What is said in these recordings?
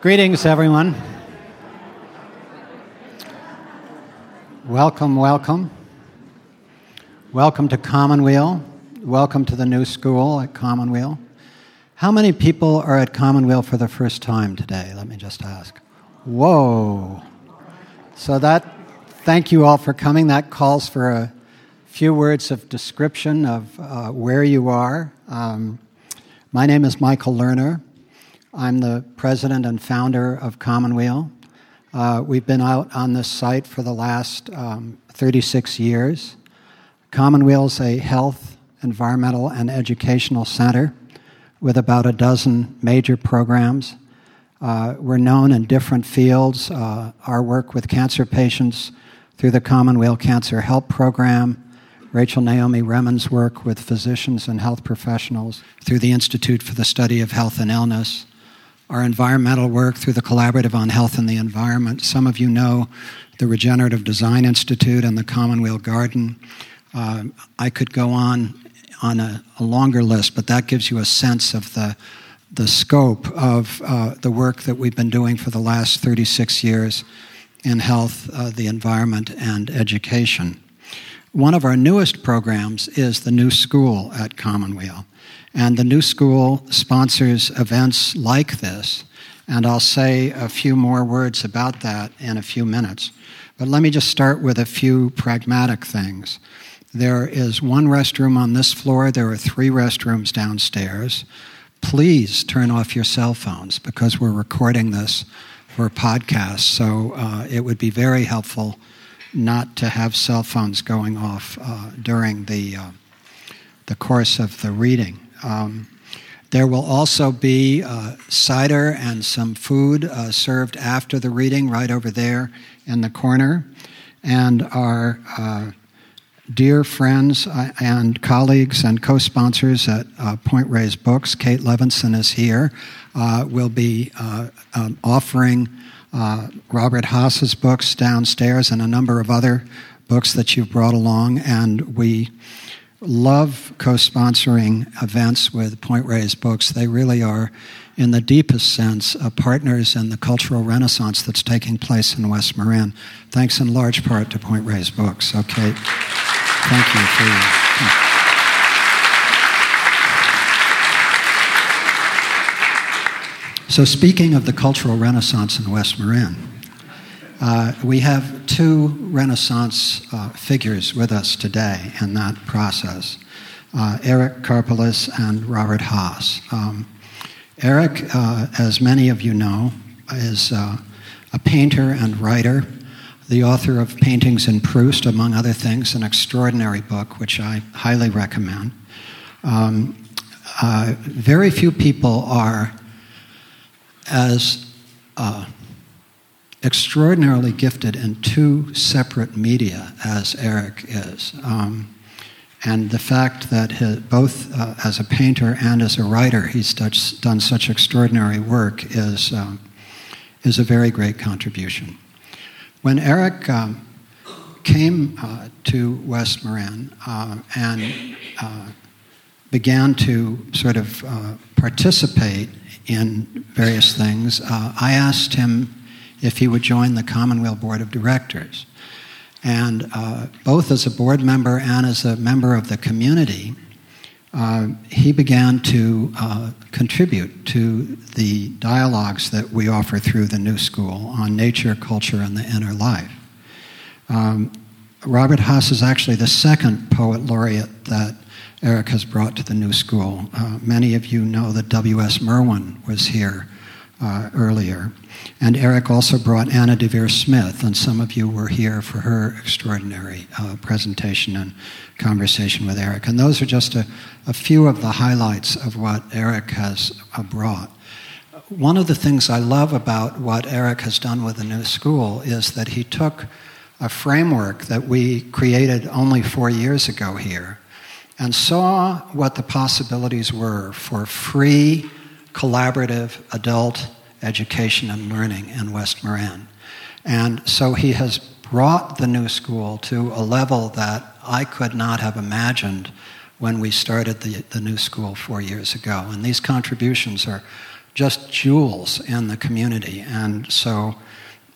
Greetings, everyone. Welcome, welcome. Welcome to Commonweal. Welcome to the new school at Commonweal. How many people are at Commonweal for the first time today? Let me just ask. Whoa. So that, thank you all for coming. That calls for a few words of description of uh, where you are. Um, my name is Michael Lerner. I'm the president and founder of Commonweal. Uh, we've been out on this site for the last um, 36 years. Commonweal is a health, environmental, and educational center with about a dozen major programs. Uh, we're known in different fields. Uh, our work with cancer patients through the Commonweal Cancer Help Program, Rachel Naomi Remen's work with physicians and health professionals through the Institute for the Study of Health and Illness, our environmental work through the Collaborative on Health and the Environment. Some of you know the Regenerative Design Institute and the Commonweal Garden. Uh, I could go on on a, a, longer list, but that gives you a sense of the the scope of uh, the work that we've been doing for the last 36 years in health, uh, the environment, and education. One of our newest programs is the New School at Commonweal. And the New School sponsors events like this, and I'll say a few more words about that in a few minutes. But let me just start with a few pragmatic things. There is one restroom on this floor, there are three restrooms downstairs. Please turn off your cell phones because we're recording this for a podcast, so uh, it would be very helpful not to have cell phones going off uh, during the, uh, the course of the reading. Um, there will also be uh, cider and some food uh, served after the reading right over there in the corner. And our uh, dear friends uh, and colleagues and co sponsors at uh, Point Reyes Books, Kate Levinson is here, uh, will be um, offering Robert Hass's books downstairs and a number of other books that you've brought along. And we love co sponsoring events with Point Reyes Books. They really are, in the deepest sense, partners in the cultural renaissance that's taking place in West Marin. Thanks in large part to Point Reyes Books. Okay. Thank you for your. So, speaking of the cultural renaissance in West Marin, uh, we have two Renaissance uh, figures with us today in that process uh, Eric Karpeles and Robert Hass. Um, Eric, uh, as many of you know, is uh, a painter and writer, the author of Paintings in Proust, among other things, an extraordinary book which I highly recommend. Um, very few people are as extraordinarily gifted in two separate media, as Eric is. Um, and the fact that his, both uh, as a painter and as a writer, he's done such extraordinary work is, um, is a very great contribution. When Eric um, came uh, to West Marin uh, and uh, began to sort of uh, participate in various things, uh, I asked him if he would join the Commonweal Board of Directors. And uh, both as a board member and as a member of the community, uh, he began to uh, contribute to the dialogues that we offer through the New School on nature, culture, and the inner life. Um, Robert Hass is actually the second poet laureate that Eric has brought to the New School. Uh, many of you know that W.S. Merwin was here uh, earlier. And Eric also brought Anna Deavere Smith, and some of you were here for her extraordinary uh, presentation and conversation with Eric. And those are just a, a few of the highlights of what Eric has uh, brought. One of the things I love about what Eric has done with the new school is that he took a framework that we created only four years ago here and saw what the possibilities were for free collaborative adult education and learning in West Marin. And so he has brought the new school to a level that I could not have imagined when we started the, the new school four years ago. And these contributions are just jewels in the community. And so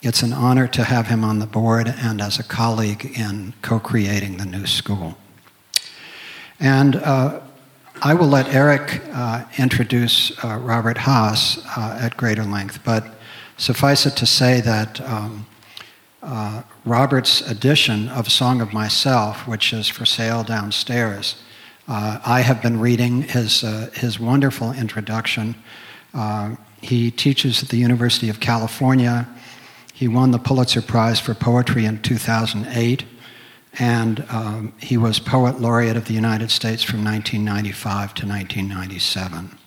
it's an honor to have him on the board and as a colleague in co creating the new school. And uh, I will let Eric uh, introduce uh, Robert Hass uh, at greater length, but suffice it to say that um, uh, Robert's edition of Song of Myself, which is for sale downstairs, uh, I have been reading his, his wonderful introduction. he teaches at the University of California. He won the Pulitzer Prize for Poetry in 2008 and um, he was Poet Laureate of the United States from 1995 to 1997.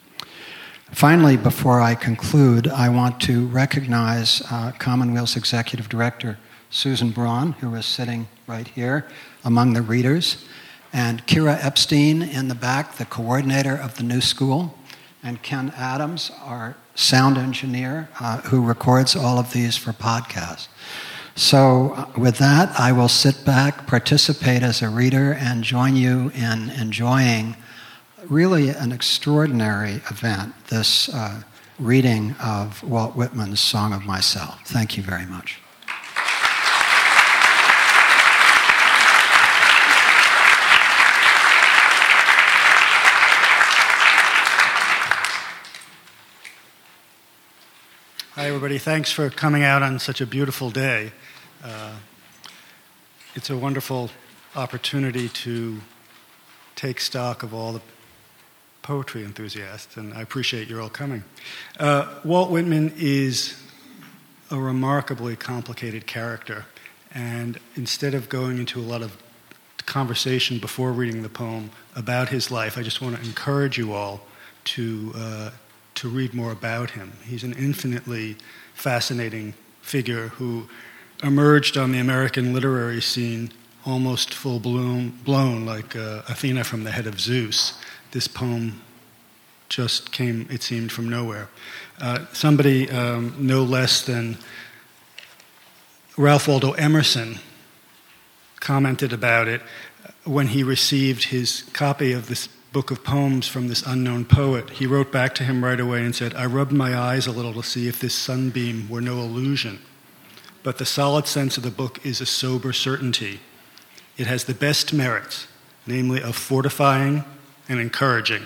Finally, before I conclude, I want to recognize uh, Commonweal's Executive Director, Susan Braun, who is sitting right here among the readers, and Kira Epstein in the back, the coordinator of the new school, and Ken Adams, our sound engineer, uh, who records all of these for podcasts. So, uh, with that, I will sit back, participate as a reader, and join you in enjoying really an extraordinary event this uh, reading of Walt Whitman's Song of Myself. Thank you very much. Hi, everybody. Thanks for coming out on such a beautiful day. Uh, it's a wonderful opportunity to take stock of all the poetry enthusiasts, and I appreciate you all coming. Uh, Walt Whitman is a remarkably complicated character, and instead of going into a lot of conversation before reading the poem about his life, I just want to encourage you all to, uh, to read more about him. He's an infinitely fascinating figure who emerged on the American literary scene almost full blown, blown like uh, Athena from the head of Zeus. This poem just came, it seemed, from nowhere. Uh, somebody um, no less than Ralph Waldo Emerson commented about it when he received his copy of this book of poems from this unknown poet. He wrote back to him right away and said, I rubbed my eyes a little to see if this sunbeam were no illusion. But the solid sense of the book is a sober certainty. It has the best merits, namely of fortifying and encouraging.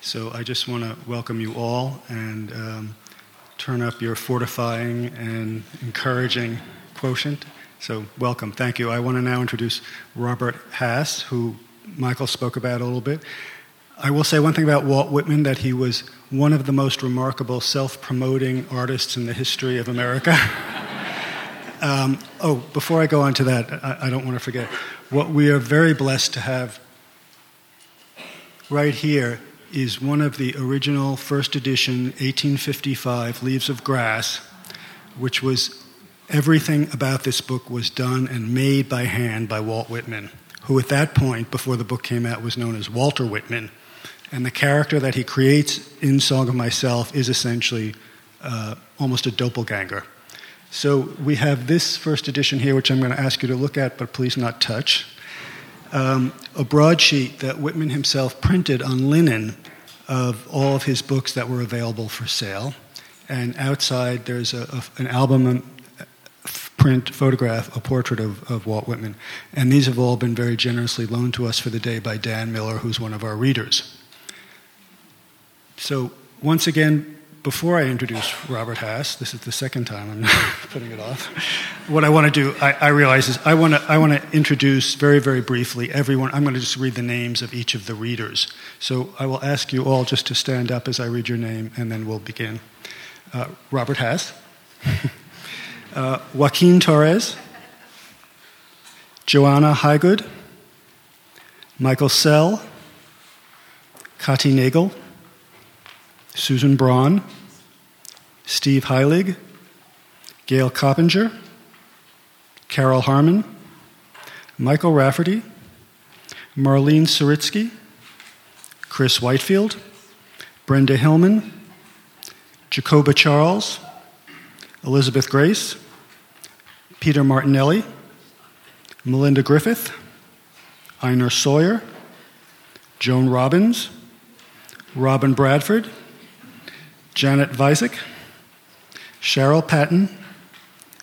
So I just want to welcome you all and um, turn up your fortifying and encouraging quotient. So, welcome. Thank you. I want to now introduce Robert Hass, who Michael spoke about a little bit. I will say one thing about Walt Whitman that he was one of the most remarkable self promoting artists in the history of America. um, oh, before I go on to that, I, I don't want to forget. What we are very blessed to have right here is one of the original first edition 1855 Leaves of Grass, which was everything about this book was done and made by hand by Walt Whitman who at that point, before the book came out, was known as Walter Whitman. And the character that he creates in Song of Myself is essentially uh, almost a doppelganger. So we have this first edition here, which I'm going to ask you to look at, but please not touch. Um, a broadsheet that Whitman himself printed on linen of all of his books that were available for sale. And outside, there's a, a, an album print photograph, a portrait of, of Walt Whitman. And these have all been very generously loaned to us for the day by Dan Miller, who's one of our readers. So, once again, before I introduce Robert Hass, this is the second time I'm putting it off. What I want to do, I, I realize, is I want to I want to introduce very very briefly everyone. I'm going to just read the names of each of the readers. So I will ask you all just to stand up as I read your name, and then we'll begin. Uh, Robert Hass. uh, Joaquin Torres, Joanna Highgood, Michael Sell, Kati Nagel, Susan Braun, Steve Heilig, Gail Coppinger, Carol Harmon, Michael Rafferty, Marlene Saritsky, Chris Whitefield, Brenda Hillman, Jacoba Charles, Elizabeth Grace, Peter Martinelli, Melinda Griffith, Einar Sawyer, Joan Robbins, Robin Bradford, Janet Visek, Cheryl Patton,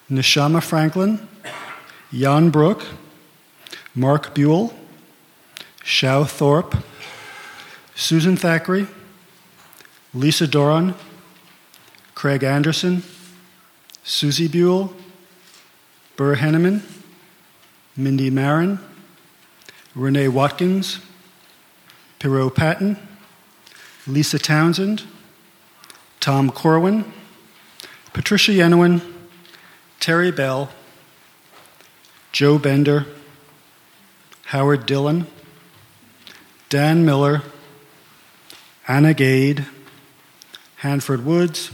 Nishama Franklin, Jan Brook, Mark Buell, Shao Thorpe, Susan Thackeray, Lisa Doran, Craig Anderson, Susie Buell, Burr Henneman, Mindy Marin, Renee Watkins, Perot Patton, Lisa Townsend, Tom Corwin, Patricia Yenowin, Terry Bell, Joe Bender, Howard Dillon, Dan Miller, Anna Gade, Hanford Woods,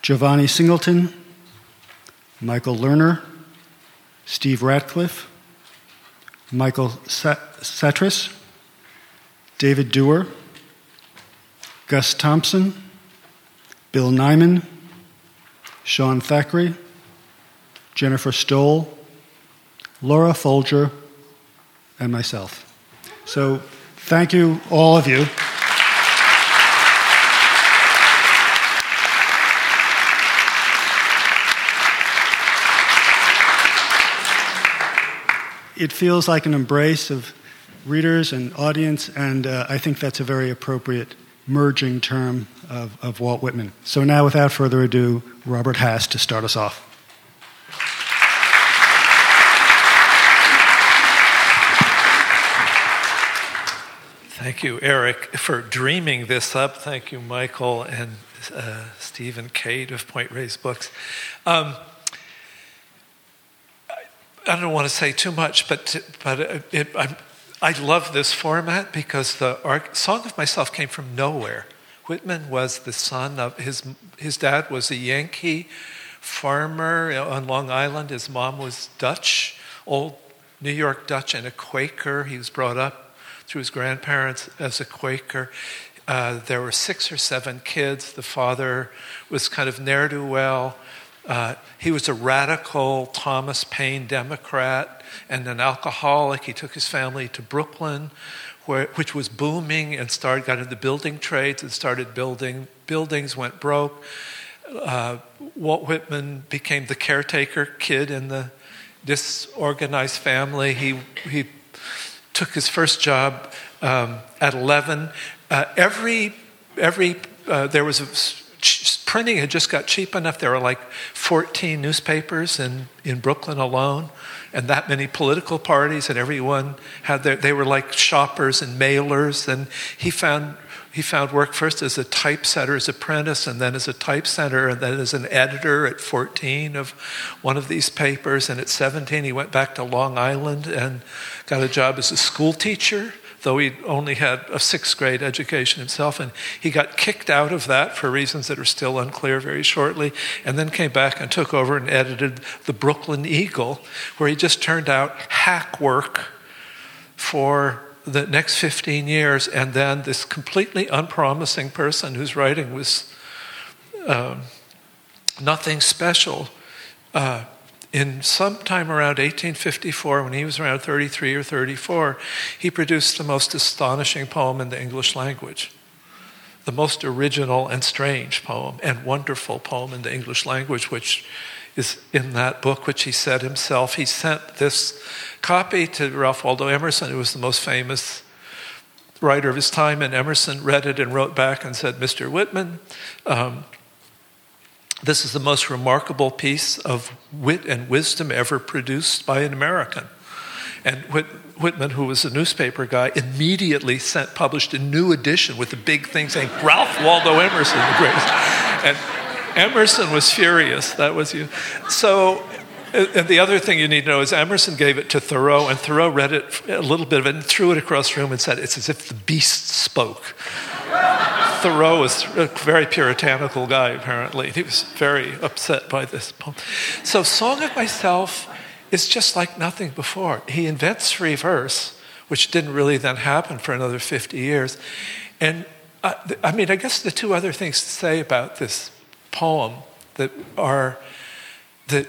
Giovanni Singleton, Michael Lerner, Steve Ratcliffe, Michael Setris, David Dewar, Gus Thompson, Bill Nyman, Sean Thackeray, Jennifer Stoll, Laura Folger, and myself. So, thank you, all of you. It feels like an embrace of readers and audience, and uh, I think that's a very appropriate merging term of, of Walt Whitman. So now, without further ado, Robert Hass to start us off. Thank you, Eric, for dreaming this up. Thank you, Michael and uh, Kate of Point Reyes Books. Um, I, don't want to say too much, but but it, i love this format because the Song of Myself came from nowhere. Whitman was the son of his his dad was a Yankee farmer on Long Island. His mom was Dutch, old New York Dutch, and a Quaker. He was brought up through his grandparents as a Quaker. Uh, there were six or seven kids. The father was kind of ne'er do well. Uh, he was a radical Thomas Paine Democrat and an alcoholic. He took his family to Brooklyn, where, which was booming, and started got into building trades and started building buildings. Went broke. Uh, Walt Whitman became the caretaker kid in the disorganized family. He he took his first job um, at 11. Uh, every, every uh, there was a, printing had just got cheap enough. There were like 14 newspapers in, in Brooklyn alone, and that many political parties, and everyone had their, they were like shoppers and mailers. And he found he found work first as a typesetter's apprentice and then as a typesetter and then as an editor at 14 of one of these papers. And at 17, he went back to Long Island and got a job as a school teacher, though he only had a sixth grade education himself. And he got kicked out of that for reasons that are still unclear very shortly, and then came back and took over and edited the Brooklyn Eagle, where he just turned out hack work for the next 15 years, and then this completely unpromising person whose writing was um, nothing special. Uh, in sometime around 1854, when he was around 33 or 34, he produced the most astonishing poem in the English language. The most original and strange poem and wonderful poem in the English language, which is in that book, which he said himself. He sent this copy to Ralph Waldo Emerson, who was the most famous writer of his time, and Emerson read it and wrote back and said, Mr. Whitman, um, this is the most remarkable piece of wit and wisdom ever produced by an American. And Whit- Whitman, who was a newspaper guy, immediately sent published a new edition with a big thing saying Ralph Waldo Emerson, the greatest. And Emerson was furious. That was you. So, and the other thing you need to know is Emerson gave it to Thoreau, and Thoreau read it a little bit of it and threw it across the room and said, "It's as if the beast spoke." Thoreau was a very puritanical guy, apparently. He was very upset by this poem. So, Song of Myself is just like nothing before. He invents free verse, which didn't really then happen for another 50 years. And uh, I mean, I guess the two other things to say about this poem that are that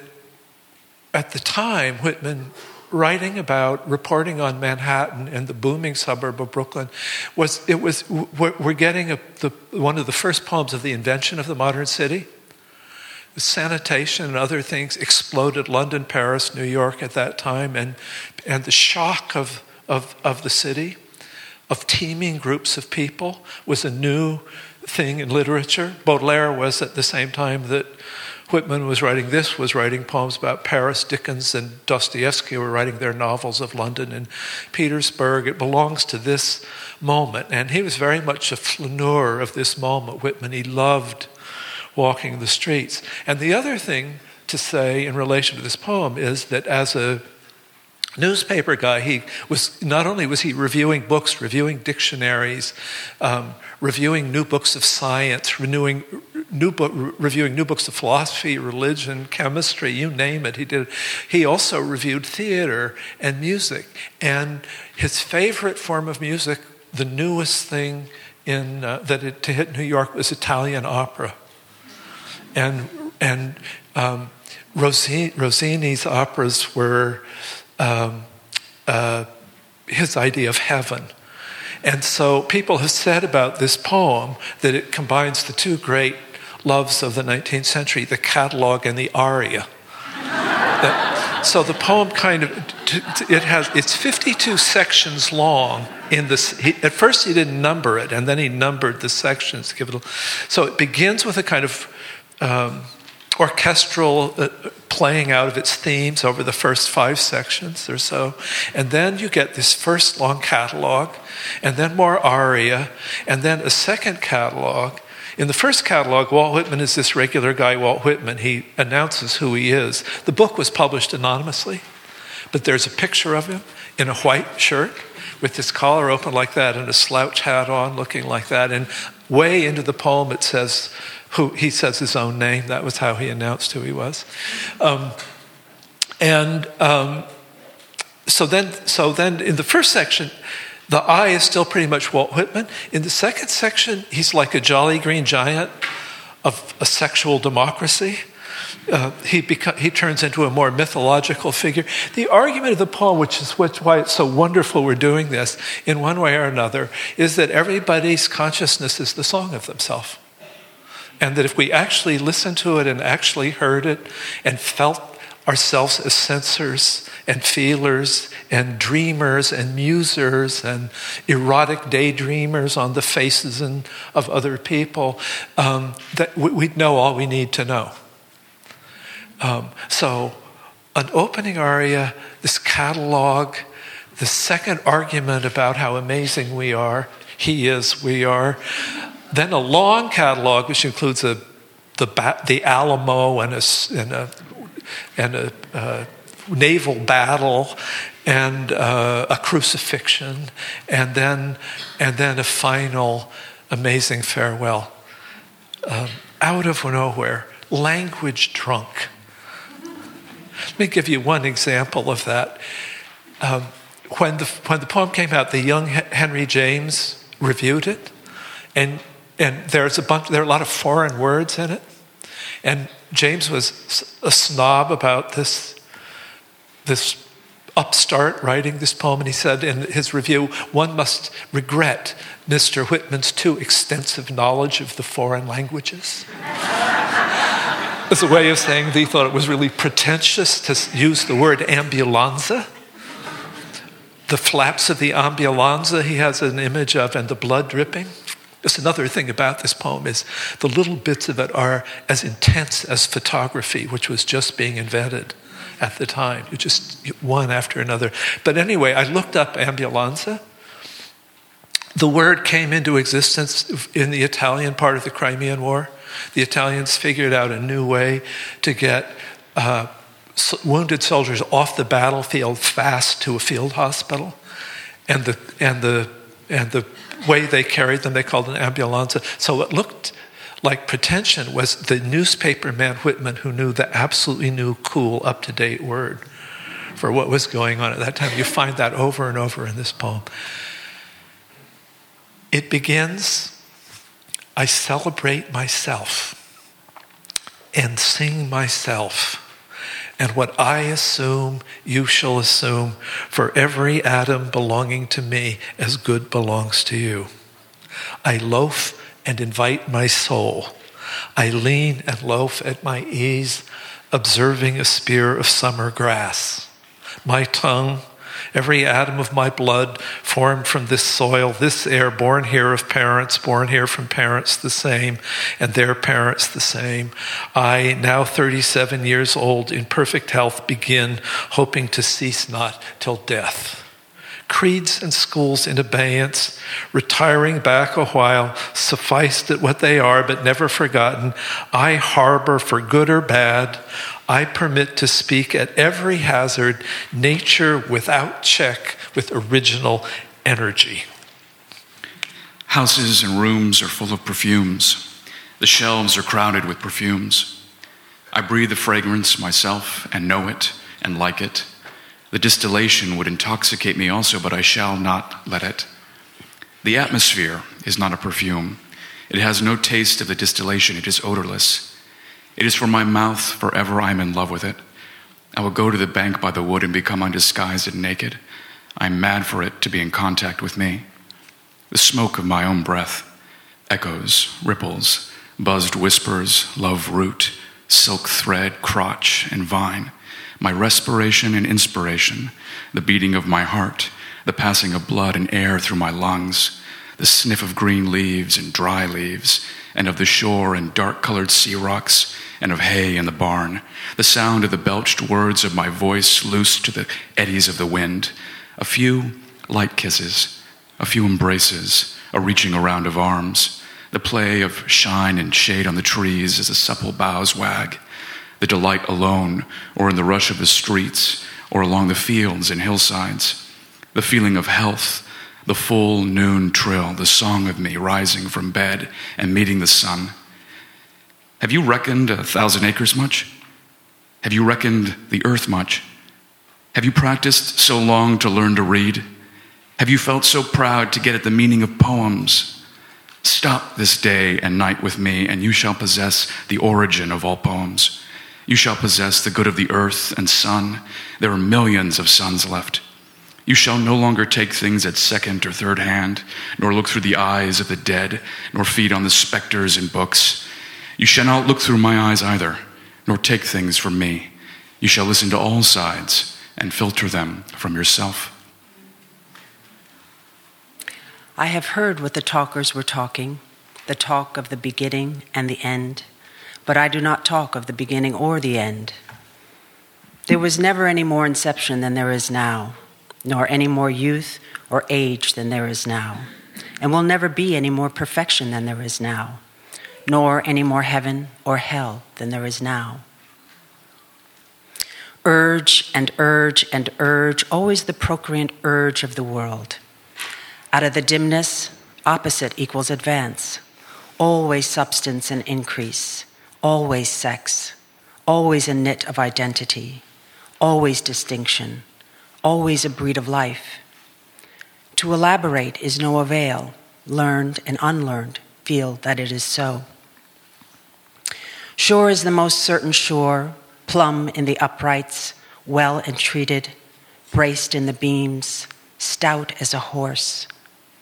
at the time, Whitman writing about reporting on Manhattan and the booming suburb of Brooklyn was it was we're getting a, the, one of the first poems of the invention of the modern city. Sanitation and other things exploded London, Paris, New York at that time, and and the shock of of, of the city, of teeming groups of people, was a new thing in literature. Baudelaire was at the same time that Whitman was writing this, was writing poems about Paris. Dickens and Dostoevsky were writing their novels of London and Petersburg. It belongs to this moment. And he was very much a flaneur of this moment, Whitman. He loved walking the streets. And the other thing to say in relation to this poem is that as a newspaper guy, he was not only was he reviewing books, reviewing dictionaries, um, reviewing new books of science, renewing, new book, reviewing new books of philosophy, religion, chemistry, you name it. He did. He also reviewed theater and music, and his favorite form of music, the newest thing in uh, that it, to hit New York, was Italian opera, and and um, Rossini, Rossini's operas were um, uh, his idea of heaven. And so people have said about this poem that it combines the two great loves of the 19th century, the catalog and the aria. that, so the poem kind of it has it's 52 sections long in this he, at first he didn't number it and then he numbered the sections to give it a, so it begins with a kind of um, orchestral uh, playing out of its themes over the first five sections or so. And then you get this first long catalog, and then more aria, and then a second catalog. In the first catalog, Walt Whitman is this regular guy, Walt Whitman. He announces who he is. The book was published anonymously, but there's a picture of him in a white shirt with his collar open like that and a slouch hat on, looking like that. And way into the poem, it says, who he says his own name. That was how he announced who he was. Um, and um, so then, so then in the first section, the I is still pretty much Walt Whitman. In the second section, he's like a jolly green giant of a sexual democracy. Uh, he, beca- he turns into a more mythological figure. The argument of the poem, which is why it's so wonderful we're doing this in one way or another, is that everybody's consciousness is the song of themselves. And that if we actually listened to it and actually heard it and felt ourselves as sensors and feelers and dreamers and musers and erotic daydreamers on the faces and, of other people, um, that we'd know all we need to know. Um, so, an opening aria, this catalog, the second argument about how amazing we are, he is, we are, then a long catalog, which includes a, the, the Alamo and a, and a, and a uh, naval battle and uh, a crucifixion, and then, and then a final amazing farewell. Um, out of nowhere, language drunk. Let me give you one example of that. Um, when, the, when the poem came out, the young Henry James reviewed it, and and there's a bunch, there are a lot of foreign words in it. And James was a snob about this, this upstart writing this poem, and he said in his review, one must regret Mr. Whitman's too extensive knowledge of the foreign languages. As a way of saying he thought it was really pretentious to use the word ambulanza. The flaps of the ambulanza he has an image of, and the blood dripping. Just another thing about this poem is the little bits of it are as intense as photography, which was just being invented at the time. You just one after another. But anyway, I looked up ambulanza. The word came into existence in the Italian part of the Crimean War. The Italians figured out a new way to get uh, wounded soldiers off the battlefield fast to a field hospital, and the and the and the way they carried them, they called an ambulanza. So what looked like pretension was the newspaper man Whitman who knew the absolutely new, cool, up to date word for what was going on at that time. You find that over and over in this poem. It begins I celebrate myself and sing myself And what I assume, you shall assume, for every atom belonging to me as good belongs to you. I loaf and invite my soul. I lean and loaf at my ease, observing a spear of summer grass. My tongue Every atom of my blood formed from this soil, this air, born here of parents, born here from parents the same, and their parents the same. I, now 37 years old, in perfect health, begin, hoping to cease not till death creeds and schools in abeyance, retiring back a while, sufficed at what they are, but never forgotten. I harbor for good or bad. I permit to speak at every hazard, nature without check, with original energy. Houses and rooms are full of perfumes. The shelves are crowded with perfumes. I breathe the fragrance myself and know it and like it. The distillation would intoxicate me also, but I shall not let it. The atmosphere is not a perfume. It has no taste of the distillation, it is odorless. It is for my mouth, forever I am in love with it. I will go to the bank by the wood and become undisguised and naked. I am mad for it to be in contact with me. The smoke of my own breath, echoes, ripples, buzzed whispers, love root, silk thread, crotch, and vine, my respiration and inspiration, the beating of my heart, the passing of blood and air through my lungs, the sniff of green leaves and dry leaves, and of the shore and dark colored sea rocks and of hay in the barn, the sound of the belched words of my voice loosed to the eddies of the wind, a few light kisses, a few embraces, a reaching around of arms, the play of shine and shade on the trees as the supple boughs wag, the delight alone or in the rush of the streets or along the fields and hillsides, the feeling of health, the full noon trill, the song of me rising from bed and meeting the sun have you reckoned a thousand acres much? Have you reckoned the earth much? Have you practiced so long to learn to read? Have you felt so proud to get at the meaning of poems? Stop this day and night with me, and you shall possess the origin of all poems. You shall possess the good of the earth and sun. There are millions of suns left. You shall no longer take things at second or third hand, nor look through the eyes of the dead, nor feed on the specters in books. You shall not look through my eyes either, nor take things from me. You shall listen to all sides and filter them from yourself. I have heard what the talkers were talking, the talk of the beginning and the end, but I do not talk of the beginning or the end. There was never any more inception than there is now, nor any more youth or age than there is now, and will never be any more perfection than there is now nor any more heaven or hell than there is now. Urge and urge and urge, always the procreant urge of the world. Out of the dimness, opposite equals advance. Always substance and increase, always sex, always a knit of identity, always distinction, always a breed of life. To elaborate is no avail, learned and unlearned feel that it is so. Sure is the most certain shore, plumb in the uprights, well entreated, braced in the beams, stout as a horse,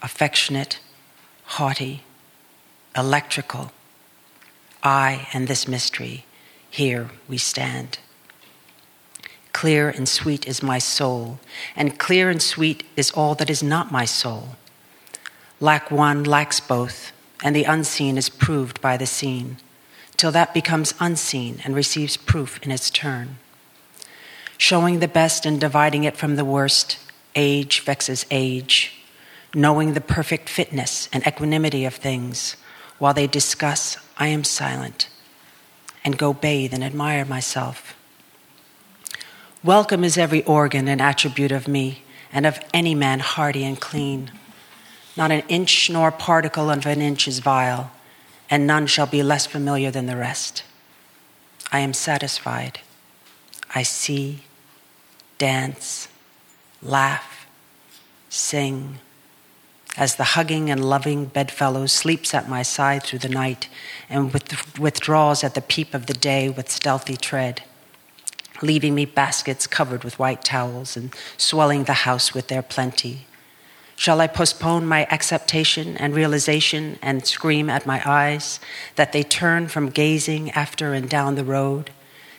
affectionate, haughty, electrical. I and this mystery, here we stand. Clear and sweet is my soul, and clear and sweet is all that is not my soul. Lack one lacks both, and the unseen is proved by the seen till that becomes unseen and receives proof in its turn. Showing the best and dividing it from the worst, age vexes age, knowing the perfect fitness and equanimity of things, while they discuss, I am silent and go bathe and admire myself. Welcome is every organ and attribute of me, and of any man hearty and clean. Not an inch nor particle of an inch is vile and none shall be less familiar than the rest. I am satisfied. I see, dance, laugh, sing, as the hugging and loving bedfellow sleeps at my side through the night and withdraws at the peep of the day with stealthy tread. leaving me baskets covered with white towels and swelling the house with their plenty. Shall I postpone my acceptation and realization and scream at my eyes that they turn from gazing after and down the road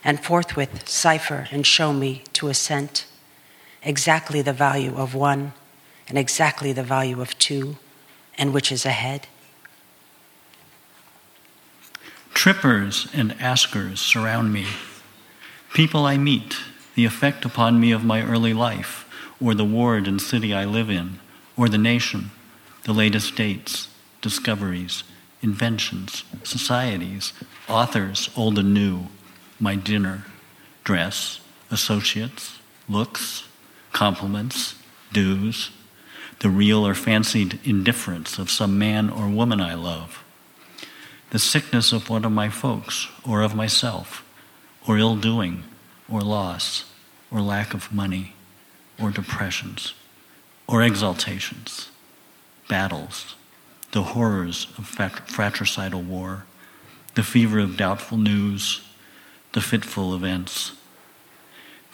and forthwith cipher and show me to assent exactly the value of one and exactly the value of two and which is ahead? Trippers and askers surround me. People I meet, the effect upon me of my early life, or the ward and city I live in or the nation, the latest dates, discoveries, inventions, societies, authors old and new, my dinner, dress, associates, looks, compliments, dues, the real or fancied indifference of some man or woman I love, the sickness of one of my folks or of myself, or ill doing, or loss, or lack of money, or depressions or exaltations, battles, the horrors of fratricidal war, the fever of doubtful news, the fitful events.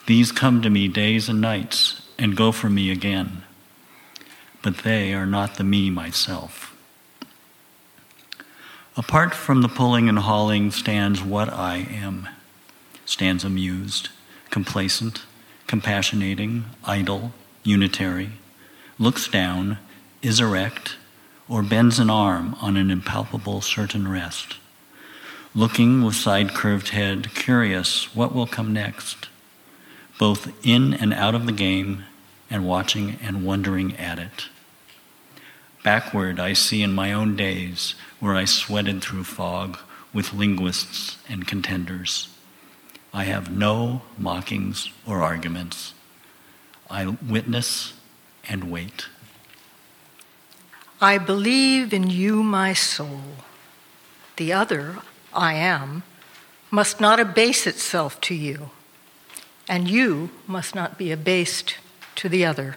These come to me days and nights and go from me again, but they are not the me myself. Apart from the pulling and hauling stands what I am, stands amused, complacent, compassionating, idle, unitary looks down, is erect, or bends an arm on an impalpable certain rest, looking with side curved head, curious what will come next, both in and out of the game, and watching and wondering at it. Backward, I see in my own days where I sweated through fog with linguists and contenders. I have no mockings or arguments. I witness and wait. I believe in you, my soul. The other, I am, must not abase itself to you, and you must not be abased to the other.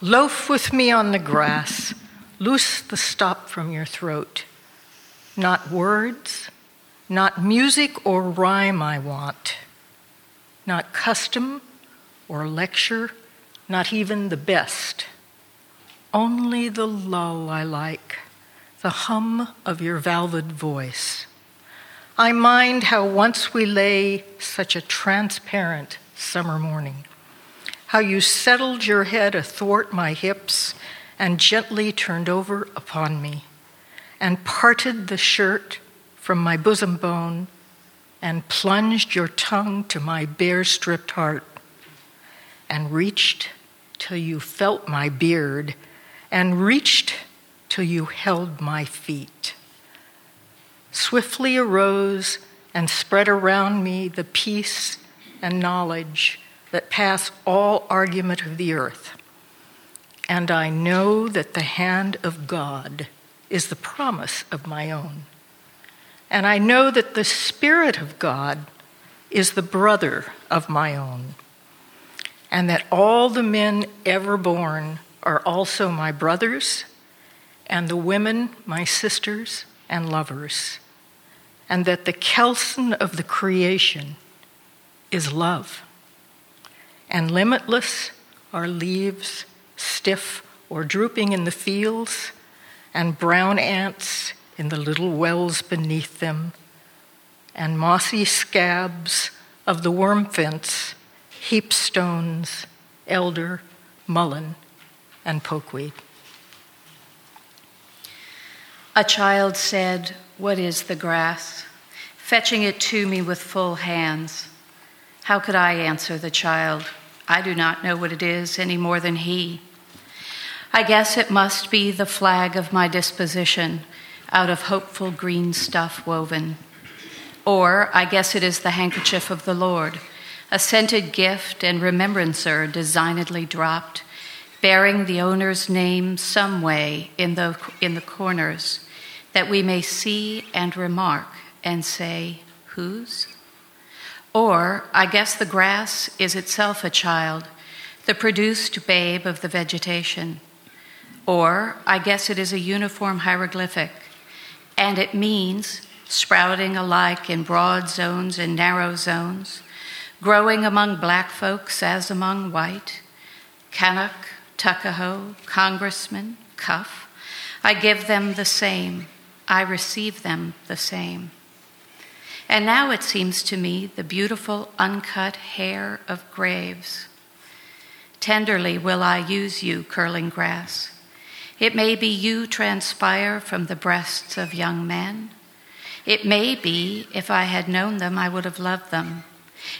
Loaf with me on the grass, loose the stop from your throat. Not words, not music or rhyme I want, not custom or lecture not even the best. Only the lull I like, the hum of your valved voice. I mind how once we lay such a transparent summer morning, how you settled your head athwart my hips and gently turned over upon me, and parted the shirt from my bosom bone, and plunged your tongue to my bare stripped heart, and reached till you felt my beard, and reached till you held my feet. Swiftly arose and spread around me the peace and knowledge that pass all argument of the earth. And I know that the hand of God is the promise of my own. And I know that the Spirit of God is the brother of my own and that all the men ever born are also my brothers, and the women my sisters and lovers, and that the kelson of the creation is love. And limitless are leaves, stiff or drooping in the fields, and brown ants in the little wells beneath them, and mossy scabs of the worm fence heapstones, elder, mullein, and pokeweed. A child said, What is the grass? fetching it to me with full hands. How could I answer the child? I do not know what it is any more than he. I guess it must be the flag of my disposition, out of hopeful green stuff woven. Or I guess it is the handkerchief of the Lord a scented gift and remembrancer designedly dropped, bearing the owner's name some way in the, in the corners, that we may see and remark and say, Whose? Or, I guess the grass is itself a child, the produced babe of the vegetation. Or, I guess it is a uniform hieroglyphic, and it means sprouting alike in broad zones and narrow zones growing among black folks as among white, Kanak, Tuckahoe, Congressman, Cuff. I give them the same, I receive them the same. And now it seems to me the beautiful uncut hair of graves. Tenderly will I use you, curling grass. It may be you transpire from the breasts of young men. It may be, if I had known them, I would have loved them.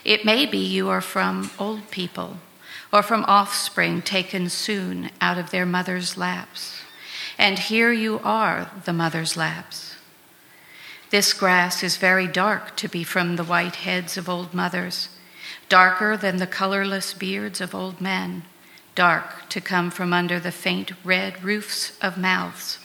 It may be you are from old people or from offspring taken soon out of their mother's laps. And here you are, the mother's laps. This grass is very dark to be from the white heads of old mothers, darker than the colorless beards of old men, dark to come from under the faint red roofs of mouths.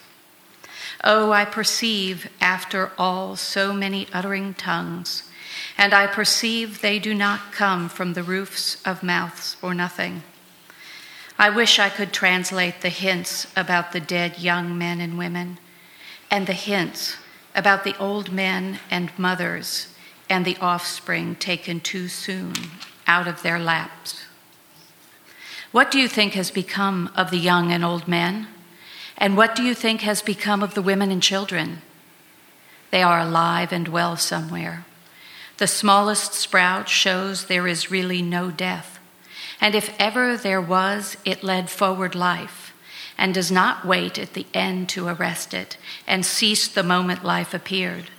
Oh, I perceive, after all, so many uttering tongues, and I perceive they do not come from the roofs of mouths for nothing. I wish I could translate the hints about the dead young men and women, and the hints about the old men and mothers and the offspring taken too soon out of their laps. What do you think has become of the young and old men? And what do you think has become of the women and children? They are alive and well somewhere. The smallest sprout shows there is really no death. And if ever there was, it led forward life and does not wait at the end to arrest it and cease the moment life appeared.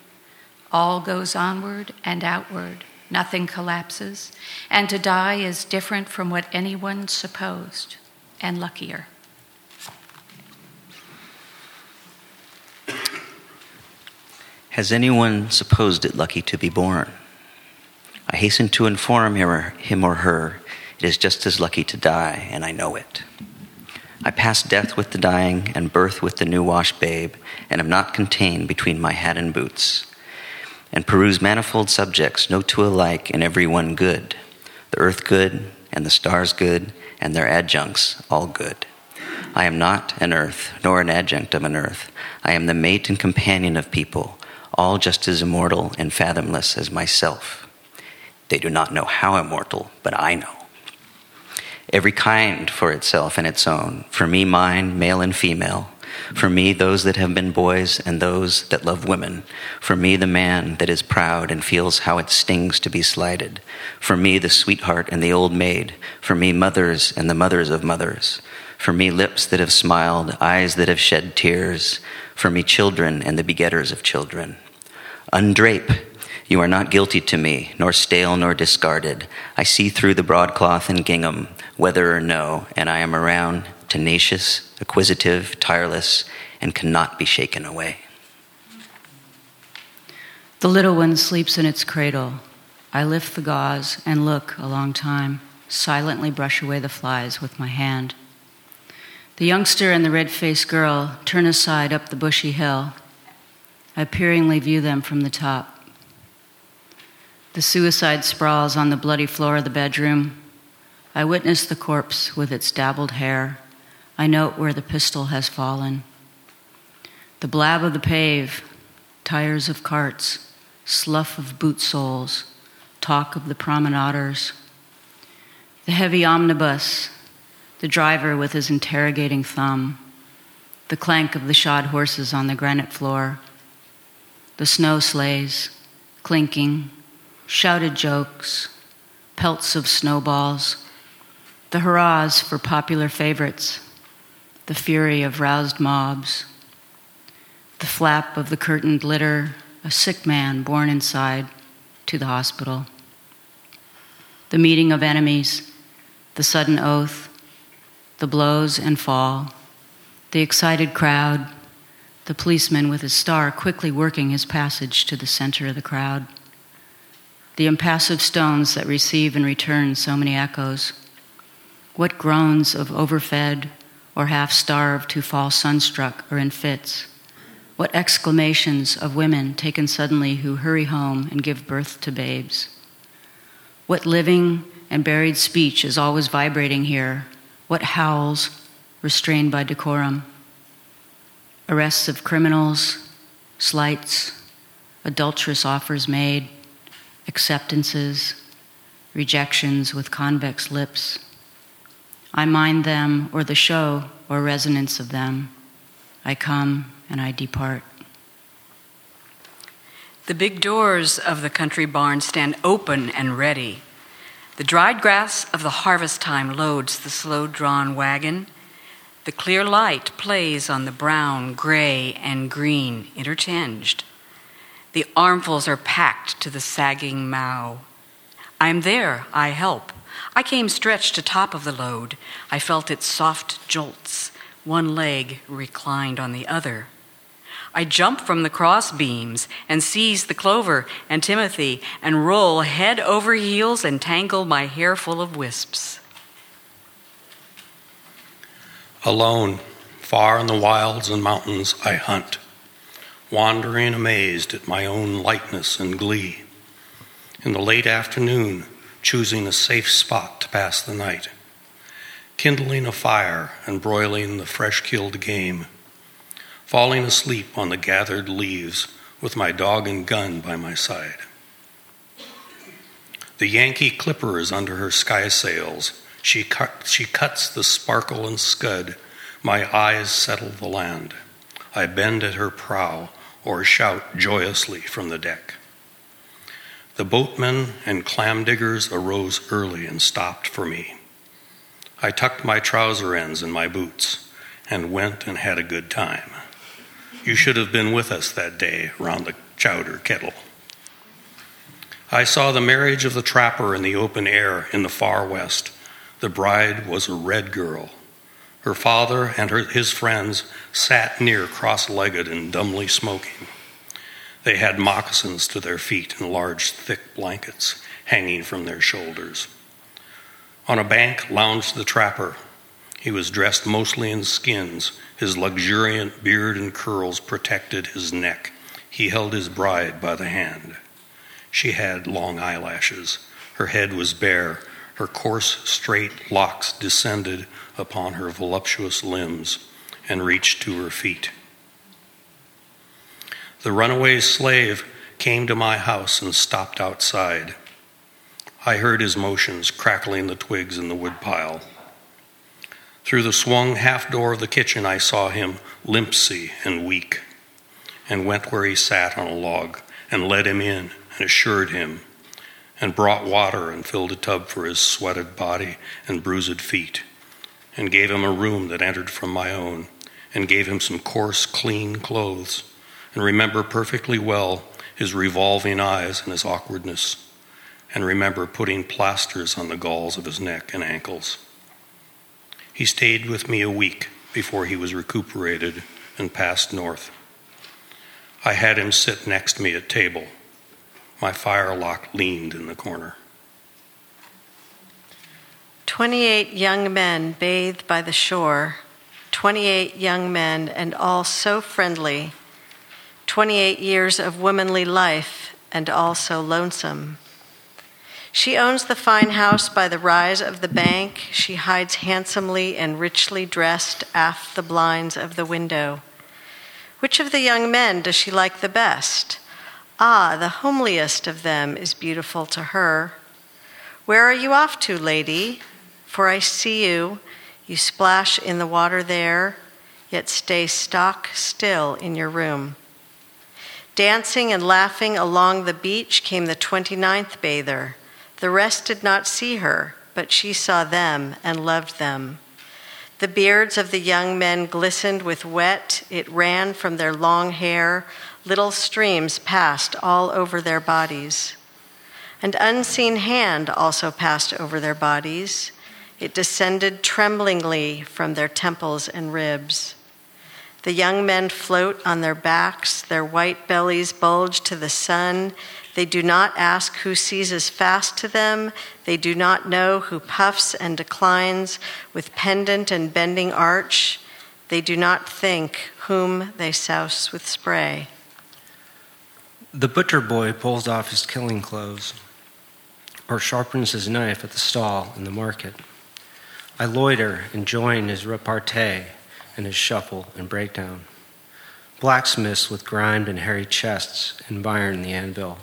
All goes onward and outward, nothing collapses, and to die is different from what anyone supposed, and luckier. Has anyone supposed it lucky to be born? I hasten to inform him or her it is just as lucky to die, and I know it. I pass death with the dying and birth with the new washed babe, and am not contained between my hat and boots. And peruse manifold subjects, no two alike, and every one good. The earth good, and the stars good, and their adjuncts all good. I am not an earth, nor an adjunct of an earth. I am the mate and companion of people, all just as immortal and fathomless as myself. They do not know how immortal, but I know every kind for itself and its own. For me, mine, male and female. For me, those that have been boys and those that love women. For me, the man that is proud and feels how it stings to be slighted. For me, the sweetheart and the old maid. For me, mothers and the mothers of mothers. For me, lips that have smiled, eyes that have shed tears. For me, children and the begetters of children. Undrape you are not guilty to me, nor stale nor discarded. I see through the broadcloth and gingham, whether or no, and I am around, tenacious, acquisitive, tireless, and cannot be shaken away. The little one sleeps in its cradle. I lift the gauze and look a long time, silently brush away the flies with my hand. The youngster and the red faced girl turn aside up the bushy hill. I peeringly view them from the top. The suicide sprawls on the bloody floor of the bedroom. I witness the corpse with its dabbled hair. I note where the pistol has fallen. The blab of the pave, tires of carts, slough of boot soles, talk of the promenaders. The heavy omnibus, the driver with his interrogating thumb, the clank of the shod horses on the granite floor, the snow sleighs, clinking, shouted jokes, pelts of snowballs, the hurrahs for popular favorites, the fury of roused mobs, the flap of the curtained litter, a sick man borne inside to the hospital, the meeting of enemies, the sudden oath, the blows and fall, the excited crowd, the policeman with his star quickly working his passage to the center of the crowd the impassive stones that receive and return so many echoes. What groans of overfed or half starved who fall sunstruck or in fits. What exclamations of women taken suddenly who hurry home and give birth to babes. What living and buried speech is always vibrating here. What howls restrained by decorum. Arrests of criminals, slights, adulterous offers made, acceptances, rejections with convex lips. I mind them or the show or resonance of them. I come and I depart. The big doors of the country barn stand open and ready. The dried grass of the harvest time loads the slow drawn wagon. The clear light plays on the brown, gray, and green intertinged. The armfuls are packed to the sagging mow. I am there, I help. I came stretched to top of the load. I felt its soft jolts, one leg reclined on the other. I jump from the cross beams and seize the clover and Timothy and roll head over heels and tangle my hair full of wisps. Alone, far in the wilds and mountains, I hunt, wandering amazed at my own lightness and glee. In the late afternoon, choosing a safe spot to pass the night, kindling a fire and broiling the fresh killed game falling asleep on the gathered leaves with my dog and gun by my side. The Yankee clipper is under her skysails. She, cut, she cuts the sparkle and scud. My eyes settle the land. I bend at her prow or shout joyously from the deck. The boatmen and clam diggers arose early and stopped for me. I tucked my trouser ends in my boots and went and had a good time. You should have been with us that day round the chowder kettle. I saw the marriage of the trapper in the open air in the far west. The bride was a red girl. Her father and her, his friends sat near, cross legged and dumbly smoking. They had moccasins to their feet and large, thick blankets hanging from their shoulders. On a bank lounged the trapper. He was dressed mostly in skins his luxuriant beard and curls protected his neck. He held his bride by the hand. She had long eyelashes. Her head was bare. Her coarse, straight locks descended upon her voluptuous limbs and reached to her feet. The runaway slave came to my house and stopped outside. I heard his motions, crackling the twigs in the woodpile. Through the swung half door of the kitchen, I saw him limpsy and weak, and went where he sat on a log, and led him in, and assured him, and brought water, and filled a tub for his sweated body and bruised feet, and gave him a room that entered from my own, and gave him some coarse, clean clothes, and remember perfectly well his revolving eyes and his awkwardness, and remember putting plasters on the galls of his neck and ankles. He stayed with me a week before he was recuperated and passed north. I had him sit next me at table. My firelock leaned in the corner. 28 young men bathed by the shore, 28 young men, and all so friendly. 28 years of womanly life, and all so lonesome. She owns the fine house by the rise of the bank. She hides handsomely and richly dressed aft the blinds of the window. Which of the young men does she like the best? Ah, the homeliest of them is beautiful to her. Where are you off to, lady? For I see you. You splash in the water there, yet stay stock still in your room. Dancing and laughing along the beach came the 29th bather. The rest did not see her, but she saw them and loved them. The beards of the young men glistened with wet. It ran from their long hair. Little streams passed all over their bodies. An unseen hand also passed over their bodies. It descended tremblingly from their temples and ribs. The young men float on their backs, their white bellies bulge to the sun, they do not ask who seizes fast to them. They do not know who puffs and declines with pendant and bending arch. They do not think whom they souse with spray. The butcher boy pulls off his killing clothes or sharpens his knife at the stall in the market. I loiter and join his repartee and his shuffle and breakdown. Blacksmiths with grimed and hairy chests environ the anvil.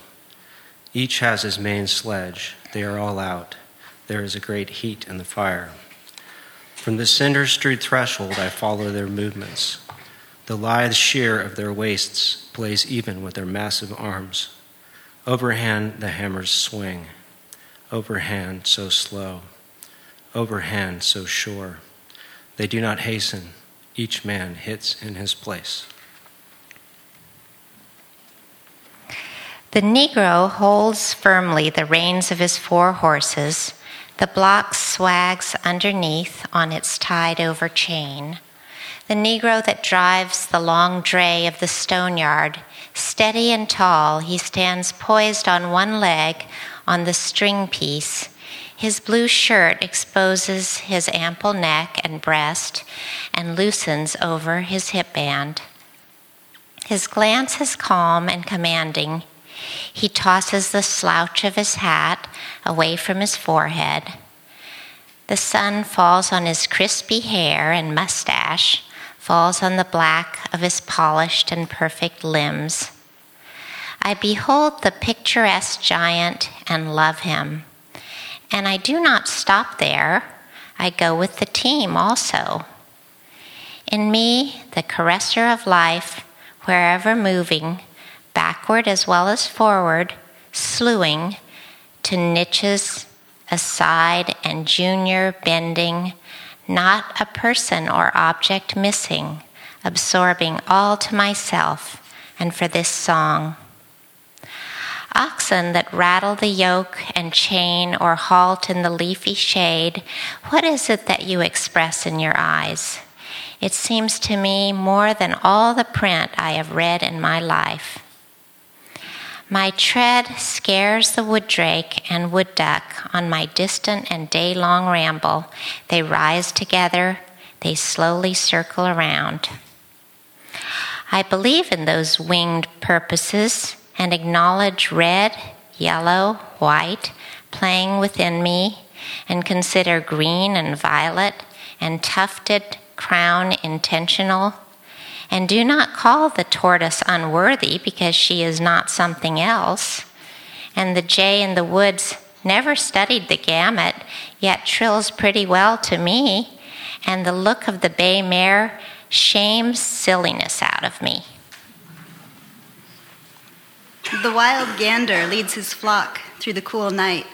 Each has his main sledge. They are all out. There is a great heat in the fire. From the cinder strewed threshold, I follow their movements. The lithe sheer of their waists plays even with their massive arms. Overhand, the hammers swing. Overhand, so slow. Overhand, so sure. They do not hasten. Each man hits in his place. The Negro holds firmly the reins of his four horses. The block swags underneath on its tied over chain. The Negro that drives the long dray of the stone yard, steady and tall, he stands poised on one leg on the string piece. His blue shirt exposes his ample neck and breast and loosens over his hip band. His glance is calm and commanding. He tosses the slouch of his hat away from his forehead. The sun falls on his crispy hair and mustache, falls on the black of his polished and perfect limbs. I behold the picturesque giant and love him. And I do not stop there, I go with the team also. In me, the caresser of life, wherever moving, backward as well as forward, slewing to niches aside and junior bending, not a person or object missing, absorbing all to myself and for this song. Oxen that rattle the yoke and chain or halt in the leafy shade, what is it that you express in your eyes? It seems to me more than all the print I have read in my life. My tread scares the wood drake and wood duck on my distant and day long ramble. They rise together, they slowly circle around. I believe in those winged purposes and acknowledge red, yellow, white playing within me, and consider green and violet and tufted crown intentional and do not call the tortoise unworthy because she is not something else. And the jay in the woods never studied the gamut, yet trills pretty well to me. And the look of the bay mare shames silliness out of me. The wild gander leads his flock through the cool night.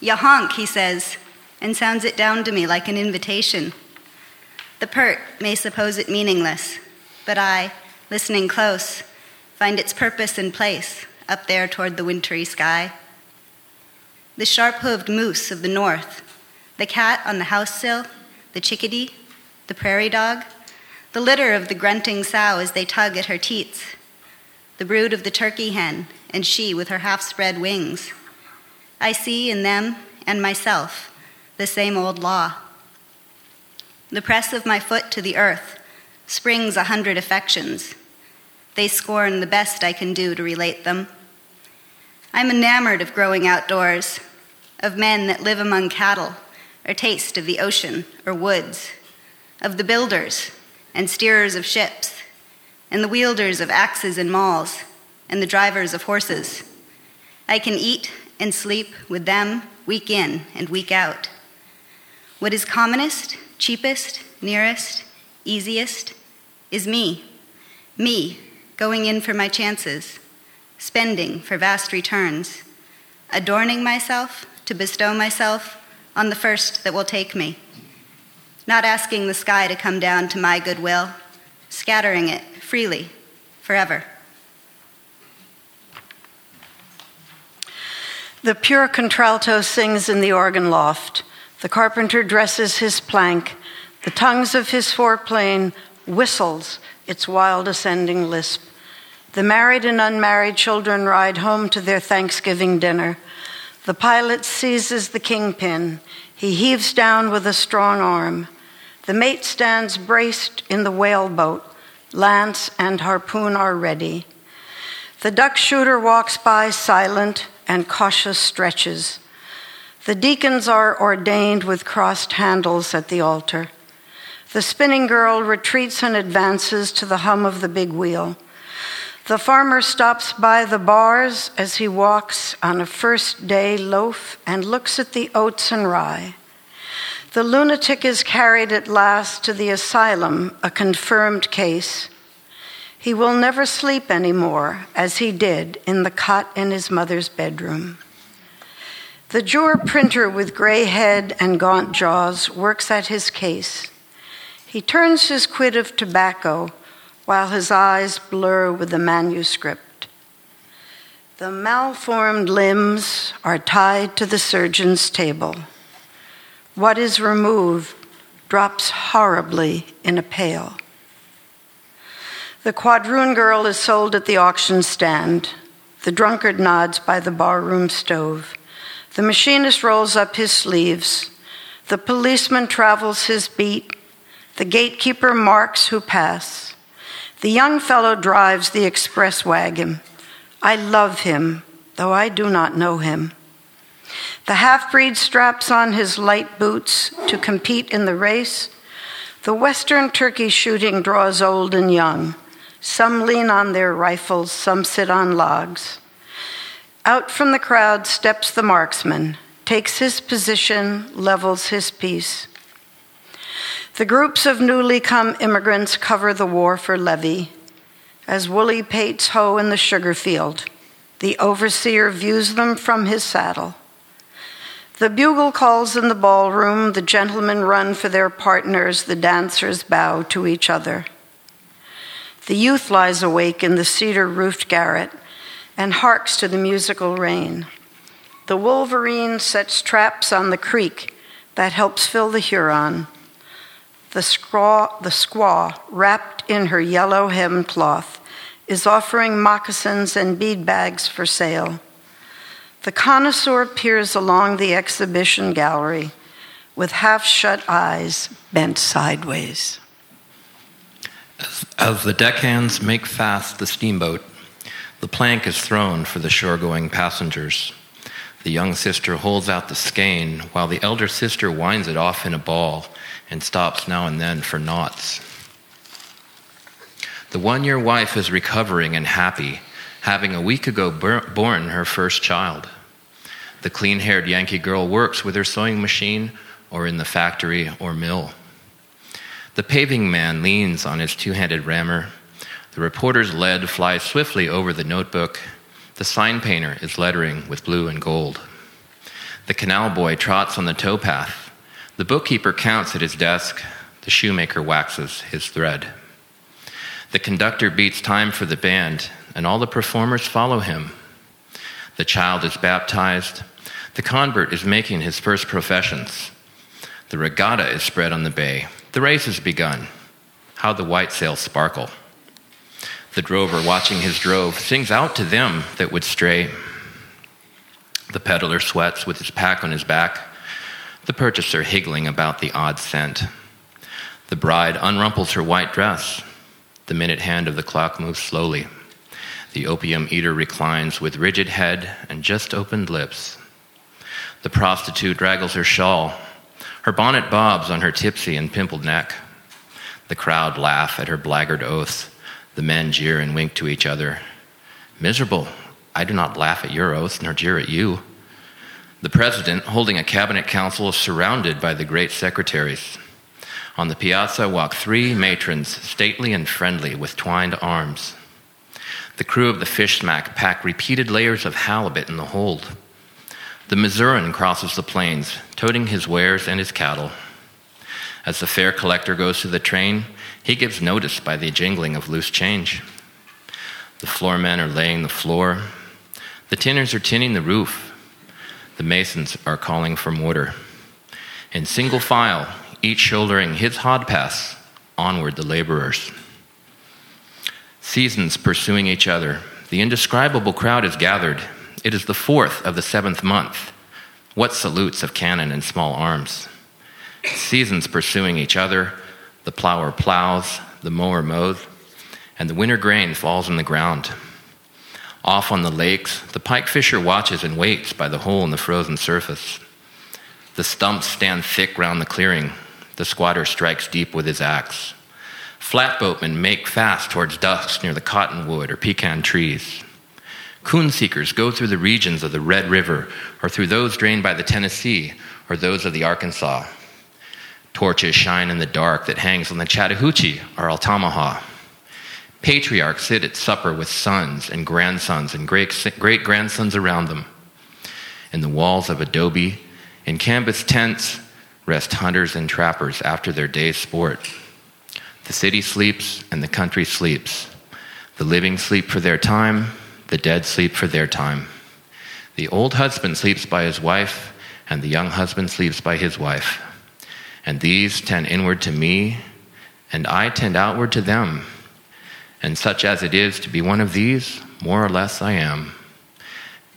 Ya honk, he says, and sounds it down to me like an invitation. The pert may suppose it meaningless, but I, listening close, find its purpose and place up there toward the wintry sky. The sharp hooved moose of the north, the cat on the house sill, the chickadee, the prairie dog, the litter of the grunting sow as they tug at her teats, the brood of the turkey hen, and she with her half spread wings. I see in them and myself the same old law. The press of my foot to the earth springs a hundred affections. They scorn the best I can do to relate them. I'm enamored of growing outdoors, of men that live among cattle, or taste of the ocean or woods, of the builders and steerers of ships, and the wielders of axes and mauls, and the drivers of horses. I can eat and sleep with them week in and week out. What is commonest, cheapest, nearest, easiest is me. Me, going in for my chances, spending for vast returns, adorning myself to bestow myself on the first that will take me, not asking the sky to come down to my goodwill, scattering it freely, forever. The pure contralto sings in the organ loft. The carpenter dresses his plank. The tongues of his foreplane whistles its wild ascending lisp. The married and unmarried children ride home to their Thanksgiving dinner. The pilot seizes the kingpin. He heaves down with a strong arm. The mate stands braced in the whaleboat. Lance and harpoon are ready. The duck shooter walks by silent and cautious stretches. The deacons are ordained with crossed handles at the altar. The spinning girl retreats and advances to the hum of the big wheel. The farmer stops by the bars as he walks on a first day loaf and looks at the oats and rye. The lunatic is carried at last to the asylum, a confirmed case. He will never sleep anymore as he did in the cot in his mother's bedroom. The juror printer with gray head and gaunt jaws works at his case. He turns his quid of tobacco while his eyes blur with the manuscript. The malformed limbs are tied to the surgeon's table. What is removed drops horribly in a pail. The quadroon girl is sold at the auction stand. The drunkard nods by the barroom stove. The machinist rolls up his sleeves. The policeman travels his beat. The gatekeeper marks who pass. The young fellow drives the express wagon. I love him, though I do not know him. The half breed straps on his light boots to compete in the race. The western turkey shooting draws old and young. Some lean on their rifles, some sit on logs. Out from the crowd steps the marksman, takes his position, levels his piece. The groups of newly come immigrants cover the war for levee. As Woolly pates hoe in the sugar field, the overseer views them from his saddle. The bugle calls in the ballroom, the gentlemen run for their partners, the dancers bow to each other. The youth lies awake in the cedar roofed garret and harks to the musical rain. The wolverine sets traps on the creek that helps fill the Huron. The squaw, the squaw, wrapped in her yellow hemmed cloth, is offering moccasins and bead bags for sale. The connoisseur peers along the exhibition gallery with half shut eyes bent sideways. As, as, the deckhands make fast the steamboat, the plank is thrown for the shore going passengers. The young sister holds out the skein while the elder sister winds it off in a ball and stops now and then for knots. The one year wife is recovering and happy having a week ago born her first child. The clean haired Yankee girl works with her sewing machine or in the factory or mill. The paving man leans on his two handed rammer. The reporter's lead flies swiftly over the notebook. The sign painter is lettering with blue and gold. The canal boy trots on the towpath. The bookkeeper counts at his desk. The shoemaker waxes his thread. The conductor beats time for the band and all the performers follow him. The child is baptized. The convert is making his first professions. The regatta is spread on the bay. The race has begun. How the white sails sparkle. The drover, watching his drove, sings out to them that would stray. The peddler sweats with his pack on his back, the purchaser higgling about the odd cent. The bride unrumples her white dress. The minute hand of the clock moves slowly. The opium eater reclines with rigid head and just opened lips. The prostitute draggles her shawl. Her bonnet bobs on her tipsy and pimpled neck. The crowd laugh at her blackguard oaths. The men jeer and wink to each other. Miserable, I do not laugh at your oaths nor jeer at you. The president, holding a cabinet council, is surrounded by the great secretaries. On the piazza walk three matrons, stately and friendly, with twined arms. The crew of the fish smack pack repeated layers of halibut in the hold. The Missourian crosses the plains, toting his wares and his cattle. As the fare collector goes to the train, he gives notice by the jingling of loose change. The floormen are laying the floor. The tinners are tinning the roof. The masons are calling for mortar. In single file, each shouldering his hodpass, onward the laborers. Seasons pursuing each other. The indescribable crowd is gathered. It is the fourth of the seventh month. What salutes of cannon and small arms? Seasons pursuing each other. The plower plows, the mower mows, and the winter grain falls on the ground. Off on the lakes, the pike fisher watches and waits by the hole in the frozen surface. The stumps stand thick round the clearing. The squatter strikes deep with his axe. Flatboatmen make fast towards dusk near the cottonwood or pecan trees. Coon seekers go through the regions of the Red River or through those drained by the Tennessee or those of the Arkansas. Torches shine in the dark that hangs on the Chattahoochee or Altamaha. Patriarchs sit at supper with sons and grandsons and great grandsons around them. In the walls of adobe, in canvas tents, rest hunters and trappers after their day's sport. The city sleeps and the country sleeps. The living sleep for their time, the dead sleep for their time. The old husband sleeps by his wife, and the young husband sleeps by his wife. And these tend inward to me, and I tend outward to them. And such as it is to be one of these, more or less I am.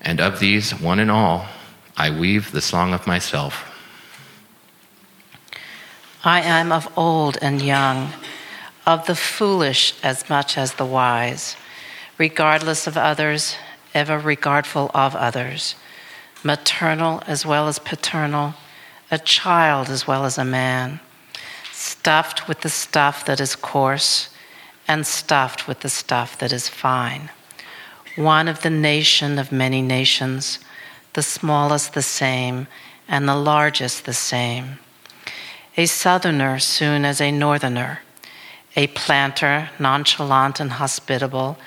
And of these, one and all, I weave the song of myself. I am of old and young, of the foolish as much as the wise, regardless of others, ever regardful of others, maternal as well as paternal, a child as well as a man, stuffed with the stuff that is coarse and stuffed with the stuff that is fine. One of the nation of many nations, the smallest the same, and the largest the same. A southerner soon as a northerner, a planter, nonchalant and hospitable.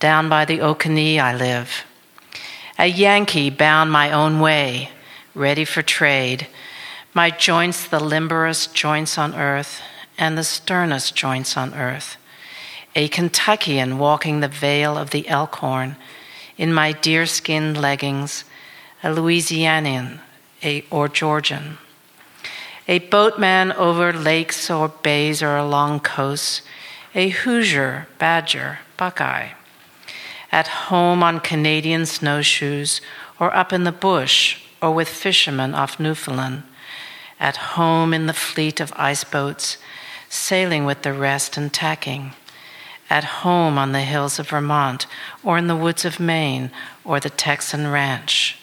Down by the Oconee I live. A Yankee bound my own way, ready for trade. My joints the limberest joints on earth, and the sternest joints on earth a Kentuckian walking the vale of the Elkhorn in my deerskin leggings, a Louisianian a, or Georgian, a boatman over lakes or bays or along coasts, a Hoosier, Badger, Buckeye, at home on Canadian snowshoes or up in the bush or with fishermen off Newfoundland, at home in the fleet of ice boats, sailing with the rest and tacking. At home on the hills of Vermont, or in the woods of Maine, or the Texan ranch.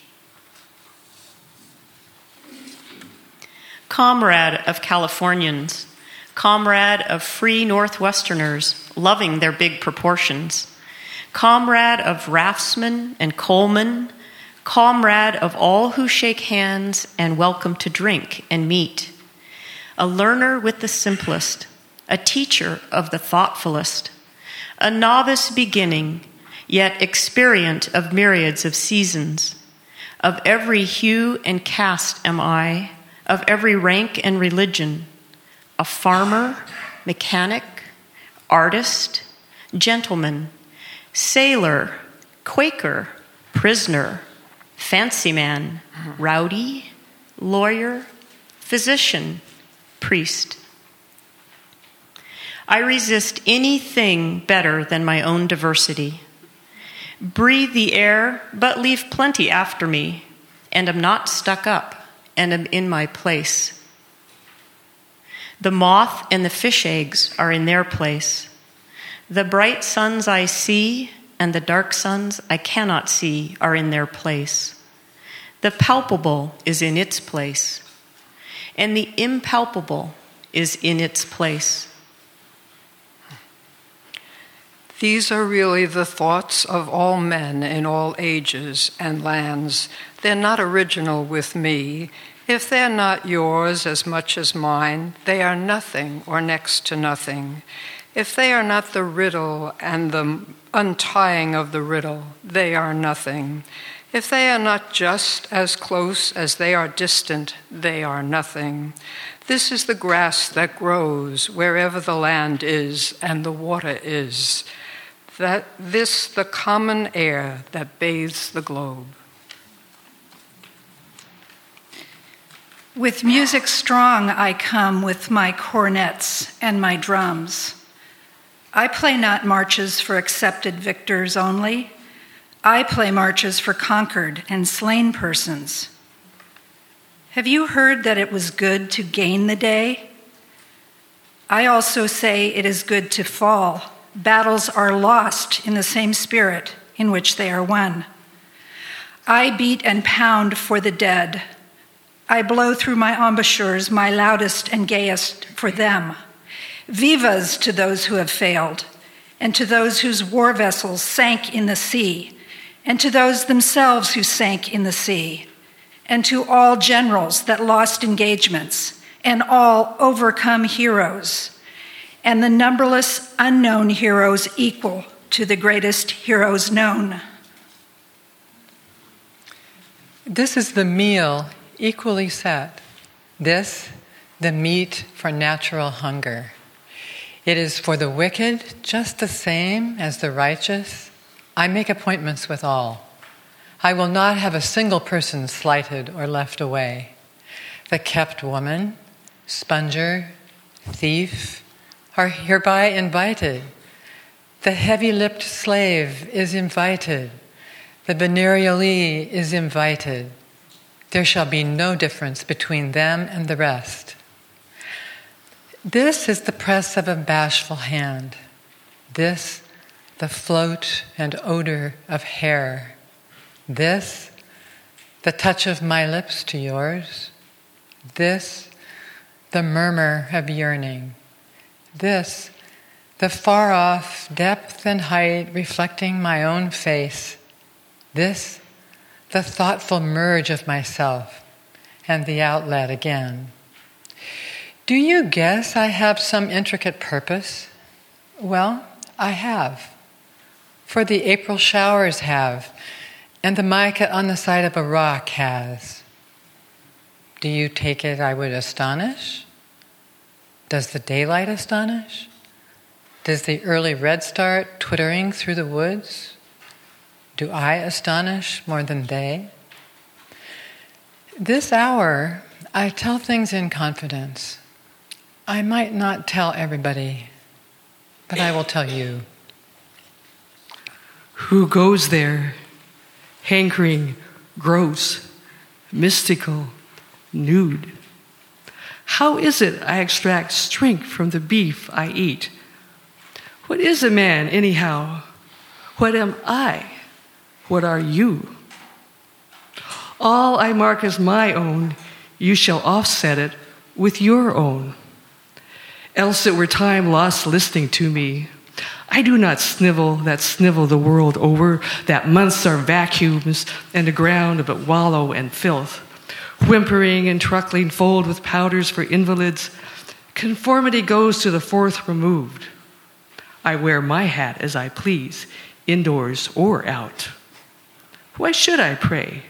Comrade of Californians, comrade of free Northwesterners, loving their big proportions, comrade of raftsmen and coalmen, comrade of all who shake hands and welcome to drink and meet, a learner with the simplest, a teacher of the thoughtfulest a novice beginning, yet experient of myriads of seasons. Of every hue and caste am I, of every rank and religion, a farmer, mechanic, artist, gentleman, sailor, Quaker, prisoner, fancy man, rowdy, lawyer, physician, priest. I resist anything better than my own diversity. Breathe the air, but leave plenty after me, and am not stuck up, and am in my place. The moth and the fish eggs are in their place. The bright suns I see and the dark suns I cannot see are in their place. The palpable is in its place, and the impalpable is in its place. These are really the thoughts of all men in all ages and lands. They're not original with me. If they're not yours as much as mine, they are nothing or next to nothing. If they are not the riddle and the untying of the riddle, they are nothing. If they are not just as close as they are distant, they are nothing. This is the grass that grows wherever the land is and the water is that this the common air that bathes the globe. With music strong, I come with my cornets and my drums. I play not marches for accepted victors only. I play marches for conquered and slain persons. Have you heard that it was good to gain the day? I also say it is good to fall battles are lost in the same spirit in which they are won. I beat and pound for the dead. I blow through my embouchures, my loudest and gayest for them. Vivas to those who have failed, and to those whose war vessels sank in the sea, and to those themselves who sank in the sea, and to all generals that lost engagements, and all overcome heroes, and the numberless unknown heroes equal to the greatest heroes known. This is the meal equally set. This, the meat for natural hunger. It is for the wicked just the same as the righteous. I make appointments with all. I will not have a single person slighted or left away. The kept woman, sponger, thief are hereby invited. The heavy lipped slave is invited. The venerealee is invited. There shall be no difference between them and the rest. This is the press of a bashful hand. This, the float and odor of hair. This, the touch of my lips to yours. This, the murmur of yearning. This, the far off depth and height reflecting my own face. This, the thoughtful merge of myself and the outlet again. Do you guess I have some intricate purpose? Well, I have. For the April showers have, and the mica on the side of a rock has. Do you take it I would astonish? Does the daylight astonish? Does the early redstart twittering through the woods? Do I astonish more than they? This hour, I tell things in confidence. I might not tell everybody, but I will tell you. Who goes there, hankering, gross, mystical, nude? How is it I extract strength from the beef I eat? What is a man, anyhow? What am I? What are you? All I mark as my own, you shall offset it with your own else it were time lost listening to me. I do not snivel that snivel the world over, that months are vacuums and the ground but wallow and filth. Whimpering and truckling fold with powders for invalids, conformity goes to the fourth removed. I wear my hat as I please, indoors or out. Why should I pray?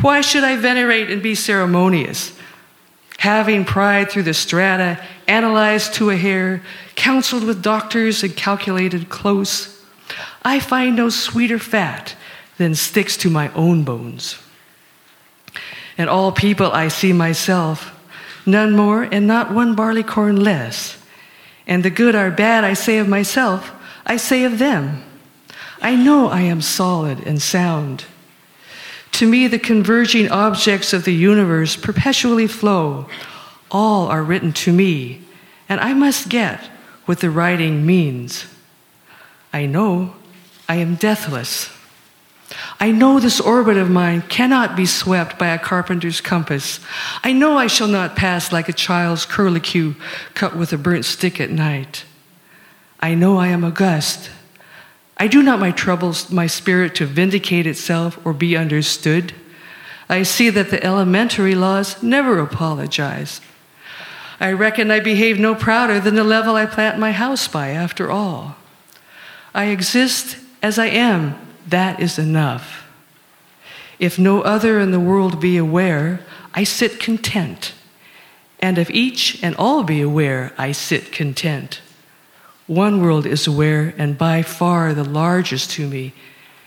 Why should I venerate and be ceremonious? having pried through the strata, analyzed to a hair, counseled with doctors, and calculated close, I find no sweeter fat than sticks to my own bones. And all people I see myself, none more and not one barleycorn less. And the good or bad I say of myself, I say of them. I know I am solid and sound. To me, the converging objects of the universe perpetually flow. All are written to me, and I must get what the writing means. I know I am deathless. I know this orbit of mine cannot be swept by a carpenter's compass. I know I shall not pass like a child's curlicue cut with a burnt stick at night. I know I am august I do not my troubles my spirit to vindicate itself or be understood. I see that the elementary laws never apologize. I reckon I behave no prouder than the level I plant my house by, after all. I exist as I am, that is enough. If no other in the world be aware, I sit content. And if each and all be aware, I sit content. One world is aware and by far the largest to me,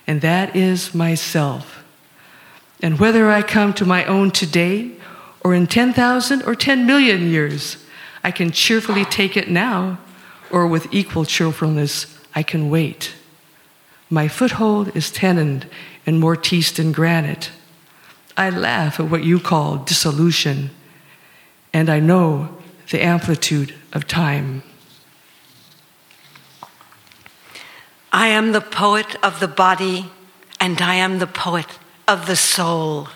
and that is myself. And whether I come to my own today, or in 10,000 or 10 million years, I can cheerfully take it now, or with equal cheerfulness, I can wait. My foothold is tenoned and mortised in granite. I laugh at what you call dissolution, and I know the amplitude of time. I am the poet of the body, and I am the poet of the soul.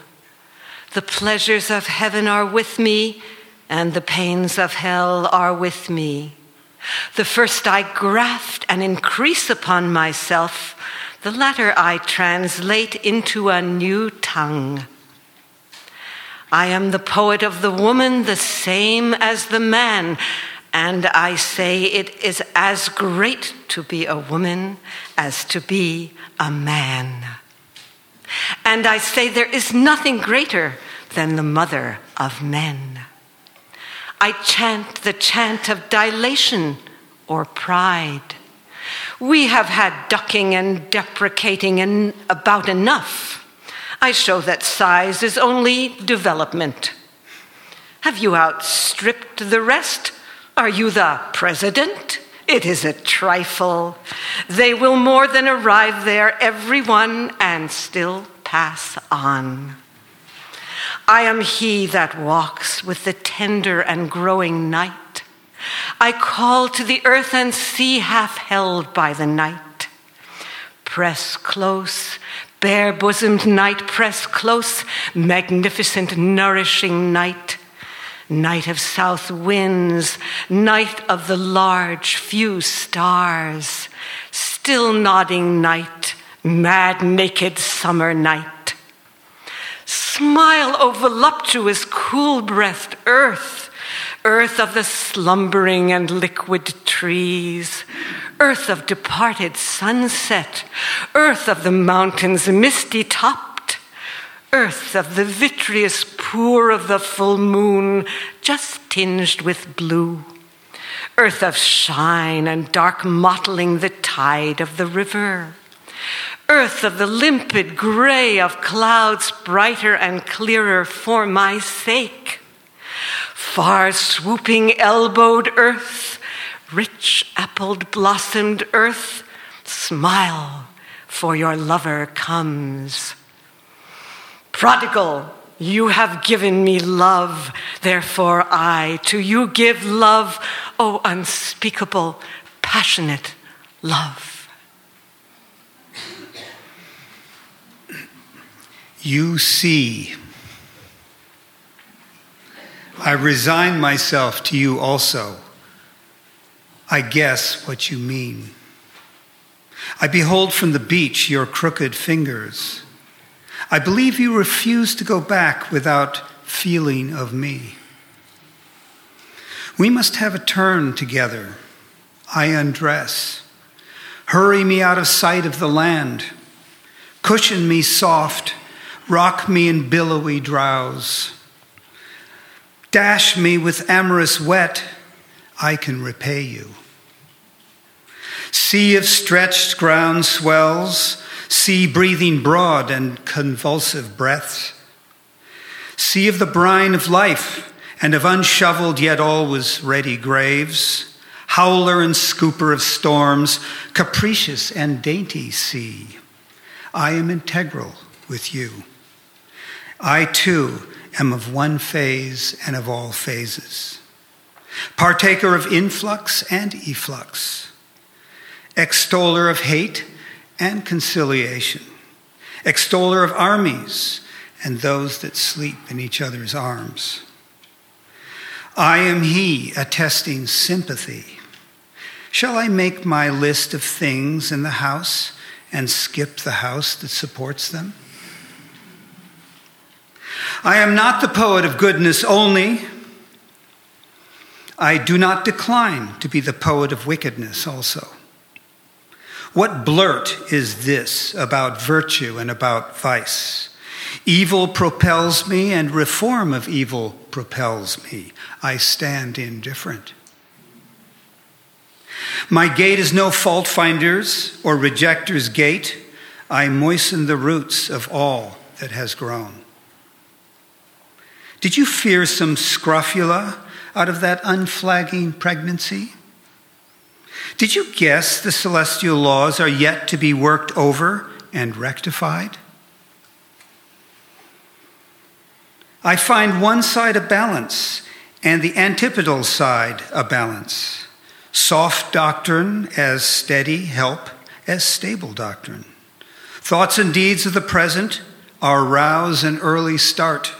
The pleasures of heaven are with me, and the pains of hell are with me. The first I graft and increase upon myself, the latter I translate into a new tongue. I am the poet of the woman, the same as the man, and I say it is as great to be a woman as to be a man. And I say there is nothing greater than the mother of men. I chant the chant of dilation or pride. We have had ducking and deprecating and about enough. I show that size is only development. Have you outstripped the rest? Are you the president? It is a trifle. They will more than arrive there, everyone, and still pass on. I am he that walks with the tender and growing night. I call to the earth and sea half held by the night. Press close, bare bosomed night, press close, magnificent, nourishing night. Night of south winds, night of the large few stars, still nodding night, mad naked summer night. Smile, O voluptuous, cool breathed earth, earth of the slumbering and liquid trees, earth of departed sunset, earth of the mountains misty topped, earth of the vitreous pour of the full moon just tinged with blue, earth of shine and dark mottling the tide of the river earth of the limpid gray of clouds brighter and clearer for my sake. Far swooping elbowed earth, rich appled blossomed earth, smile, for your lover comes. Prodigal, you have given me love, therefore I to you give love, O oh, unspeakable, passionate love. You see. I resign myself to you also. I guess what you mean. I behold from the beach your crooked fingers. I believe you refuse to go back without feeling of me. We must have a turn together. I undress. Hurry me out of sight of the land. Cushion me soft Rock me in billowy drowse. Dash me with amorous wet, I can repay you. Sea of stretched ground swells, sea breathing broad and convulsive breaths. Sea of the brine of life and of unshoveled yet always ready graves. Howler and scooper of storms, capricious and dainty sea. I am integral with you. I too am of one phase and of all phases, partaker of influx and efflux, extoller of hate and conciliation, extoller of armies and those that sleep in each other's arms. I am he attesting sympathy. Shall I make my list of things in the house and skip the house that supports them? I am not the poet of goodness only. I do not decline to be the poet of wickedness also. What blurt is this about virtue and about vice? Evil propels me, and reform of evil propels me. I stand indifferent. My gate is no fault finder's or rejecter's gate. I moisten the roots of all that has grown. Did you fear some scrofula out of that unflagging pregnancy? Did you guess the celestial laws are yet to be worked over and rectified? I find one side a balance and the antipodal side a balance. Soft doctrine as steady help as stable doctrine. Thoughts and deeds of the present are rouse and early start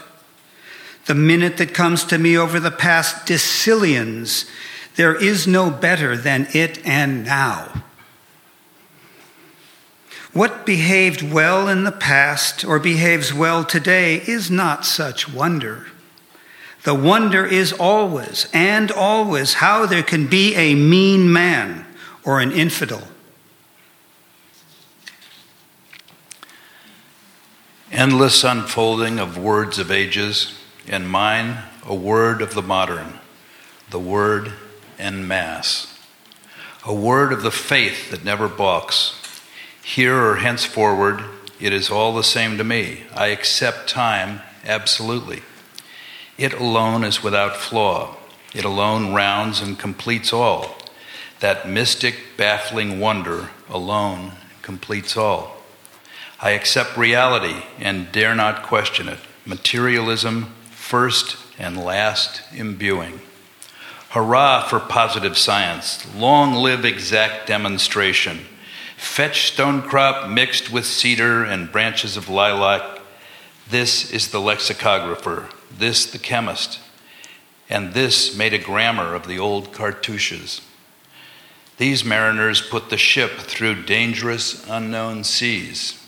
the minute that comes to me over the past decillions, There is no better than it and now. What behaved well in the past or behaves well today is not such wonder. The wonder is always and always how there can be a mean man or an infidel. Endless unfolding of words of ages, and mine a word of the modern, the word en masse. A word of the faith that never balks, here or henceforward, it is all the same to me. I accept time absolutely. It alone is without flaw. It alone rounds and completes all. That mystic, baffling wonder alone completes all. I accept reality and dare not question it. Materialism, first and last imbuing. Hurrah for positive science. Long live exact demonstration. Fetch stonecrop mixed with cedar and branches of lilac. This is the lexicographer, this the chemist, and this made a grammar of the old cartouches. These mariners put the ship through dangerous unknown seas.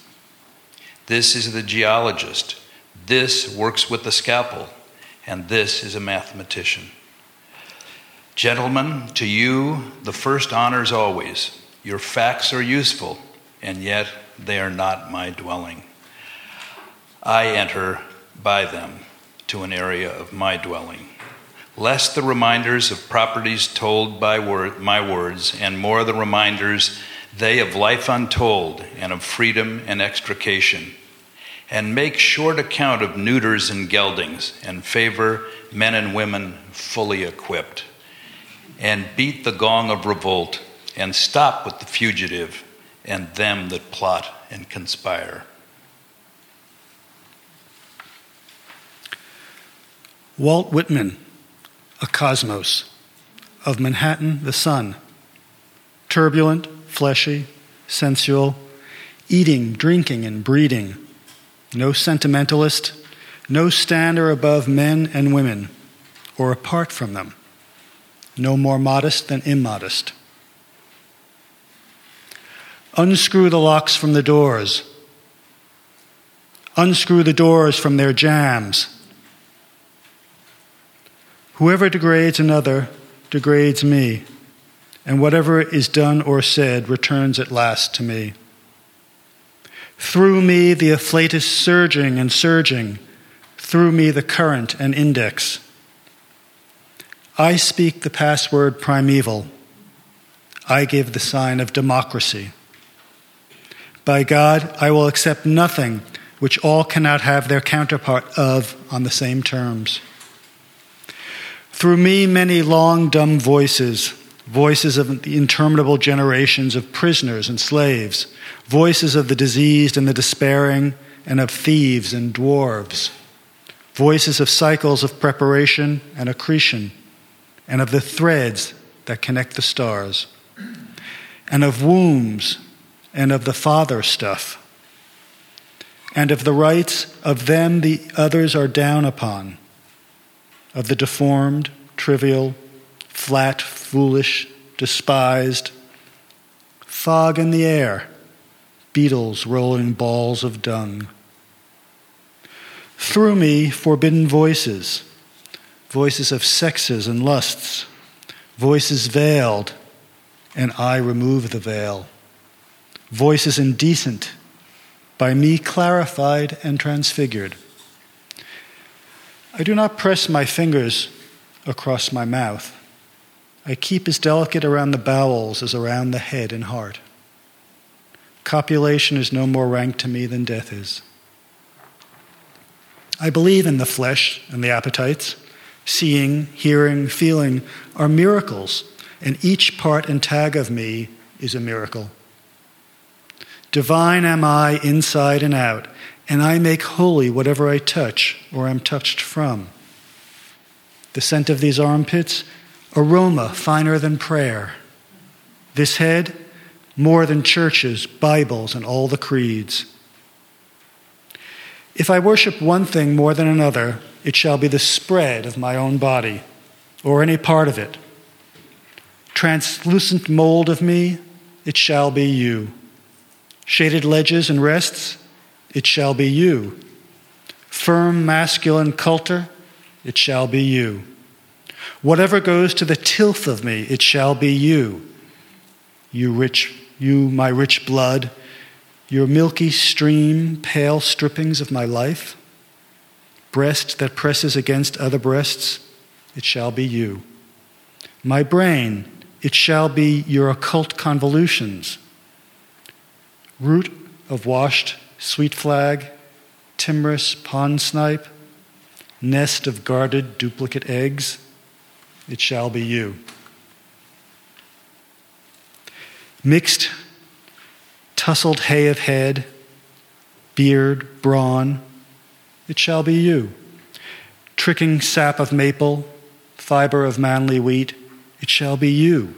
This is the geologist. This works with the scalpel. And this is a mathematician. Gentlemen, to you, the first honors always. Your facts are useful, and yet they are not my dwelling. I enter by them to an area of my dwelling. Less the reminders of properties told by word, my words, and more the reminders they of life untold and of freedom and extrication. And make short account of neuters and geldings, and favor men and women fully equipped. And beat the gong of revolt and stop with the fugitive and them that plot and conspire. Walt Whitman, A Cosmos, of Manhattan, the son. Turbulent, fleshy, sensual, eating, drinking, and breeding. No sentimentalist, no stander above men and women, or apart from them. No more modest than immodest. Unscrew the locks from the doors. Unscrew the doors from their jambs. Whoever degrades another degrades me, and whatever is done or said returns at last to me. Through me the afflatus surging and surging, through me the current and index. I speak the password primeval. I give the sign of democracy. By God, I will accept nothing which all cannot have their counterpart of on the same terms. Through me, many long, dumb voices, voices of the interminable generations of prisoners and slaves, voices of the diseased and the despairing, and of thieves and dwarves, voices of cycles of preparation and accretion, and of the threads that connect the stars, and of wombs and of the father stuff, and of the rights of them the others are down upon, of the deformed, trivial, flat, foolish, despised, fog in the air, beetles rolling balls of dung. Through me, forbidden voices, voices of sexes and lusts, voices veiled, and I remove the veil voices indecent, by me clarified and transfigured. I do not press my fingers across my mouth. I keep as delicate around the bowels as around the head and heart. Copulation is no more rank to me than death is. I believe in the flesh and the appetites. Seeing, hearing, feeling are miracles, and each part and tag of me is a miracle. Divine am I inside and out, and I make holy whatever I touch or am touched from. The scent of these armpits, aroma finer than prayer. This head, more than churches, Bibles, and all the creeds. If I worship one thing more than another, it shall be the spread of my own body, or any part of it. Translucent mold of me, it shall be you. Shaded ledges and rests, it shall be you. Firm masculine culture, it shall be you. Whatever goes to the tilth of me, it shall be you. You rich, you, my rich blood, your milky stream, pale strippings of my life, breast that presses against other breasts, it shall be you. My brain, it shall be your occult convolutions. Root of washed sweet flag, timorous pond snipe, nest of guarded duplicate eggs, it shall be you. Mixed, tousled hay of head, beard, brawn, it shall be you. Tricking sap of maple, fiber of manly wheat, it shall be you.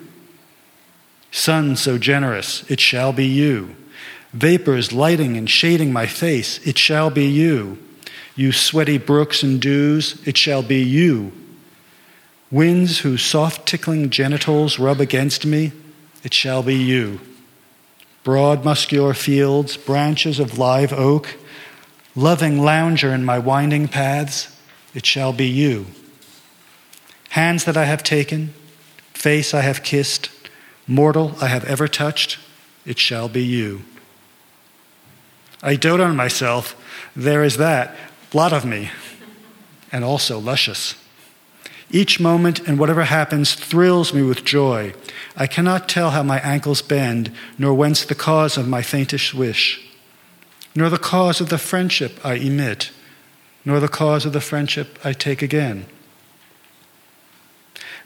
Sun so generous, it shall be you. Vapors lighting and shading my face, it shall be you. You sweaty brooks and dews, it shall be you. Winds whose soft tickling genitals rub against me, it shall be you. Broad muscular fields, branches of live oak, loving lounger in my winding paths, it shall be you. Hands that I have taken, face I have kissed, mortal I have ever touched, it shall be you. I dote on myself, there is that, lot of me, and also luscious. Each moment and whatever happens thrills me with joy. I cannot tell how my ankles bend, nor whence the cause of my faintest wish, nor the cause of the friendship I emit, nor the cause of the friendship I take again.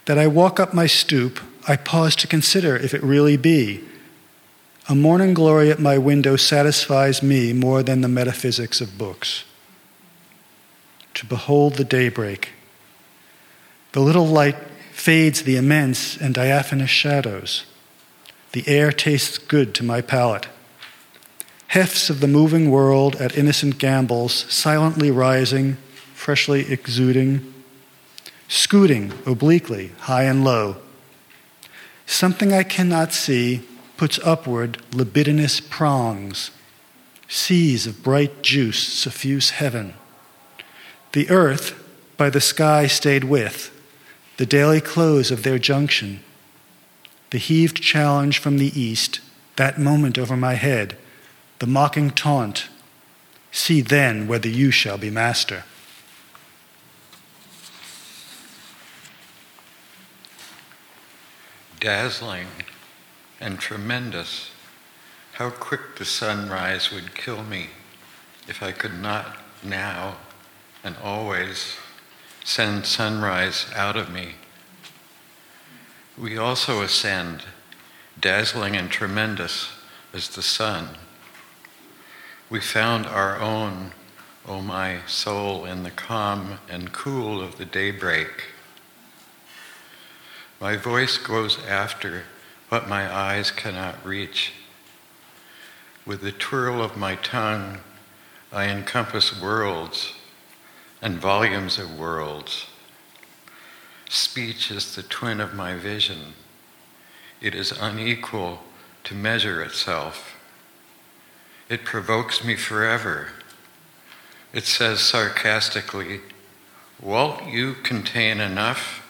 That I walk up my stoop, I pause to consider if it really be. A morning glory at my window satisfies me more than the metaphysics of books. To behold the daybreak, the little light fades the immense and diaphanous shadows. The air tastes good to my palate. Hefts of the moving world at innocent gambols, silently rising, freshly exuding, scooting obliquely, high and low. Something I cannot see puts upward libidinous prongs. Seas of bright juice suffuse heaven. The earth, by the sky stayed with, the daily close of their junction, the heaved challenge from the east, that moment over my head, the mocking taunt see then whether you shall be master. Dazzling and tremendous, how quick the sunrise would kill me if I could not now and always send sunrise out of me. We also ascend, dazzling and tremendous as the sun. We found our own, O oh my soul, in the calm and cool of the daybreak. My voice goes after what my eyes cannot reach. With the twirl of my tongue, I encompass worlds and volumes of worlds. Speech is the twin of my vision. It is unequal to measure itself. It provokes me forever. It says sarcastically, Walt you contain enough?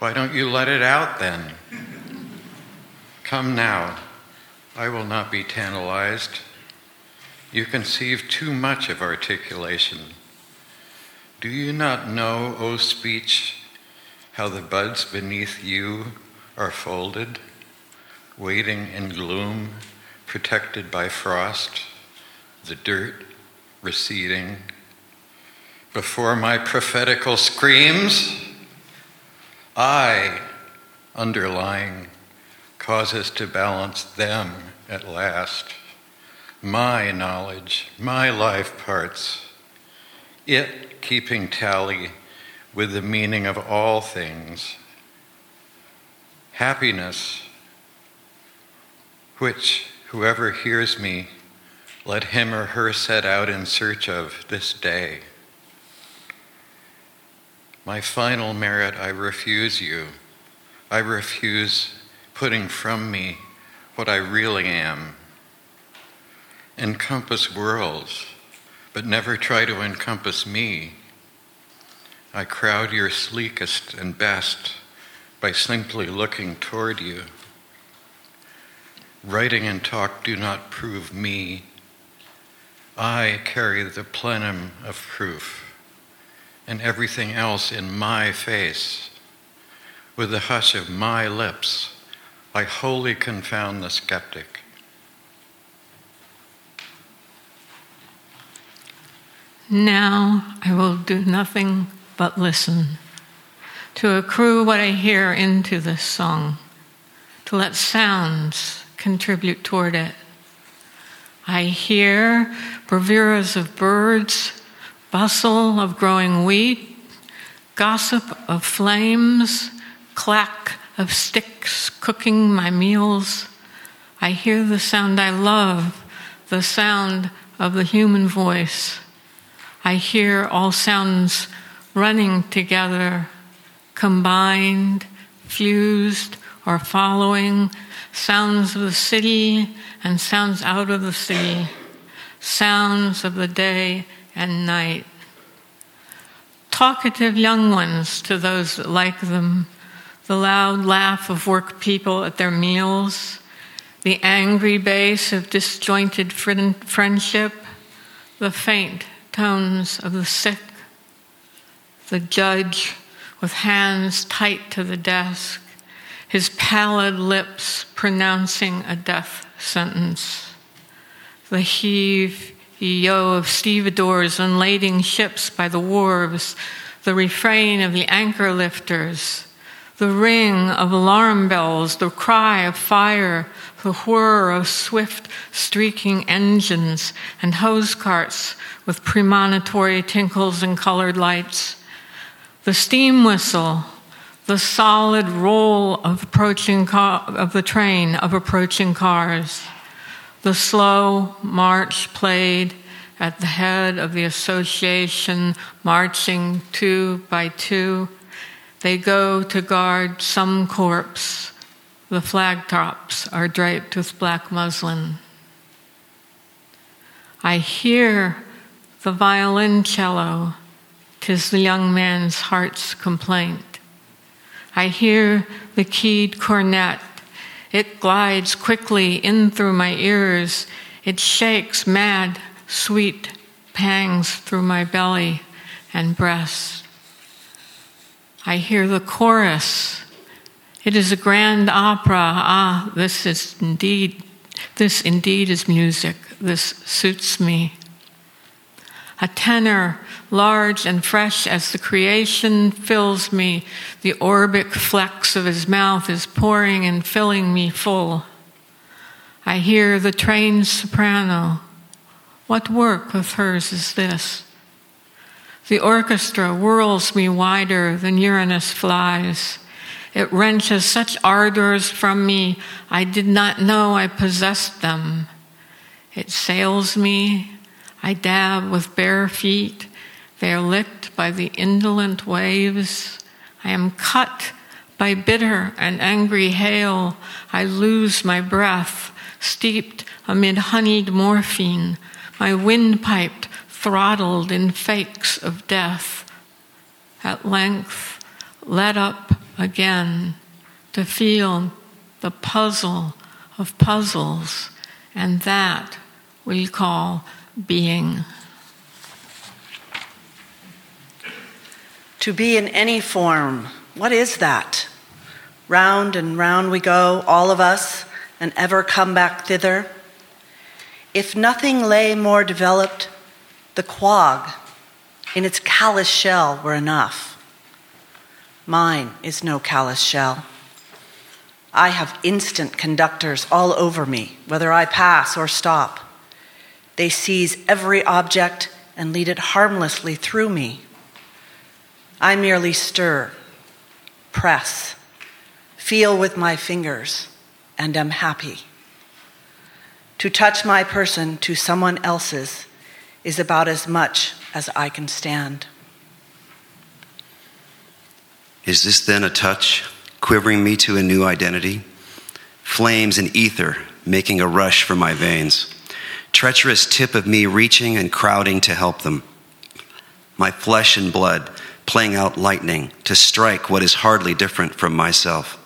Why don't you let it out then? Come now, I will not be tantalized. You conceive too much of articulation. Do you not know, O speech, how the buds beneath you are folded, waiting in gloom, protected by frost, the dirt receding? Before my prophetical screams, I, underlying, causes to balance them at last. My knowledge, my life parts, it keeping tally with the meaning of all things. Happiness, which whoever hears me, let him or her set out in search of this day. My final merit, I refuse you. I refuse putting from me what I really am. Encompass worlds, but never try to encompass me. I crowd your sleekest and best by simply looking toward you. Writing and talk do not prove me. I carry the plenum of proof, and everything else in my face. With the hush of my lips, I wholly confound the skeptic. Now I will do nothing but listen, to accrue what I hear into this song, to let sounds contribute toward it. I hear bravuras of birds, bustle of growing wheat, gossip of flames, clack of sticks cooking my meals. I hear the sound I love, the sound of the human voice. I hear all sounds running together, combined, fused, or following sounds of the city and sounds out of the city, sounds of the day and night. Talkative young ones to those that like them, the loud laugh of work people at their meals, the angry bass of disjointed friendship, the faint tones of the sick. The judge with hands tight to the desk, his pallid lips pronouncing a death sentence. The heave, yo of stevedores unlading ships by the wharves, the refrain of the anchor lifters, the ring of alarm bells, the cry of fire, the whir of swift streaking engines and hose carts with premonitory tinkles and colored lights the steam whistle, the solid roll of approaching car, of the train of approaching cars, the slow march played at the head of the association, marching two by two. They go to guard some corpse. The flag tops are draped with black muslin. I hear the violoncello Tis the young man's heart's complaint. I hear the keyed cornet. It glides quickly in through my ears. It shakes mad, sweet pangs through my belly and breast. I hear the chorus. It is a grand opera. Ah, this is indeed, this indeed is music. This suits me. A tenor large and fresh as the creation fills me. The orbic flex of his mouth is pouring and filling me full. I hear the trained soprano. What work of hers is this? The orchestra whirls me wider than Uranus flies. It wrenches such ardors from me, I did not know I possessed them. It sails me, I dab with bare feet, they are licked by the indolent waves. I am cut by bitter and angry hail. I lose my breath, steeped amid honeyed morphine, my windpipe throttled in fakes of death. At length, let up again to feel the puzzle of puzzles, and that we call being. To be in any form, what is that? Round and round we go, all of us, and ever come back thither. If nothing lay more developed, the quag in its callous shell were enough. Mine is no callous shell. I have instant conductors all over me, whether I pass or stop. They seize every object and lead it harmlessly through me. I merely stir, press, feel with my fingers, and am happy. To touch my person to someone else's is about as much as I can stand. Is this then a touch, quivering me to a new identity? flames and ether making a rush for my veins, treacherous tip of me reaching and crowding to help them, my flesh and blood playing out lightning to strike what is hardly different from myself.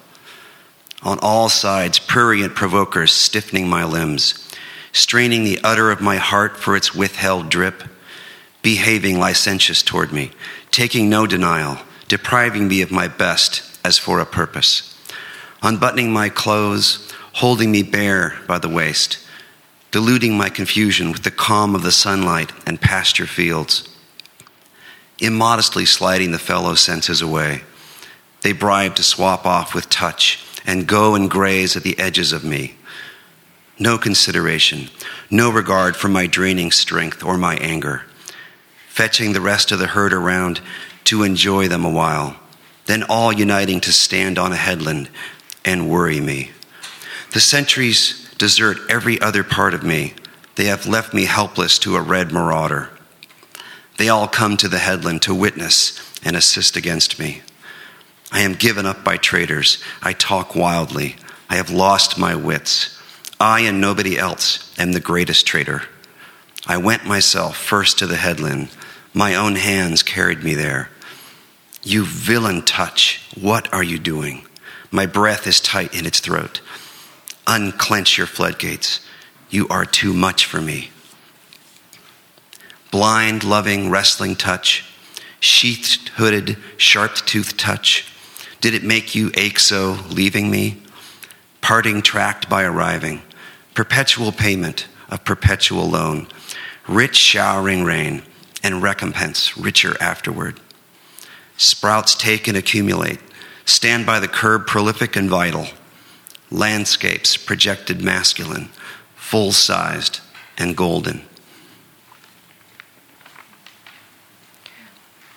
On all sides, prurient provokers stiffening my limbs, straining the udder of my heart for its withheld drip, behaving licentious toward me, taking no denial, depriving me of my best as for a purpose, unbuttoning my clothes, holding me bare by the waist, diluting my confusion with the calm of the sunlight and pasture fields, immodestly sliding the fellow senses away. They bribe to swap off with touch and go and graze at the edges of me. No consideration, no regard for my draining strength or my anger. Fetching the rest of the herd around to enjoy them a while, then all uniting to stand on a headland and worry me. The centuries desert every other part of me. They have left me helpless to a red marauder. They all come to the headland to witness and assist against me. I am given up by traitors. I talk wildly. I have lost my wits. I and nobody else am the greatest traitor. I went myself first to the headland. My own hands carried me there. You villain touch, what are you doing? My breath is tight in its throat. Unclench your floodgates. You are too much for me. Blind, loving, wrestling touch, sheathed, hooded, sharp toothed touch did it make you ache so, leaving me? Parting tracked by arriving, perpetual payment of perpetual loan, rich showering rain, and recompense richer afterward. Sprouts take and accumulate, stand by the curb prolific and vital. Landscapes projected masculine, full sized, and golden.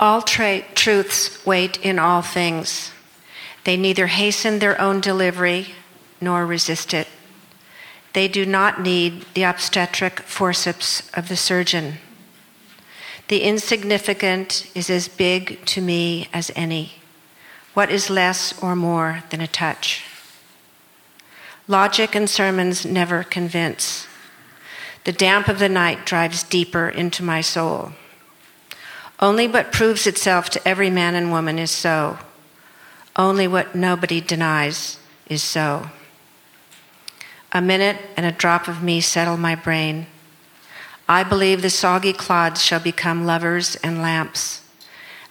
All tra- truths wait in all things. They neither hasten their own delivery nor resist it. They do not need the obstetric forceps of the surgeon. The insignificant is as big to me as any. What is less or more than a touch? Logic and sermons never convince. The damp of the night drives deeper into my soul. Only what proves itself to every man and woman is so. Only what nobody denies is so. A minute and a drop of me settle my brain. I believe the soggy clods shall become lovers and lamps,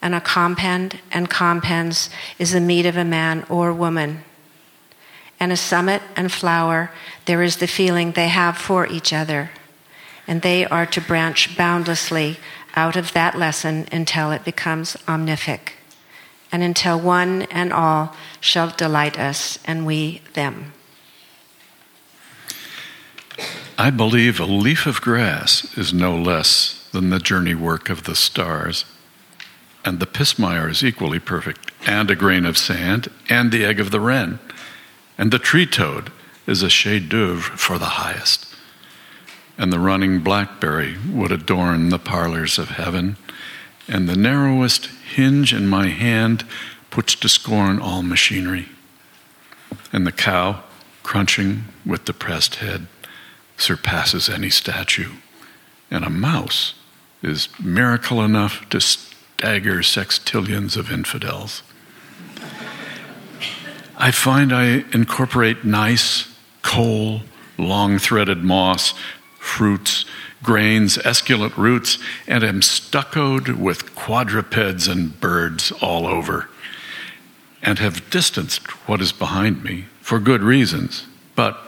and a compend and compends is the meat of a man or woman. And a summit and flower, there is the feeling they have for each other, and they are to branch boundlessly out of that lesson until it becomes omnific and until one and all shall delight us, and we them. I believe a leaf of grass is no less than the journey work of the stars. And the pismire is equally perfect, and a grain of sand, and the egg of the wren. And the tree toad is a chef d'oeuvre for the highest. And the running blackberry would adorn the parlors of heaven and the narrowest hinge in my hand puts to scorn all machinery. And the cow, crunching with depressed head, surpasses any statue. And a mouse is miracle enough to stagger sextillions of infidels. I find I incorporate gneiss, coal, long threaded moss, fruits, grains, esculent roots, and am stuccoed with quadrupeds and birds all over, and have distanced what is behind me for good reasons, but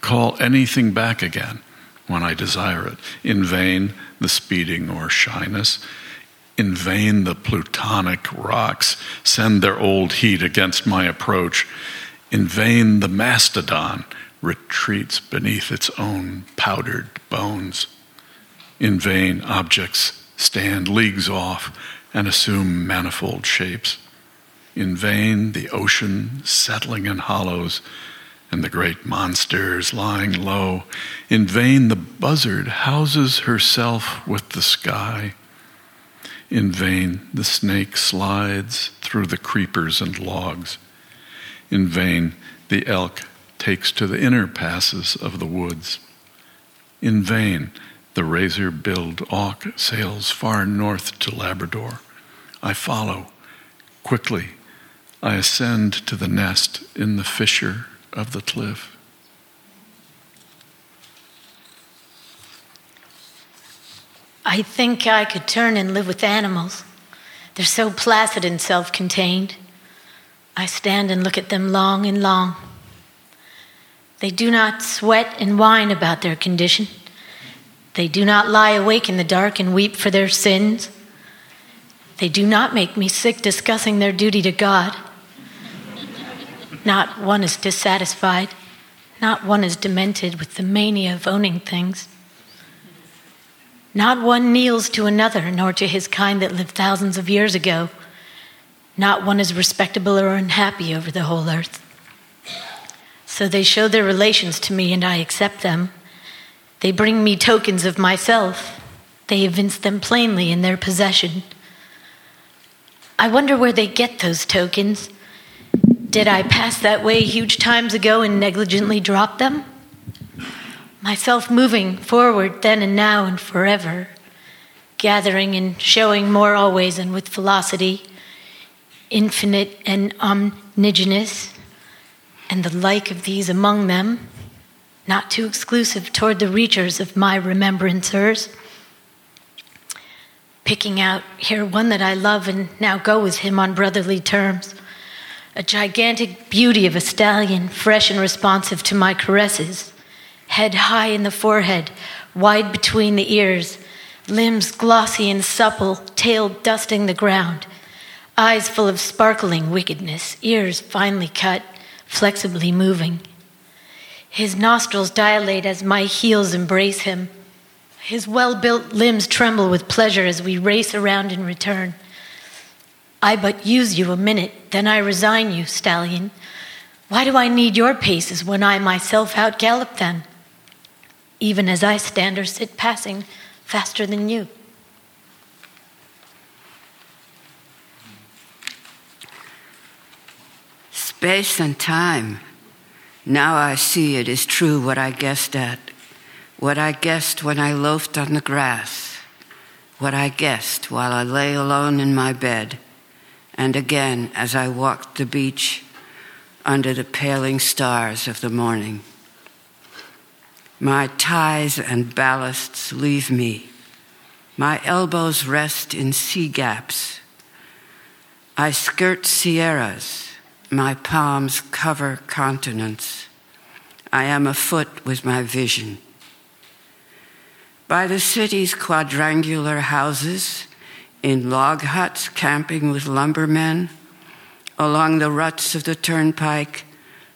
call anything back again when I desire it. In vain the speeding or shyness. In vain the plutonic rocks send their old heat against my approach. In vain the mastodon retreats beneath its own powdered bones. In vain, objects stand leagues off and assume manifold shapes. In vain, the ocean settling in hollows and the great monsters lying low. In vain, the buzzard houses herself with the sky. In vain, the snake slides through the creepers and logs. In vain, the elk takes to the inner passes of the woods. In vain, the razor billed auk sails far north to Labrador. I follow. Quickly, I ascend to the nest in the fissure of the cliff. I think I could turn and live with animals. They're so placid and self contained. I stand and look at them long and long. They do not sweat and whine about their condition. They do not lie awake in the dark and weep for their sins. They do not make me sick discussing their duty to God. Not one is dissatisfied. Not one is demented with the mania of owning things. Not one kneels to another, nor to his kind that lived thousands of years ago. Not one is respectable or unhappy over the whole earth. So they show their relations to me, and I accept them. They bring me tokens of myself. They evince them plainly in their possession. I wonder where they get those tokens. Did I pass that way huge times ago and negligently drop them? Myself moving forward then and now and forever, gathering and showing more always and with velocity, infinite and omnigenous, and the like of these among them, not too exclusive toward the reachers of my remembrancers picking out here one that I love and now go with him on brotherly terms. A gigantic beauty of a stallion, fresh and responsive to my caresses. Head high in the forehead, wide between the ears, limbs glossy and supple, tail dusting the ground, eyes full of sparkling wickedness, ears finely cut, flexibly moving. His nostrils dilate as my heels embrace him his well built limbs tremble with pleasure as we race around and return. I but use you a minute, then I resign you, stallion. Why do I need your paces when I myself outgallop them? Even as I stand or sit passing faster than you. Space and time. Now I see it is true what I guessed at what I guessed when I loafed on the grass, what I guessed while I lay alone in my bed, and again as I walked the beach under the paling stars of the morning. My ties and ballasts leave me. My elbows rest in sea gaps. I skirt sierras. My palms cover continents. I am afoot with my vision by the city's quadrangular houses, in log huts camping with lumbermen, along the ruts of the turnpike,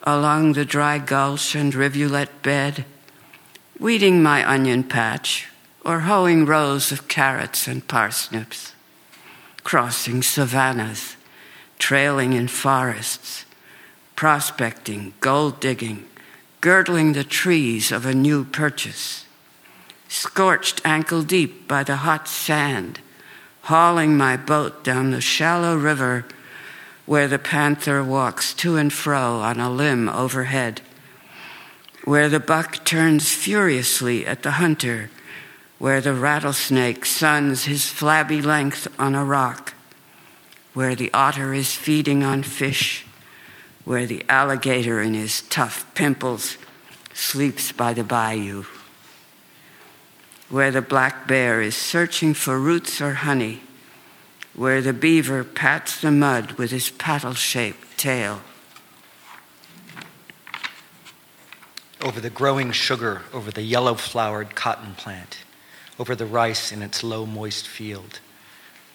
along the dry gulch and rivulet bed, weeding my onion patch or hoeing rows of carrots and parsnips, crossing savannas, trailing in forests, prospecting, gold digging, girdling the trees of a new purchase. Scorched ankle deep by the hot sand, hauling my boat down the shallow river where the panther walks to and fro on a limb overhead, where the buck turns furiously at the hunter, where the rattlesnake suns his flabby length on a rock, where the otter is feeding on fish, where the alligator in his tough pimples sleeps by the bayou where the black bear is searching for roots or honey, where the beaver pats the mud with his paddle shaped tail. Over the growing sugar, over the yellow flowered cotton plant, over the rice in its low moist field,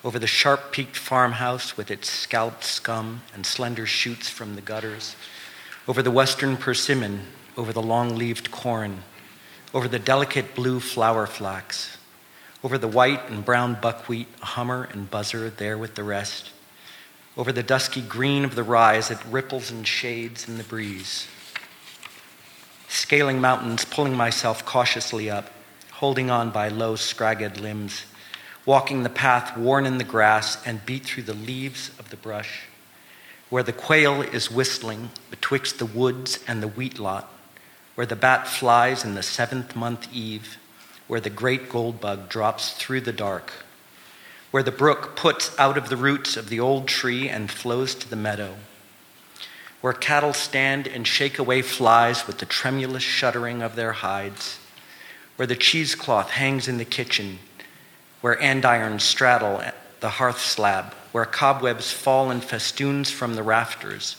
over the sharp peaked farmhouse with its scalped scum and slender shoots from the gutters, over the western persimmon, over the long leaved corn, over the delicate blue flower flax, over the white and brown buckwheat, a hummer and buzzer there with the rest, over the dusky green of the as it ripples and shades in the breeze. Scaling mountains, pulling myself cautiously up, holding on by low, scragged limbs, walking the path worn in the grass and beat through the leaves of the brush, where the quail is whistling betwixt the woods and the wheat lot, where the bat flies in the seventh month eve, where the great gold bug drops through the dark, where the brook puts out of the roots of the old tree and flows to the meadow, where cattle stand and shake away flies with the tremulous shuddering of their hides, where the cheesecloth hangs in the kitchen, where andirons straddle the hearth slab, where cobwebs fall in festoons from the rafters,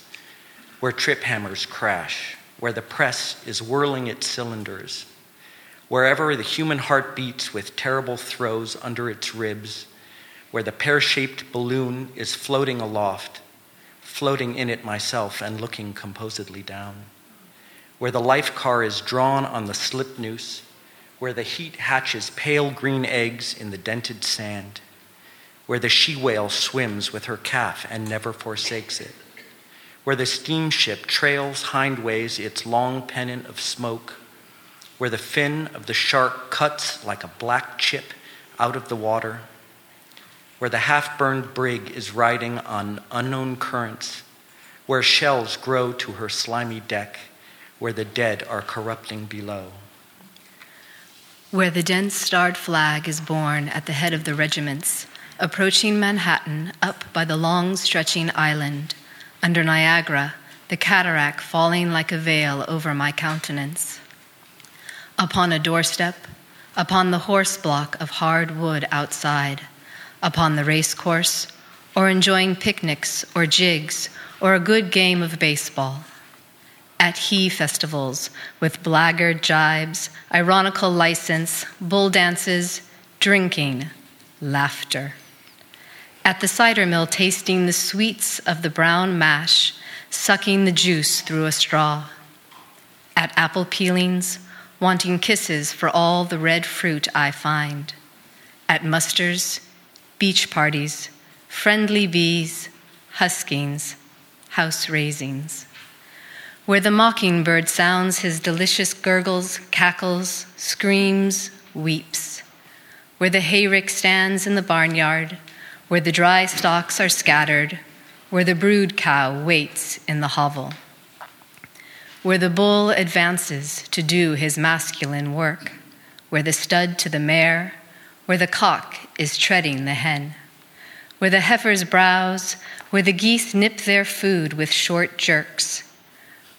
where trip hammers crash, where the press is whirling its cylinders, wherever the human heart beats with terrible throes under its ribs, where the pear shaped balloon is floating aloft, floating in it myself and looking composedly down, where the life car is drawn on the slip noose, where the heat hatches pale green eggs in the dented sand, where the she whale swims with her calf and never forsakes it, where the steamship trails hindways its long pennant of smoke, where the fin of the shark cuts like a black chip out of the water, where the half burned brig is riding on unknown currents, where shells grow to her slimy deck, where the dead are corrupting below. Where the dense starred flag is borne at the head of the regiments, approaching Manhattan up by the long stretching island, under Niagara, the cataract falling like a veil over my countenance. Upon a doorstep, upon the horse block of hard wood outside, upon the race course, or enjoying picnics or jigs or a good game of baseball. At he festivals with blackguard jibes, ironical license, bull dances, drinking, laughter. At the cider mill, tasting the sweets of the brown mash, sucking the juice through a straw. At apple peelings, wanting kisses for all the red fruit I find. At musters, beach parties, friendly bees, huskings, house raisings. Where the mockingbird sounds his delicious gurgles, cackles, screams, weeps. Where the hayrick stands in the barnyard, where the dry stalks are scattered, where the brood cow waits in the hovel. Where the bull advances to do his masculine work, where the stud to the mare, where the cock is treading the hen, where the heifers browse, where the geese nip their food with short jerks,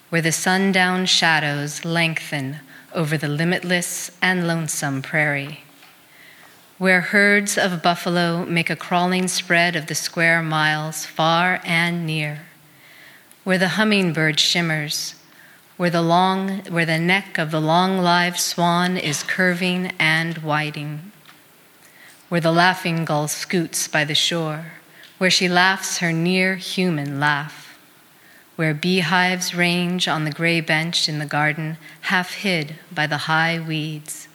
where the sundown shadows lengthen over the limitless and lonesome prairie, where herds of buffalo make a crawling spread of the square miles far and near, where the hummingbird shimmers, where the long where the neck of the long-lived swan is curving and widening. Where the laughing gull scoots by the shore, where she laughs her near human laugh, where beehives range on the gray bench in the garden, half hid by the high weeds,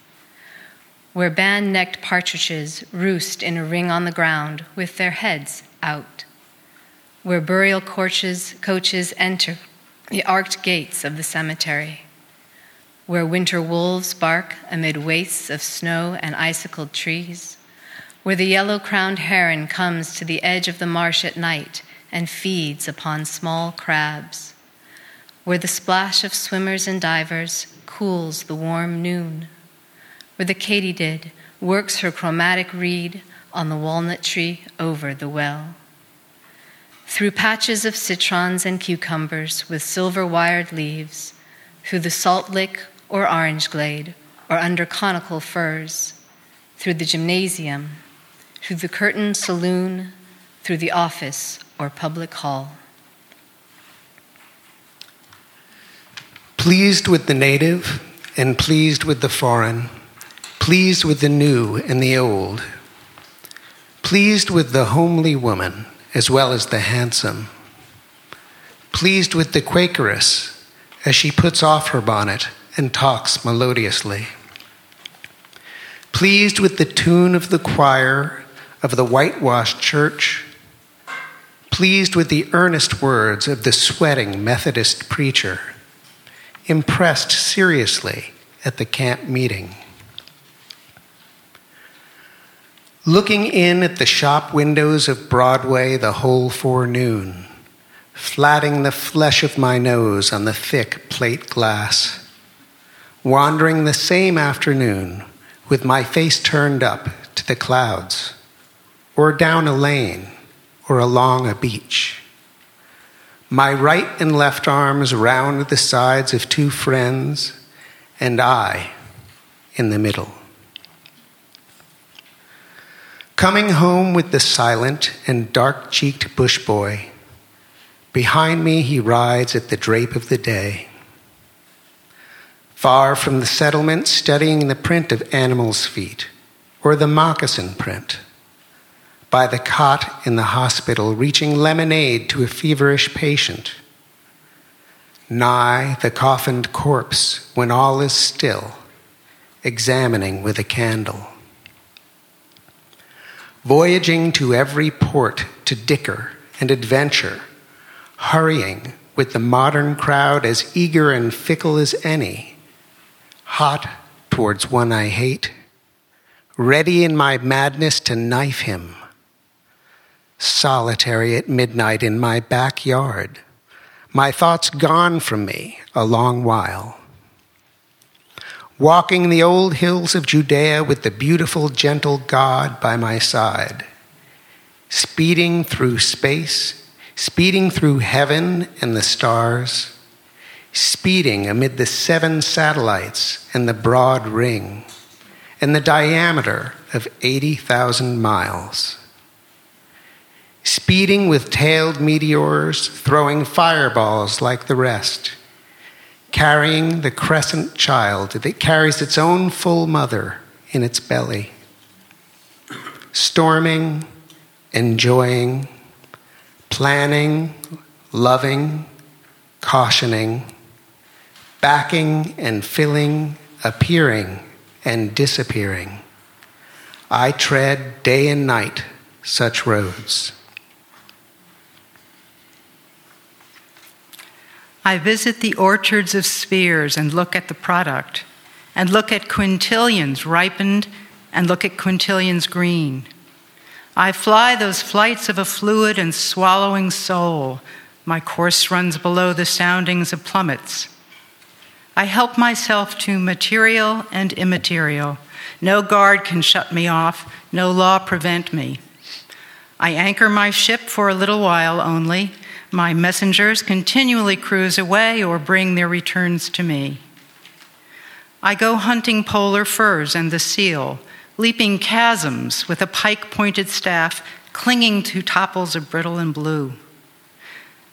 where band necked partridges roost in a ring on the ground with their heads out, where burial coaches, coaches enter the arched gates of the cemetery. Where winter wolves bark amid wastes of snow and icicled trees, where the yellow crowned heron comes to the edge of the marsh at night and feeds upon small crabs, where the splash of swimmers and divers cools the warm noon, where the katydid works her chromatic reed on the walnut tree over the well. Through patches of citrons and cucumbers with silver wired leaves, through the salt lick or orange glade, or under conical firs, through the gymnasium through the curtained saloon, through the office or public hall. Pleased with the native and pleased with the foreign, pleased with the new and the old, pleased with the homely woman as well as the handsome, pleased with the Quakeress as she puts off her bonnet and talks melodiously, pleased with the tune of the choir of the whitewashed church, pleased with the earnest words of the sweating Methodist preacher, impressed seriously at the camp meeting. Looking in at the shop windows of Broadway the whole forenoon, flatting the flesh of my nose on the thick plate glass, wandering the same afternoon with my face turned up to the clouds, or down a lane, or along a beach. My right and left arms round the sides of two friends, and I in the middle. Coming home with the silent and dark cheeked bush boy, behind me he rides at the drape of the day. Far from the settlement, studying the print of animals' feet or the moccasin print. By the cot in the hospital, reaching lemonade to a feverish patient. Nigh the coffined corpse when all is still, examining with a candle. Voyaging to every port to dicker and adventure, hurrying with the modern crowd as eager and fickle as any hot towards one I hate, ready in my madness to knife him, solitary at midnight in my backyard, my thoughts gone from me a long while. Walking the old hills of Judea with the beautiful, gentle God by my side, speeding through space, speeding through heaven and the stars speeding amid the seven satellites and the broad ring, and the diameter of 80,000 miles. Speeding with tailed meteors, throwing fireballs like the rest, carrying the crescent child that carries its own full mother in its belly. Storming, enjoying, planning, loving, cautioning, backing and filling, appearing and disappearing. I tread day and night such roads. I visit the orchards of spheres and look at the product, and look at quintillions ripened, and look at quintillions green. I fly those flights of a fluid and swallowing soul. My course runs below the soundings of plummets. I help myself to material and immaterial. No guard can shut me off, no law prevent me. I anchor my ship for a little while only. My messengers continually cruise away or bring their returns to me. I go hunting polar furs and the seal, leaping chasms with a pike pointed staff, clinging to topples of brittle and blue.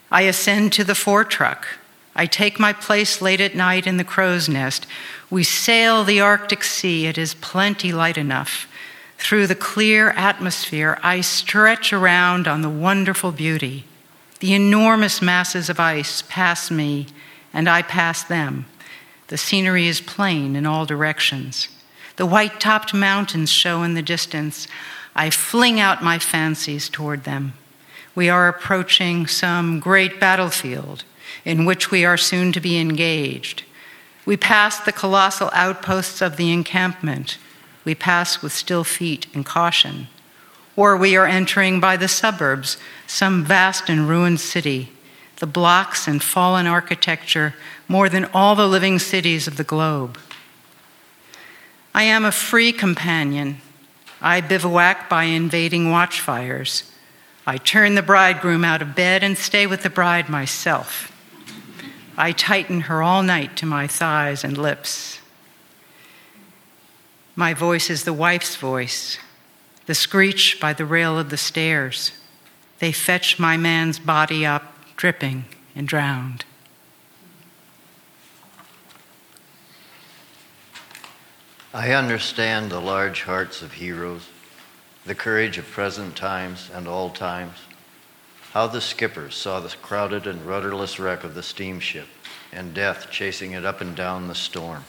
I ascend to the foretruck, I take my place late at night in the crow's nest. We sail the Arctic Sea, it is plenty light enough. Through the clear atmosphere, I stretch around on the wonderful beauty. The enormous masses of ice pass me, and I pass them. The scenery is plain in all directions. The white topped mountains show in the distance. I fling out my fancies toward them. We are approaching some great battlefield in which we are soon to be engaged. We pass the colossal outposts of the encampment. We pass with still feet and caution. Or we are entering by the suburbs some vast and ruined city, the blocks and fallen architecture more than all the living cities of the globe. I am a free companion. I bivouac by invading watchfires. I turn the bridegroom out of bed and stay with the bride myself. I tighten her all night to my thighs and lips. My voice is the wife's voice, the screech by the rail of the stairs. They fetch my man's body up, dripping and drowned. I understand the large hearts of heroes, the courage of present times and all times how the skipper saw the crowded and rudderless wreck of the steamship and death chasing it up and down the storm.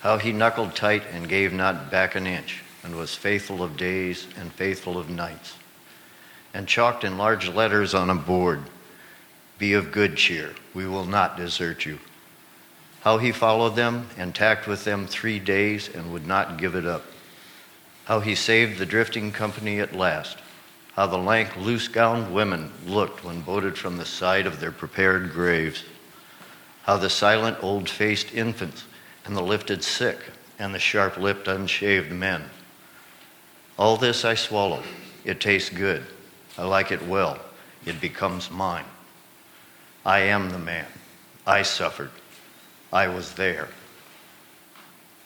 How he knuckled tight and gave not back an inch and was faithful of days and faithful of nights. And chalked in large letters on a board, Be of good cheer, we will not desert you. How he followed them and tacked with them three days and would not give it up. How he saved the drifting company at last How the lank, loose gowned women looked when boated from the side of their prepared graves. How the silent, old faced infants and the lifted sick and the sharp lipped, unshaved men. All this I swallow. It tastes good. I like it well. It becomes mine. I am the man. I suffered. I was there.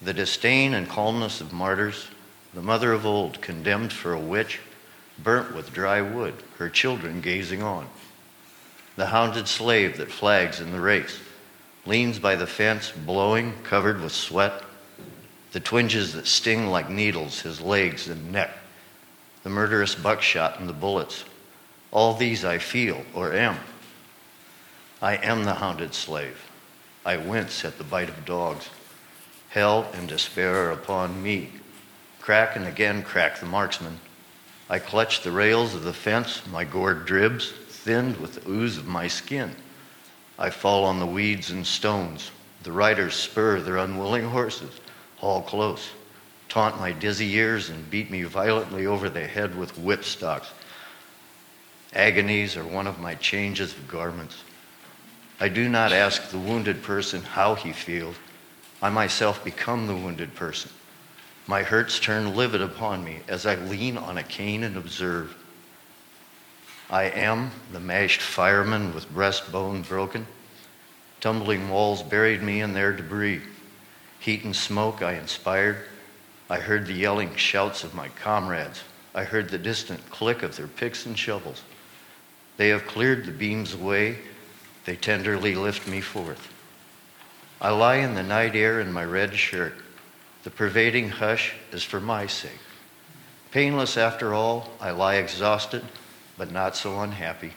The disdain and calmness of martyrs, the mother of old condemned for a witch, burnt with dry wood, her children gazing on. The hounded slave that flags in the race, leans by the fence, blowing, covered with sweat. The twinges that sting like needles, his legs and neck. The murderous buckshot and the bullets. All these I feel or am. I am the hounded slave. I wince at the bite of dogs. Hell and despair are upon me. Crack and again crack the marksman. I clutch the rails of the fence, my gourd dribs, thinned with the ooze of my skin. I fall on the weeds and stones. The riders spur their unwilling horses, haul close, taunt my dizzy ears, and beat me violently over the head with whipstocks. Agonies are one of my changes of garments. I do not ask the wounded person how he feels. I myself become the wounded person. My hurts turn livid upon me as I lean on a cane and observe. I am the mashed fireman with breastbone broken. Tumbling walls buried me in their debris. Heat and smoke I inspired. I heard the yelling shouts of my comrades. I heard the distant click of their picks and shovels. They have cleared the beams away. They tenderly lift me forth. I lie in the night air in my red shirt. The pervading hush is for my sake. Painless after all, I lie exhausted, but not so unhappy.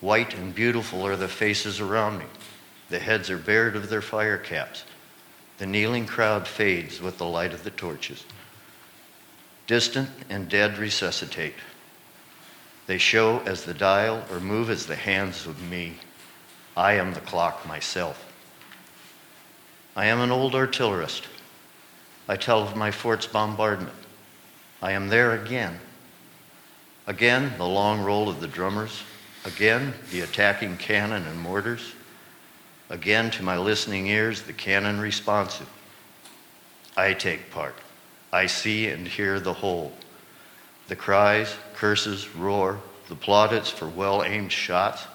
White and beautiful are the faces around me. The heads are bared of their fire caps. The kneeling crowd fades with the light of the torches. Distant and dead resuscitate. They show as the dial or move as the hands of me. I am the clock myself. I am an old artillerist. I tell of my fort's bombardment. I am there again. Again, the long roll of the drummers. Again, the attacking cannon and mortars. Again, to my listening ears, the cannon responsive. I take part. I see and hear the whole. The cries, curses, roar, the plaudits for well aimed shots,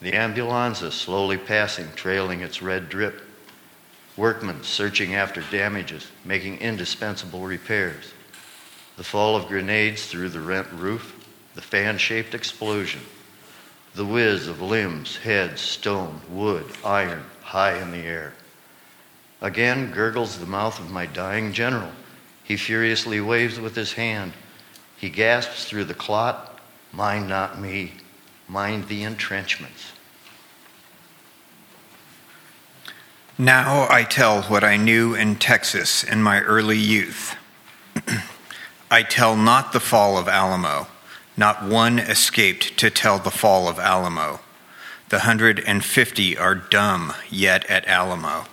the ambulanza slowly passing, trailing its red drip, workmen searching after damages, making indispensable repairs, the fall of grenades through the rent roof, the fan shaped explosion, the whiz of limbs, heads, stone, wood, iron, high in the air. Again gurgles the mouth of my dying general. He furiously waves with his hand. He gasps through the clot, mind not me, mind the entrenchments. Now I tell what I knew in Texas in my early youth. I tell not the fall of Alamo. Not one escaped to tell the fall of Alamo. The hundred and fifty are dumb yet at Alamo.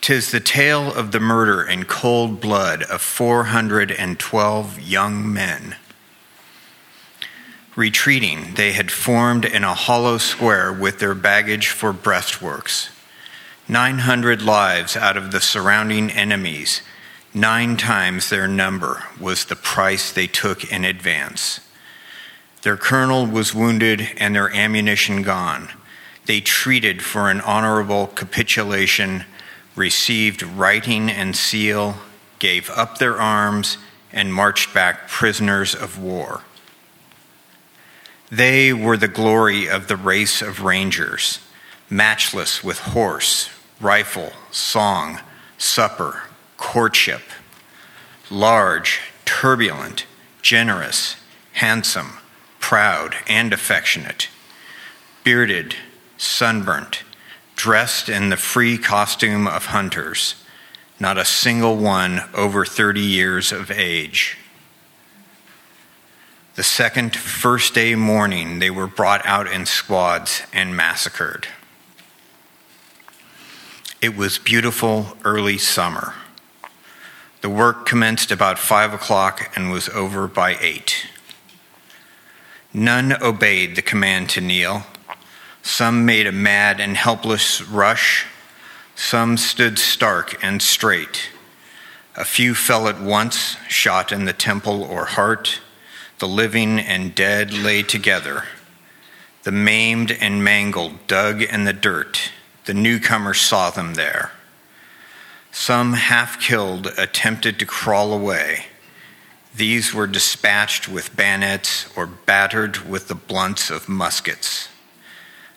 Tis the tale of the murder in cold blood of 412 young men. Retreating, they had formed in a hollow square with their baggage for breastworks. 900 lives out of the surrounding enemies, nine times their number, was the price they took in advance. Their colonel was wounded and their ammunition gone. They treated for an honorable capitulation received writing and seal, gave up their arms, and marched back prisoners of war. They were the glory of the race of rangers, matchless with horse, rifle, song, supper, courtship, large, turbulent, generous, handsome, proud, and affectionate, bearded, sunburnt, dressed in the free costume of hunters, not a single one over 30 years of age. The second first day morning, they were brought out in squads and massacred. It was beautiful early summer. The work commenced about five o'clock and was over by eight. None obeyed the command to kneel. Some made a mad and helpless rush. Some stood stark and straight. A few fell at once, shot in the temple or heart. The living and dead lay together. The maimed and mangled dug in the dirt. The newcomer saw them there. Some half killed attempted to crawl away. These were dispatched with bayonets or battered with the blunts of muskets.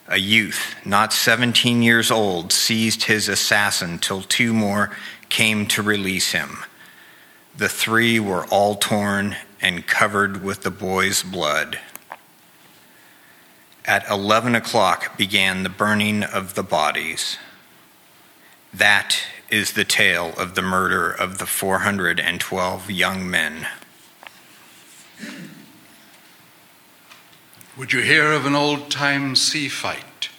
A youth, not 17 years old, seized his assassin till two more came to release him. The three were all torn and covered with the boy's blood. At 11 o'clock began the burning of the bodies. That is the tale of the murder of the 412 young men. Would you hear of an old time sea fight?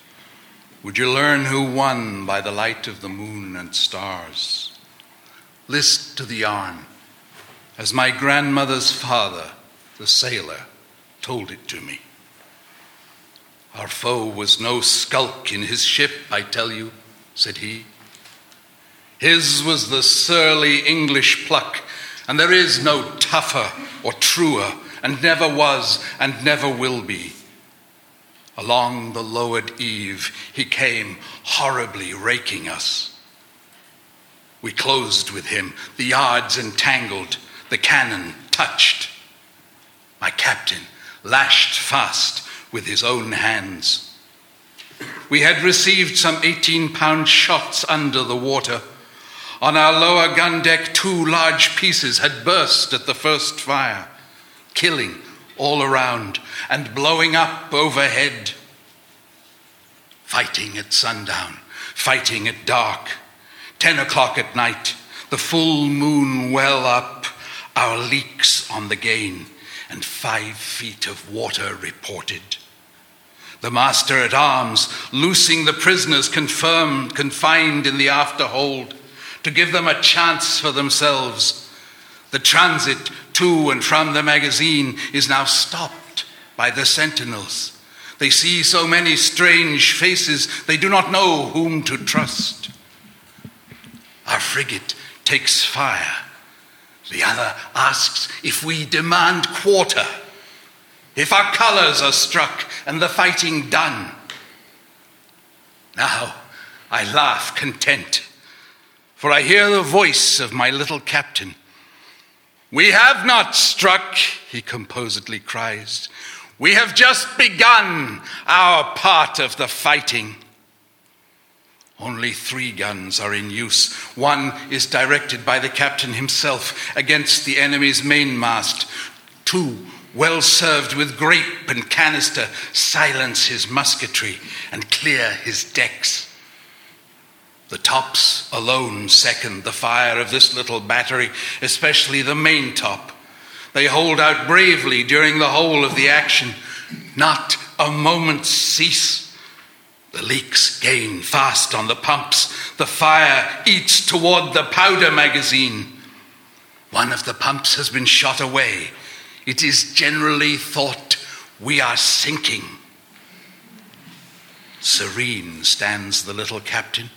Would you learn who won by the light of the moon and stars? List to the yarn, as my grandmother's father, the sailor, told it to me. Our foe was no skulk in his ship, I tell you, said he. His was the surly English pluck, and there is no tougher or truer, and never was and never will be. Along the lowered eve, he came horribly raking us. We closed with him, the yards entangled, the cannon touched. My captain lashed fast with his own hands. We had received some 18 pound shots under the water. On our lower gun deck, two large pieces had burst at the first fire, killing all around and blowing up overhead. Fighting at sundown, fighting at dark. Ten o'clock at night, the full moon well up, our leaks on the gain, and five feet of water reported. The master at arms loosing the prisoners confirmed, confined in the after hold to give them a chance for themselves. The transit to and from the magazine is now stopped by the sentinels. They see so many strange faces, they do not know whom to trust. Our frigate takes fire. The other asks if we demand quarter, if our colors are struck and the fighting done. Now I laugh content, for I hear the voice of my little captain. We have not struck, he composedly cries. We have just begun our part of the fighting. Only three guns are in use. One is directed by the captain himself against the enemy's mainmast. Two, well served with grape and canister, silence his musketry and clear his decks. The tops alone second the fire of this little battery, especially the main top. They hold out bravely during the whole of the action. Not a moment's cease. The leaks gain fast on the pumps. The fire eats toward the powder magazine. One of the pumps has been shot away. It is generally thought we are sinking. Serene stands the little captain.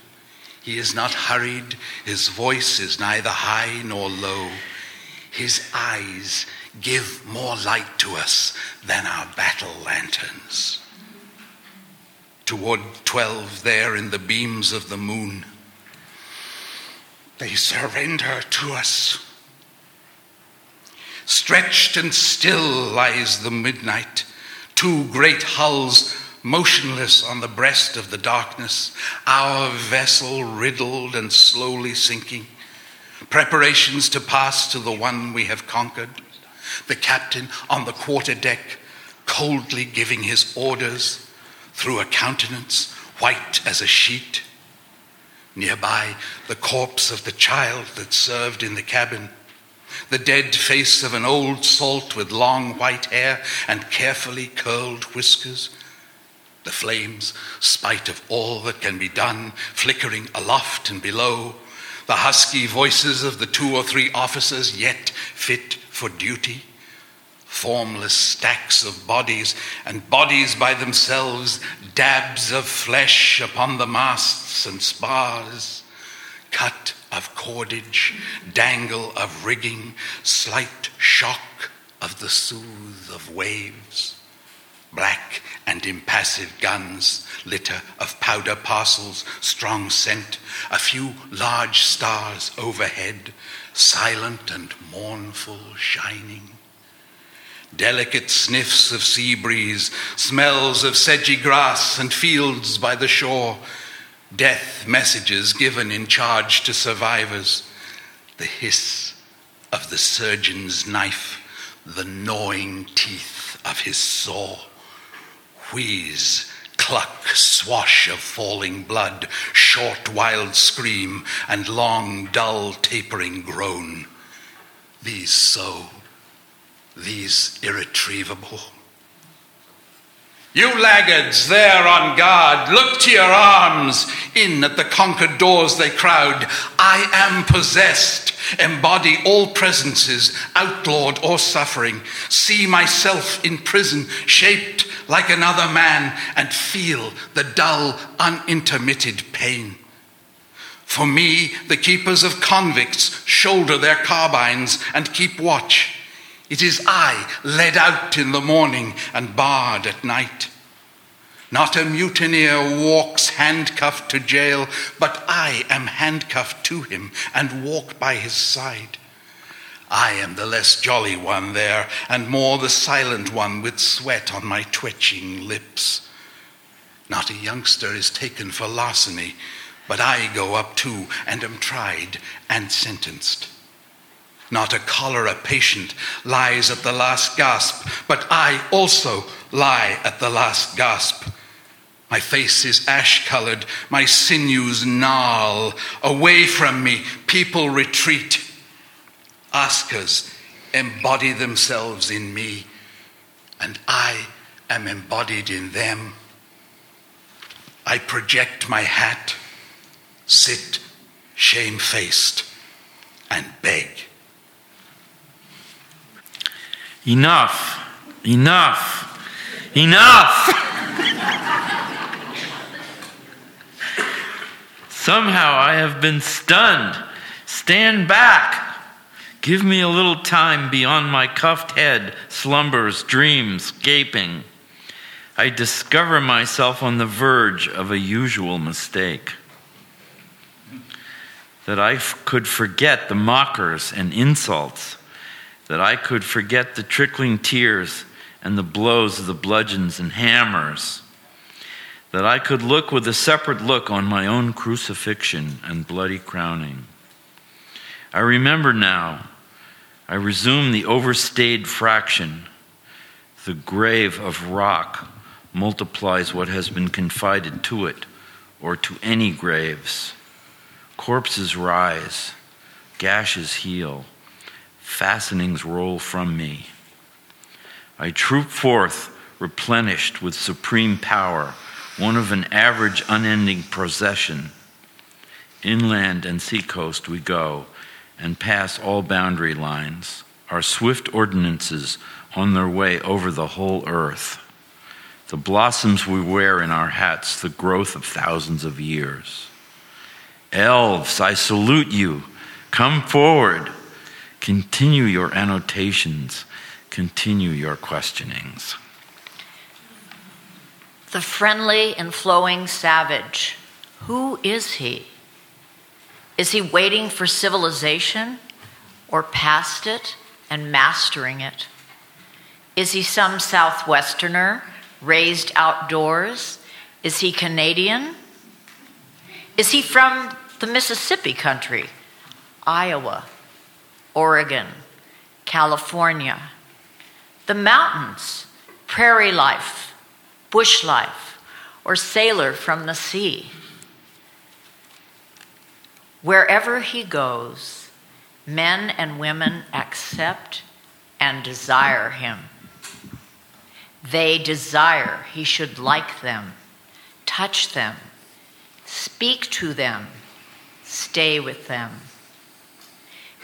He is not hurried. His voice is neither high nor low. His eyes give more light to us than our battle lanterns toward 12 there in the beams of the moon. They surrender to us. Stretched and still lies the midnight, two great hulls motionless on the breast of the darkness, our vessel riddled and slowly sinking. Preparations to pass to the one we have conquered. The captain on the quarter deck, coldly giving his orders through a countenance white as a sheet. Nearby, the corpse of the child that served in the cabin, the dead face of an old salt with long white hair and carefully curled whiskers, the flames, spite of all that can be done, flickering aloft and below, the husky voices of the two or three officers yet fit for duty. Formless stacks of bodies, and bodies by themselves, dabs of flesh upon the masts and spars, cut of cordage, dangle of rigging, slight shock of the soothe of waves. Black and impassive guns, litter of powder parcels, strong scent, a few large stars overhead, silent and mournful shining. Delicate sniffs of sea breeze, smells of sedgy grass and fields by the shore, death messages given in charge to survivors, the hiss of the surgeon's knife, the gnawing teeth of his saw wheeze, cluck, swash of falling blood, short wild scream, and long dull tapering groan. These so, these irretrievable. You laggards there on guard, look to your arms. In at the conquered doors they crowd. I am possessed, embody all presences, outlawed or suffering. See myself in prison, shaped like another man, and feel the dull, unintermitted pain. For me, the keepers of convicts shoulder their carbines and keep watch. It is I led out in the morning and barred at night. Not a mutineer walks handcuffed to jail, but I am handcuffed to him and walk by his side. I am the less jolly one there, and more the silent one with sweat on my twitching lips. Not a youngster is taken for larceny, but I go up too and am tried and sentenced. Not a cholera patient lies at the last gasp, but I also lie at the last gasp. My face is ash colored, my sinews gnarl. Away from me, people retreat. Askers embody themselves in me, and I am embodied in them. I project my hat, sit shamefaced, and beg. Enough! Enough! Enough! Somehow I have been stunned. Stand back! Give me a little time beyond my cuffed head, slumbers, dreams, gaping. I discover myself on the verge of a usual mistake. That I f- could forget the mockers and insults, that I could forget the trickling tears and the blows of the bludgeons and hammers, that I could look with a separate look on my own crucifixion and bloody crowning. I remember now I resume the overstayed fraction. The grave of rock multiplies what has been confided to it or to any graves. Corpses rise, gashes heal, fastenings roll from me. I troop forth, replenished with supreme power, one of an average, unending procession. Inland and seacoast we go and pass all boundary lines, our swift ordinances on their way over the whole earth. The blossoms we wear in our hats, the growth of thousands of years. Elves, I salute you. Come forward. Continue your annotations. Continue your questionings. The friendly and flowing savage. Who is he? Is he waiting for civilization or past it and mastering it? Is he some Southwesterner raised outdoors? Is he Canadian? Is he from the Mississippi country, Iowa, Oregon, California, the mountains, prairie life, bush life, or sailor from the sea? Wherever he goes, men and women accept and desire him. They desire he should like them, touch them, speak to them, stay with them.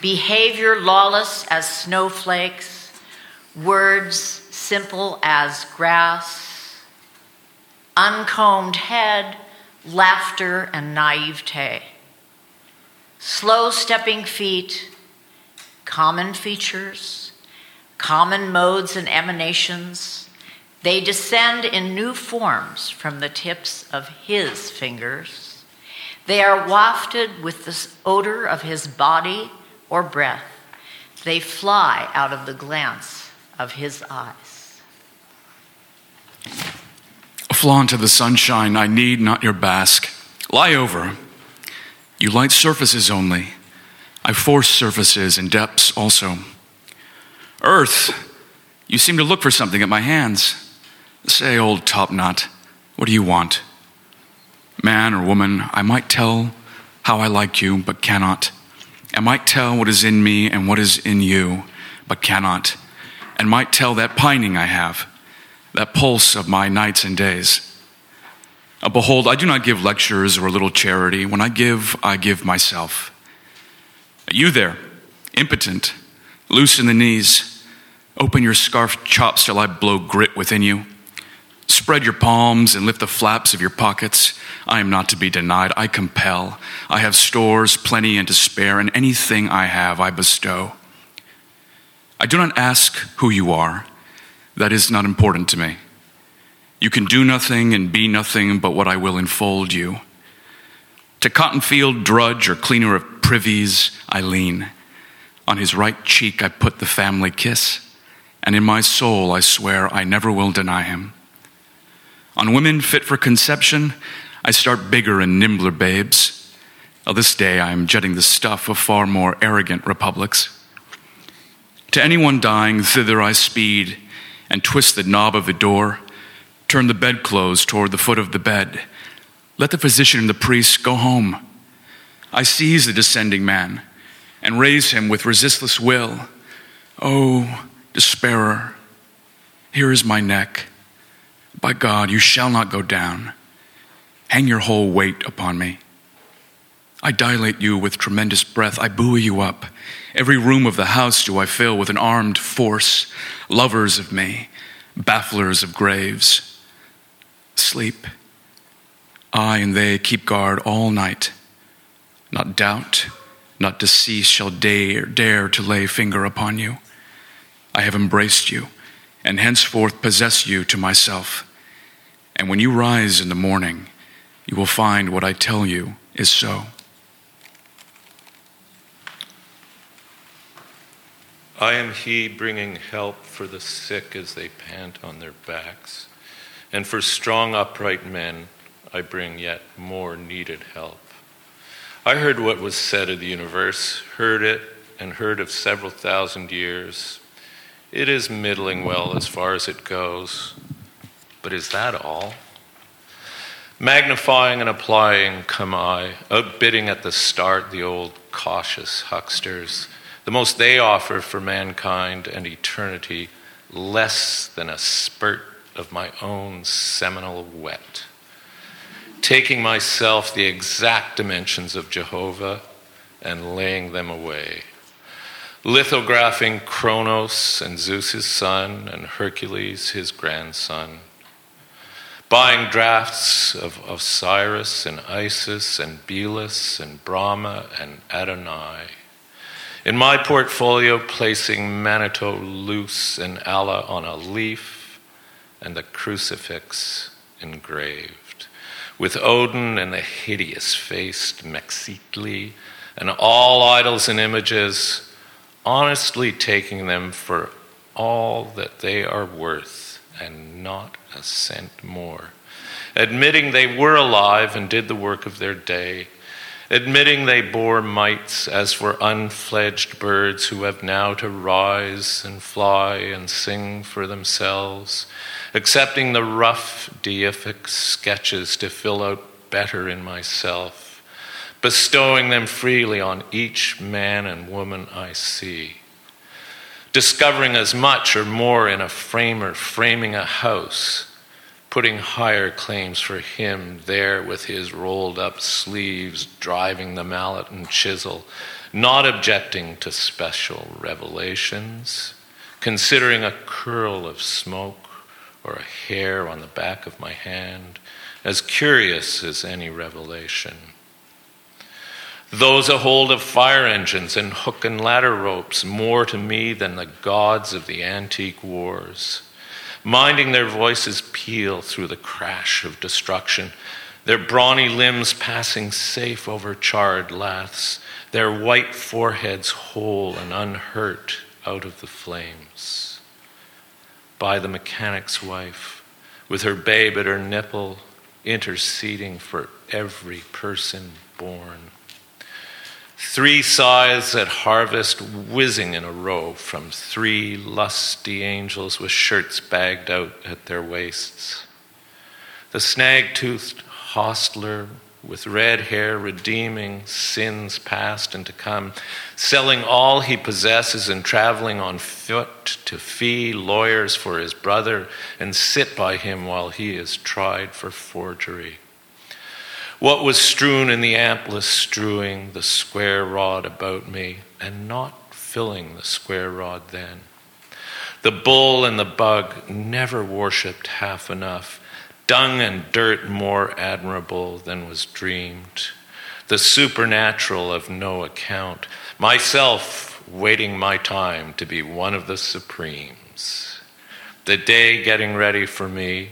Behavior lawless as snowflakes, Words simple as grass, uncombed head, laughter, and naivete. Slow stepping feet, common features, common modes and emanations. They descend in new forms from the tips of his fingers. They are wafted with the odor of his body or breath. They fly out of the glance of his eyes. Flaunt to the sunshine, I need not your bask. Lie over. You light surfaces only. I force surfaces and depths also. Earth, you seem to look for something at my hands. Say, old topknot, what do you want? Man or woman, I might tell how I like you, but cannot. I might tell what is in me and what is in you, but cannot. And might tell that pining I have, that pulse of my nights and days. Uh, behold, I do not give lectures or a little charity. When I give, I give myself. You there, impotent, loose in the knees, open your scarf chops till I blow grit within you. Spread your palms and lift the flaps of your pockets. I am not to be denied. I compel. I have stores, plenty and to spare, and anything I have I bestow. I do not ask who you are. That is not important to me. You can do nothing and be nothing but what I will enfold you. To Cottonfield, drudge, or cleaner of privies, I lean. On his right cheek I put the family kiss, and in my soul I swear I never will deny him. On women fit for conception, I start bigger and nimbler babes. Of this day, I am jetting the stuff of far more arrogant republics. To anyone dying, thither I speed and twist the knob of the door, turn the bedclothes toward the foot of the bed. Let the physician and the priest go home. I seize the descending man and raise him with resistless will. Oh, despairer, here is my neck. By God, you shall not go down. Hang your whole weight upon me. I dilate you with tremendous breath. I buoy you up. Every room of the house do I fill with an armed force, lovers of me, bafflers of graves. Sleep. I and they keep guard all night. Not doubt, not decease shall dare, dare to lay finger upon you. I have embraced you, and henceforth possess you to myself. And when you rise in the morning, you will find what I tell you is so. I am he bringing help for the sick as they pant on their backs, and for strong, upright men I bring yet more needed help. I heard what was said of the universe, heard it, and heard of several thousand years. It is middling well as far as it goes. But is that all? Magnifying and applying come I, outbidding at the start the old cautious hucksters. The most they offer for mankind and eternity, less than a spurt of my own seminal wet. Taking myself the exact dimensions of Jehovah and laying them away. Lithographing Kronos and Zeus' son and Hercules his grandson buying drafts of Osiris and Isis and Belus and Brahma and Adonai. In my portfolio, placing Manitou loose and Allah on a leaf and the crucifix engraved, with Odin and the hideous faced Mexitli and all idols and images, honestly taking them for all that they are worth and not a cent more. Admitting they were alive and did the work of their day. Admitting they bore mites as for unfledged birds who have now to rise and fly and sing for themselves. Accepting the rough deific sketches to fill out better in myself. Bestowing them freely on each man and woman I see discovering as much or more in a framer framing a house, putting higher claims for him there with his rolled up sleeves, driving the mallet and chisel, not objecting to special revelations, considering a curl of smoke or a hair on the back of my hand, as curious as any revelation. Those a hold of fire engines and hook and ladder ropes, more to me than the gods of the antique wars. Minding their voices peal through the crash of destruction, their brawny limbs passing safe over charred laths, their white foreheads whole and unhurt out of the flames. By the mechanic's wife, with her babe at her nipple, interceding for every person born. Three scythes at harvest whizzing in a row from three lusty angels with shirts bagged out at their waists. The snag toothed hostler with red hair redeeming sins past and to come, selling all he possesses and traveling on foot to fee lawyers for his brother and sit by him while he is tried for forgery. What was strewn in the ampless strewing the square rod about me, and not filling the square rod then. The bull and the bug never worshipped half enough, dung and dirt more admirable than was dreamed, the supernatural of no account, myself waiting my time to be one of the supremes, the day getting ready for me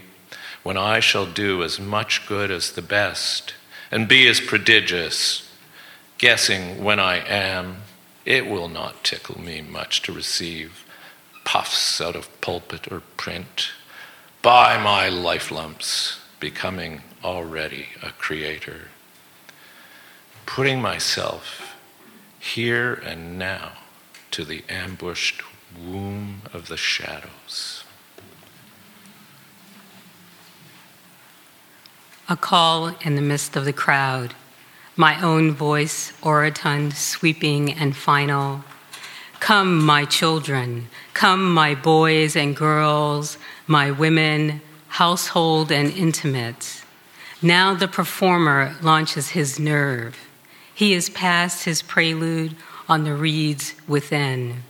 when I shall do as much good as the best and be as prodigious, guessing when I am, it will not tickle me much to receive puffs out of pulpit or print. By my life lumps, becoming already a creator. Putting myself here and now to the ambushed womb of the shadows. A call in the midst of the crowd, my own voice, orotund, sweeping and final. Come, my children, come, my boys and girls, my women, household and intimates. Now the performer launches his nerve. He is past his prelude on the reeds within.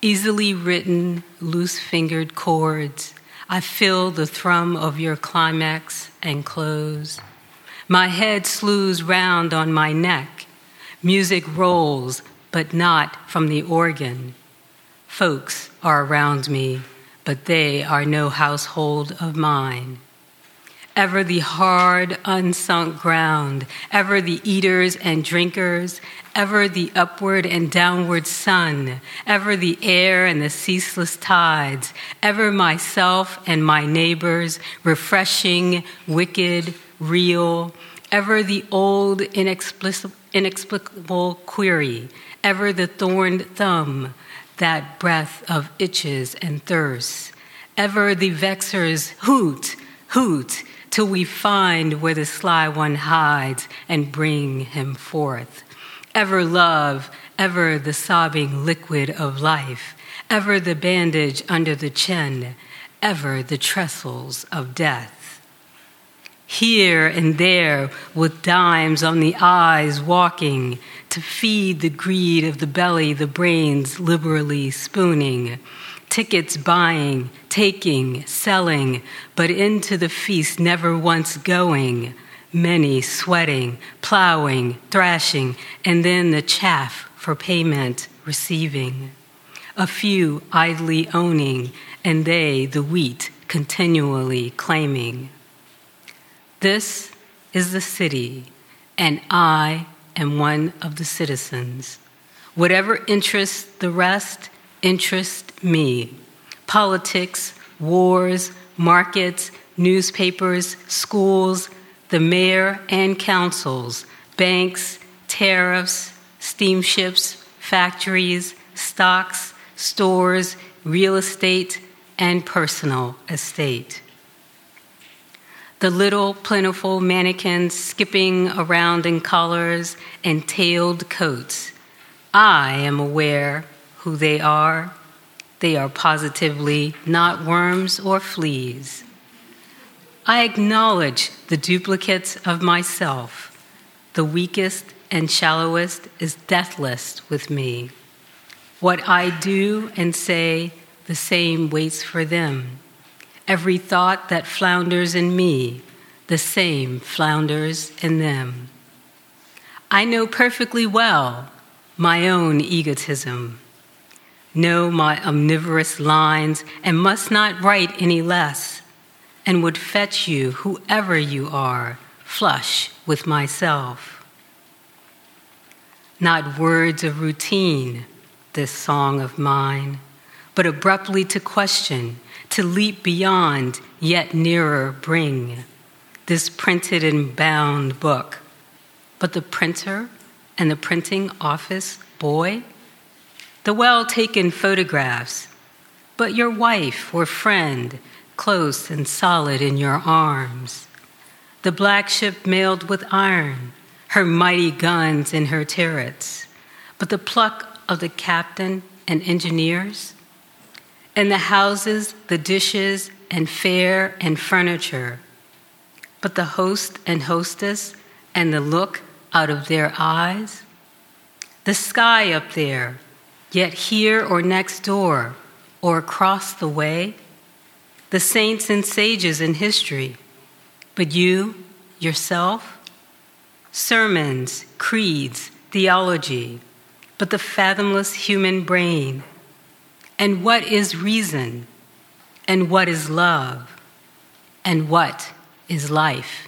Easily written, loose fingered chords I feel the thrum of your climax and close. My head slews round on my neck. Music rolls, but not from the organ. Folks are around me, but they are no household of mine ever the hard, unsunk ground, ever the eaters and drinkers, ever the upward and downward sun, ever the air and the ceaseless tides, ever myself and my neighbors, refreshing, wicked, real, ever the old, inexplicable query, ever the thorned thumb, that breath of itches and thirst, ever the vexer's hoot, hoot, till we find where the sly one hides and bring him forth. Ever love, ever the sobbing liquid of life, ever the bandage under the chin, ever the trestles of death. Here and there, with dimes on the eyes, walking to feed the greed of the belly, the brains liberally spooning tickets buying, taking, selling, but into the feast never once going, many sweating, plowing, thrashing, and then the chaff for payment receiving. A few idly owning, and they the wheat continually claiming. This is the city, and I am one of the citizens. Whatever interests the rest, interest me. Politics, wars, markets, newspapers, schools, the mayor and councils, banks, tariffs, steamships, factories, stocks, stores, real estate, and personal estate. The little plentiful mannequins skipping around in collars and tailed coats. I am aware who they are. They are positively not worms or fleas. I acknowledge the duplicates of myself. The weakest and shallowest is deathless with me. What I do and say, the same waits for them. Every thought that flounders in me, the same flounders in them. I know perfectly well my own egotism, know my omnivorous lines, and must not write any less, and would fetch you, whoever you are, flush with myself. Not words of routine, this song of mine, but abruptly to question, to leap beyond, yet nearer bring this printed and bound book. But the printer and the printing office boy, the well taken photographs, but your wife or friend close and solid in your arms, the black ship mailed with iron, her mighty guns in her turrets, but the pluck of the captain and engineers, and the houses, the dishes, and fare and furniture, but the host and hostess and the look out of their eyes, the sky up there, yet here or next door or across the way, the saints and sages in history, but you, yourself, sermons, creeds, theology, but the fathomless human brain. And what is reason? And what is love? And what is life?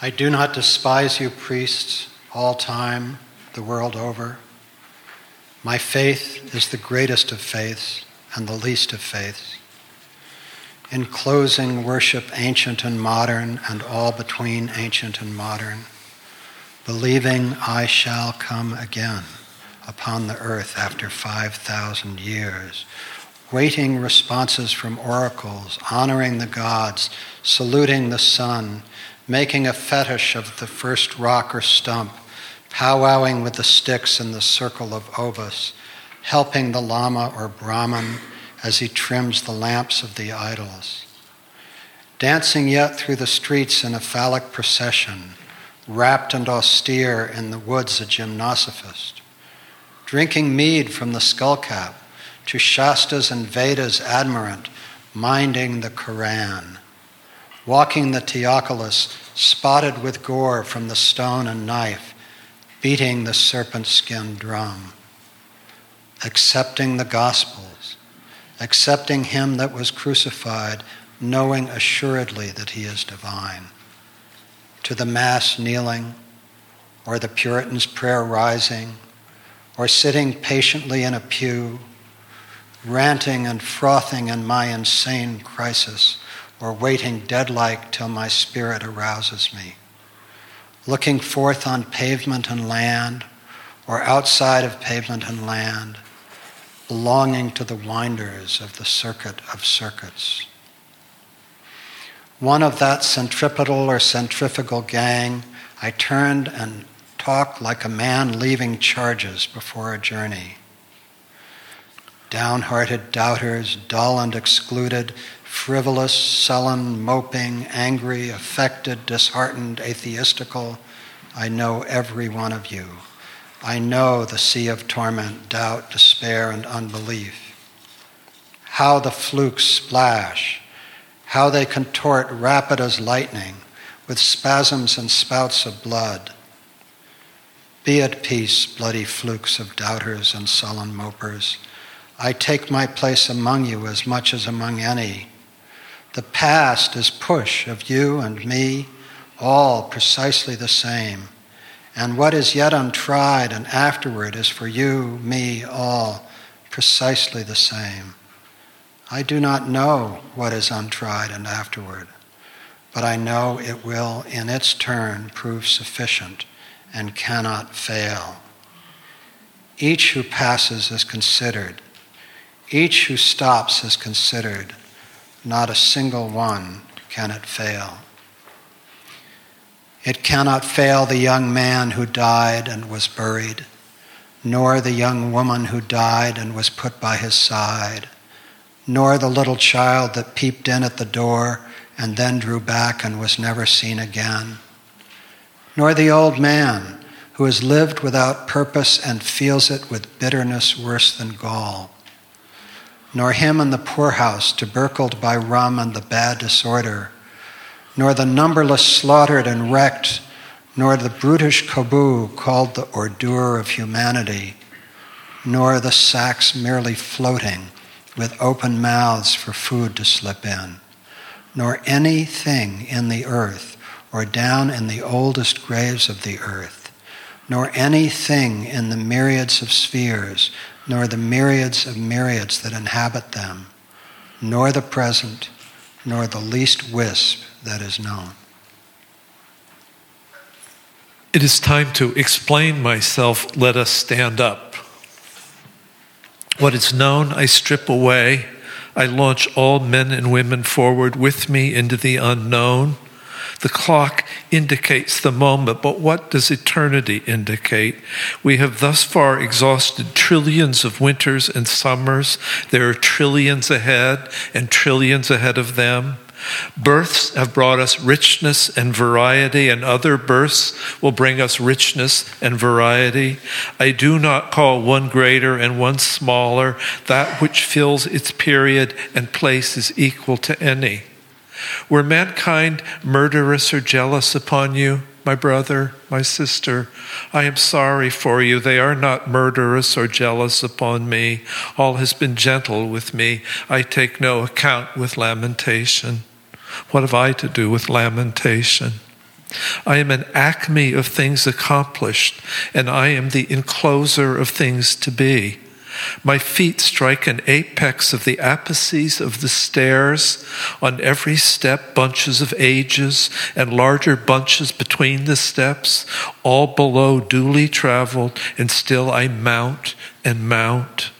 I do not despise you, priests, all time, the world over. My faith is the greatest of faiths and the least of faiths. In closing, worship ancient and modern and all between ancient and modern, believing I shall come again upon the earth after 5,000 years, waiting responses from oracles, honoring the gods, saluting the sun, making a fetish of the first rock or stump, powwowing with the sticks in the circle of Obus, helping the Lama or Brahman as he trims the lamps of the idols. Dancing yet through the streets in a phallic procession, wrapped and austere in the woods a gymnosophist. Drinking mead from the skullcap to Shastas and Vedas admirant, minding the Koran walking the Teocallis, spotted with gore from the stone and knife, beating the serpent skin drum, accepting the Gospels, accepting Him that was crucified, knowing assuredly that He is divine. To the Mass kneeling, or the Puritan's prayer rising, or sitting patiently in a pew, ranting and frothing in my insane crisis or waiting dead like till my spirit arouses me. Looking forth on pavement and land, or outside of pavement and land, belonging to the winders of the circuit of circuits. One of that centripetal or centrifugal gang, I turned and talked like a man leaving charges before a journey. Downhearted doubters, dull and excluded, frivolous, sullen, moping, angry, affected, disheartened, atheistical. I know every one of you. I know the sea of torment, doubt, despair, and unbelief. How the flukes splash, how they contort rapid as lightning, with spasms and spouts of blood. Be at peace, bloody flukes of doubters and sullen mopers. I take my place among you as much as among any the past is push of you and me, all precisely the same. And what is yet untried and afterward is for you, me, all precisely the same. I do not know what is untried and afterward, but I know it will in its turn prove sufficient and cannot fail. Each who passes is considered, each who stops is considered not a single one can it fail. It cannot fail the young man who died and was buried, nor the young woman who died and was put by his side, nor the little child that peeped in at the door and then drew back and was never seen again, nor the old man who has lived without purpose and feels it with bitterness worse than gall, nor him in the poorhouse tubercled by rum and the bad disorder, nor the numberless slaughtered and wrecked, nor the brutish kobu called the ordure of humanity, nor the sacks merely floating with open mouths for food to slip in, nor anything in the earth or down in the oldest graves of the earth, nor anything in the myriads of spheres, nor the myriads of myriads that inhabit them, nor the present, nor the least wisp that is known. It is time to explain myself. Let us stand up. What is known, I strip away. I launch all men and women forward with me into the unknown. The clock indicates the moment, but what does eternity indicate? We have thus far exhausted trillions of winters and summers. There are trillions ahead and trillions ahead of them. Births have brought us richness and variety, and other births will bring us richness and variety. I do not call one greater and one smaller. That which fills its period and place is equal to any. Were mankind murderous or jealous upon you, my brother, my sister? I am sorry for you. They are not murderous or jealous upon me. All has been gentle with me. I take no account with lamentation. What have I to do with lamentation? I am an acme of things accomplished, and I am the encloser of things to be. My feet strike an apex of the apices of the stairs. On every step, bunches of ages and larger bunches between the steps, all below duly traveled, and still I mount and mount.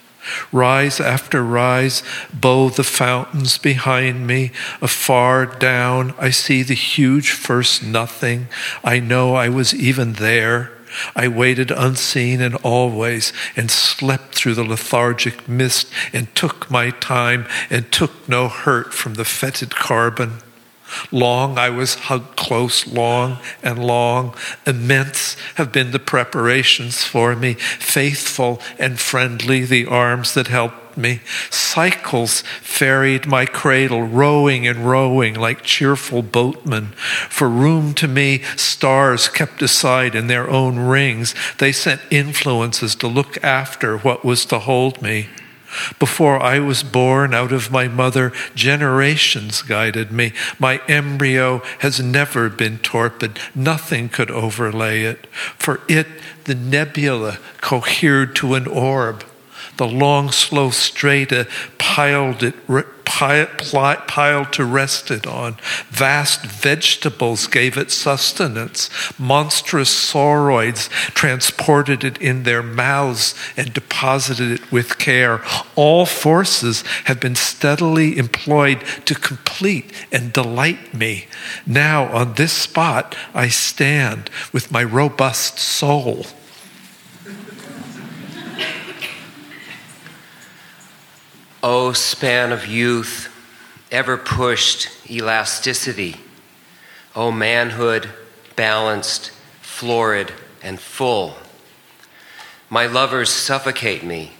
Rise after rise, bow the fountains behind me. Afar down, I see the huge first nothing. I know I was even there. I waited unseen and always and slept through the lethargic mist and took my time and took no hurt from the fetid carbon. Long I was hugged close, long and long. Immense have been the preparations for me, faithful and friendly the arms that helped me. Cycles ferried my cradle, rowing and rowing like cheerful boatmen. For room to me, stars kept aside in their own rings. They sent influences to look after what was to hold me. Before I was born out of my mother, generations guided me. My embryo has never been torpid. Nothing could overlay it. For it, the nebula cohered to an orb. The long, slow strata piled it piled to rest it on. Vast vegetables gave it sustenance. Monstrous sauroids transported it in their mouths and deposited it with care. All forces have been steadily employed to complete and delight me. Now, on this spot, I stand with my robust soul. O span of youth, ever pushed elasticity. O manhood, balanced, florid, and full. My lovers suffocate me,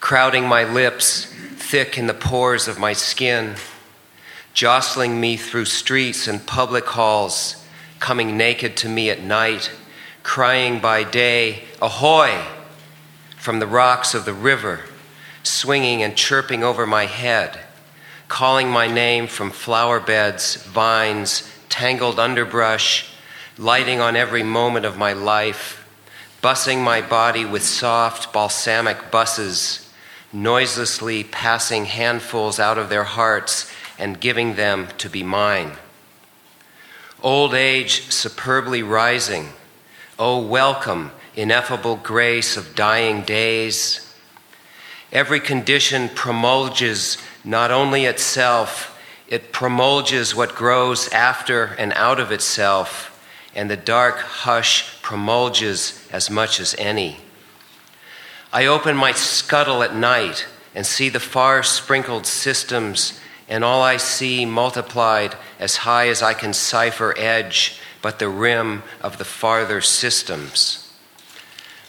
crowding my lips thick in the pores of my skin, jostling me through streets and public halls, coming naked to me at night, crying by day, Ahoy! from the rocks of the river swinging and chirping over my head, calling my name from flower beds, vines, tangled underbrush, lighting on every moment of my life, bussing my body with soft, balsamic busses, noiselessly passing handfuls out of their hearts and giving them to be mine. Old age superbly rising, oh, welcome, ineffable grace of dying days Every condition promulges not only itself, it promulges what grows after and out of itself, and the dark hush promulges as much as any. I open my scuttle at night and see the far sprinkled systems, and all I see multiplied as high as I can cipher edge, but the rim of the farther systems.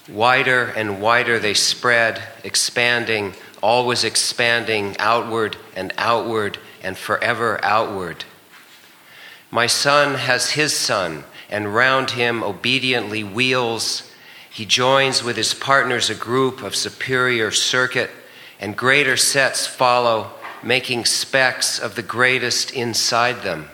Wider and wider they spread, expanding, always expanding outward and outward and forever outward. My sun has his sun, and round him obediently wheels. He joins with his partners a group of superior circuit, and greater sets follow, making specks of the greatest inside them.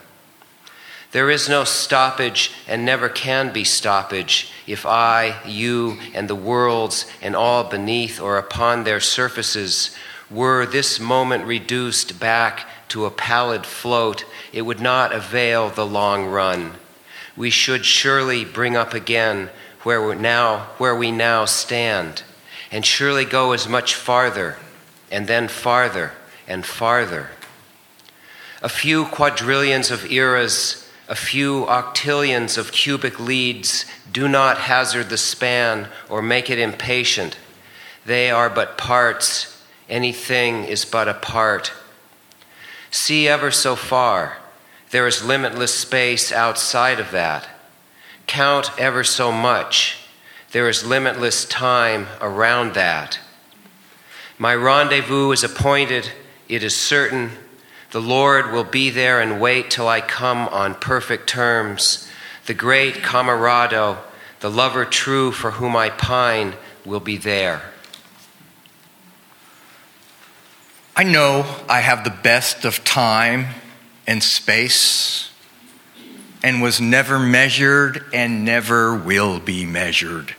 There is no stoppage and never can be stoppage if I, you, and the worlds and all beneath or upon their surfaces were this moment reduced back to a pallid float, it would not avail the long run. We should surely bring up again where we now where we now stand, and surely go as much farther, and then farther and farther. A few quadrillions of eras a few octillions of cubic leads do not hazard the span or make it impatient. They are but parts. Anything is but a part. See ever so far. There is limitless space outside of that. Count ever so much. There is limitless time around that. My rendezvous is appointed. It is certain the Lord will be there and wait till I come on perfect terms. The great camarado, the lover true for whom I pine, will be there. I know I have the best of time and space and was never measured and never will be measured.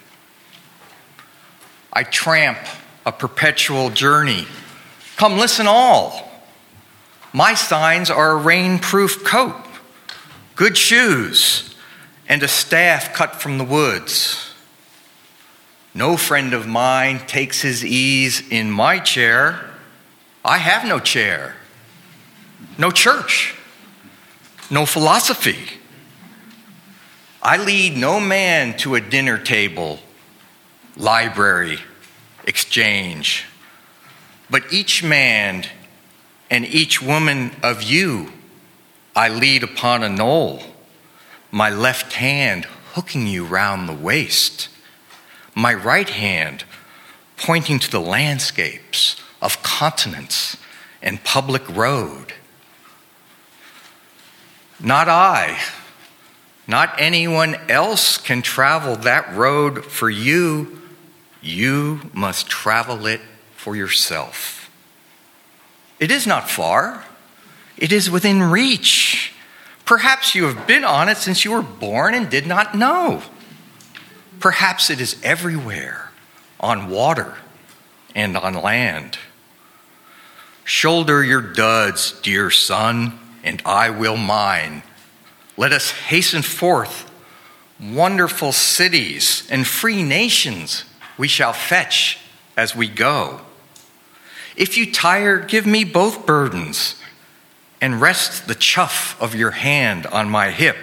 I tramp a perpetual journey. Come listen all. My signs are a rain-proof coat, good shoes, and a staff cut from the woods. No friend of mine takes his ease in my chair. I have no chair, no church, no philosophy. I lead no man to a dinner table, library, exchange, but each man and each woman of you I lead upon a knoll, my left hand hooking you round the waist, my right hand pointing to the landscapes of continents and public road. Not I, not anyone else can travel that road for you. You must travel it for yourself. It is not far, it is within reach. Perhaps you have been on it since you were born and did not know. Perhaps it is everywhere, on water and on land. Shoulder your duds, dear son, and I will mine. Let us hasten forth. Wonderful cities and free nations we shall fetch as we go. If you tire, give me both burdens and rest the chuff of your hand on my hip.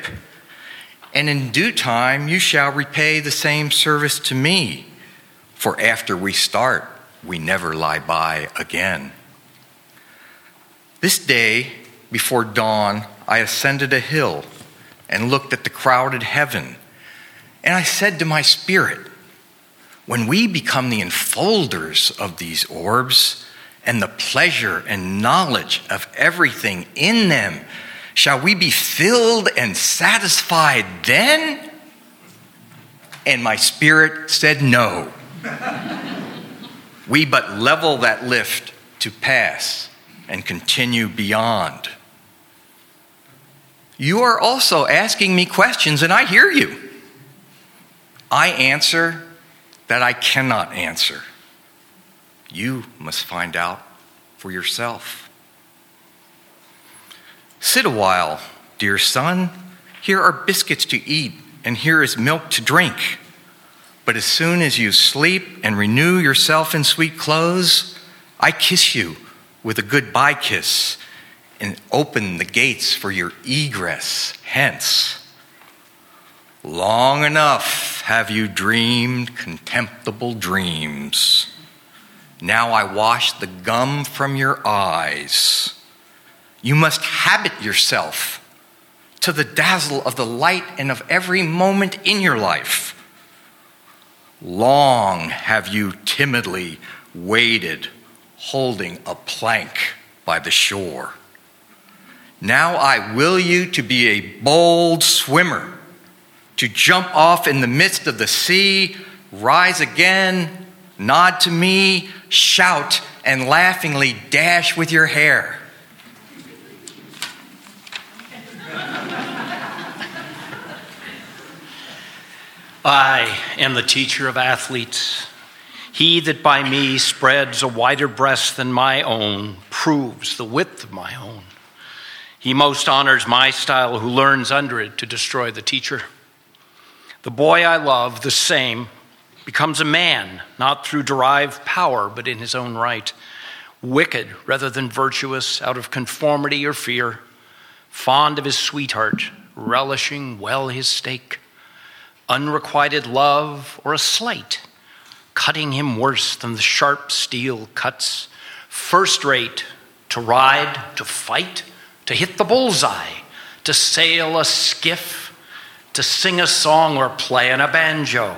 And in due time, you shall repay the same service to me. For after we start, we never lie by again. This day, before dawn, I ascended a hill and looked at the crowded heaven. And I said to my spirit, when we become the enfolders of these orbs, and the pleasure and knowledge of everything in them, shall we be filled and satisfied then? And my spirit said, No. we but level that lift to pass and continue beyond. You are also asking me questions, and I hear you. I answer that I cannot answer. You must find out for yourself. Sit a while, dear son. Here are biscuits to eat, and here is milk to drink. But as soon as you sleep and renew yourself in sweet clothes, I kiss you with a goodbye kiss and open the gates for your egress hence. Long enough have you dreamed contemptible dreams. Now I wash the gum from your eyes. You must habit yourself to the dazzle of the light and of every moment in your life. Long have you timidly waited, holding a plank by the shore. Now I will you to be a bold swimmer, to jump off in the midst of the sea, rise again, nod to me, shout, and laughingly dash with your hair. I am the teacher of athletes. He that by me spreads a wider breast than my own proves the width of my own. He most honors my style who learns under it to destroy the teacher. The boy I love, the same, becomes a man, not through derived power, but in his own right. Wicked rather than virtuous, out of conformity or fear. Fond of his sweetheart, relishing well his steak unrequited love, or a slight, cutting him worse than the sharp steel cuts. First rate, to ride, to fight, to hit the bullseye, to sail a skiff, to sing a song or play on a banjo,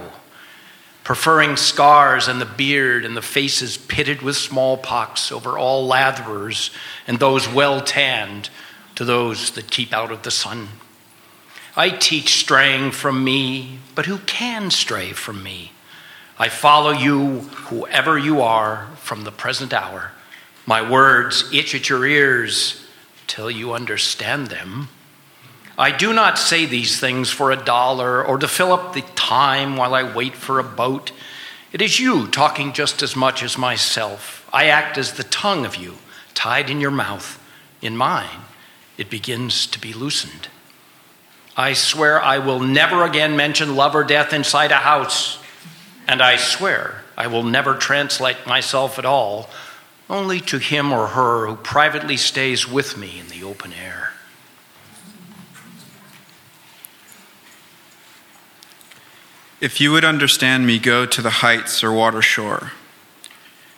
preferring scars and the beard and the faces pitted with smallpox over all latherers and those well tanned to those that keep out of the sun. I teach straying from me, but who can stray from me? I follow you, whoever you are, from the present hour. My words itch at your ears till you understand them. I do not say these things for a dollar or to fill up the time while I wait for a boat. It is you talking just as much as myself. I act as the tongue of you, tied in your mouth. In mine, it begins to be loosened. I swear I will never again mention love or death inside a house. And I swear I will never translate myself at all, only to him or her who privately stays with me in the open air. If you would understand me, go to the heights or water shore.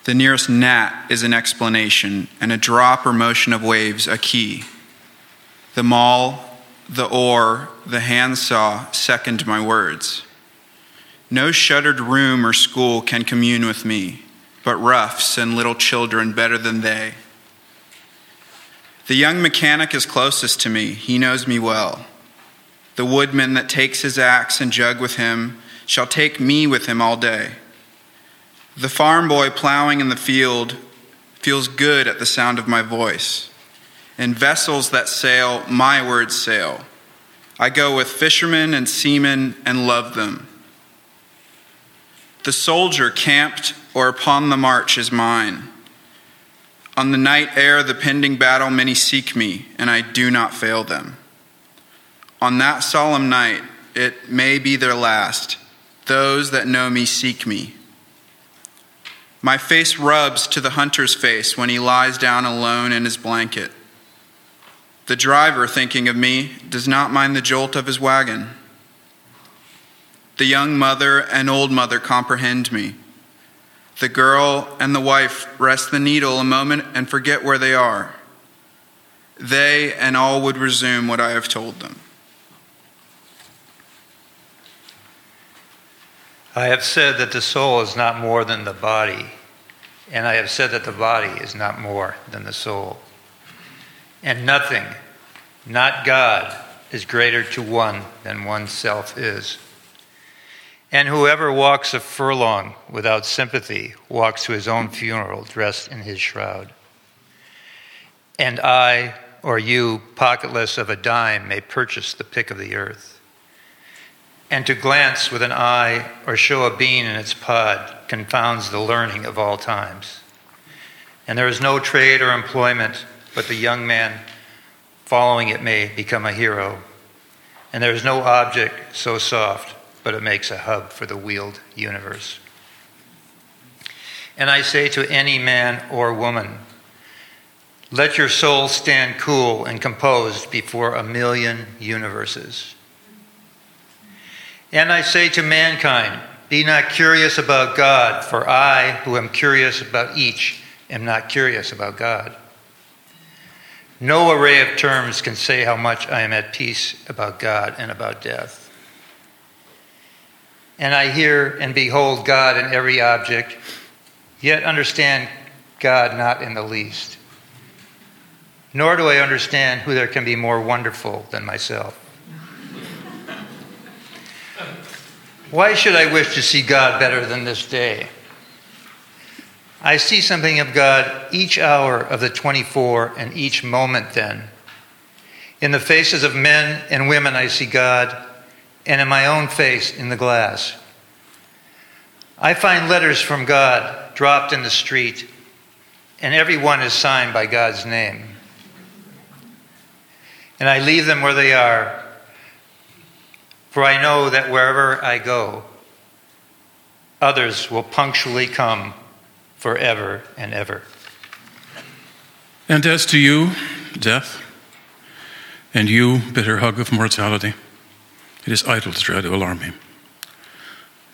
The nearest gnat is an explanation, and a drop or motion of waves a key. The maul the oar, the handsaw second my words. No shuttered room or school can commune with me, but roughs and little children better than they. The young mechanic is closest to me, he knows me well. The woodman that takes his axe and jug with him shall take me with him all day. The farm boy plowing in the field feels good at the sound of my voice. In vessels that sail, my words sail. I go with fishermen and seamen and love them. The soldier camped or upon the march is mine. On the night air, the pending battle, many seek me, and I do not fail them. On that solemn night, it may be their last. Those that know me seek me. My face rubs to the hunter's face when he lies down alone in his blanket. The driver, thinking of me, does not mind the jolt of his wagon. The young mother and old mother comprehend me. The girl and the wife rest the needle a moment and forget where they are. They and all would resume what I have told them. I have said that the soul is not more than the body, and I have said that the body is not more than the soul. And nothing, not God, is greater to one than oneself is. And whoever walks a furlong without sympathy walks to his own funeral dressed in his shroud. And I, or you, pocketless of a dime, may purchase the pick of the earth. And to glance with an eye or show a bean in its pod confounds the learning of all times. And there is no trade or employment but the young man following it may become a hero. And there is no object so soft, but it makes a hub for the wheeled universe. And I say to any man or woman, let your soul stand cool and composed before a million universes. And I say to mankind, be not curious about God, for I, who am curious about each, am not curious about God. No array of terms can say how much I am at peace about God and about death. And I hear and behold God in every object, yet understand God not in the least. Nor do I understand who there can be more wonderful than myself. Why should I wish to see God better than this day? I see something of God each hour of the 24 and each moment then. In the faces of men and women, I see God, and in my own face in the glass. I find letters from God dropped in the street, and every one is signed by God's name. And I leave them where they are, for I know that wherever I go, others will punctually come forever and ever. And as to you, death, and you, bitter hug of mortality, it is idle to try to alarm me.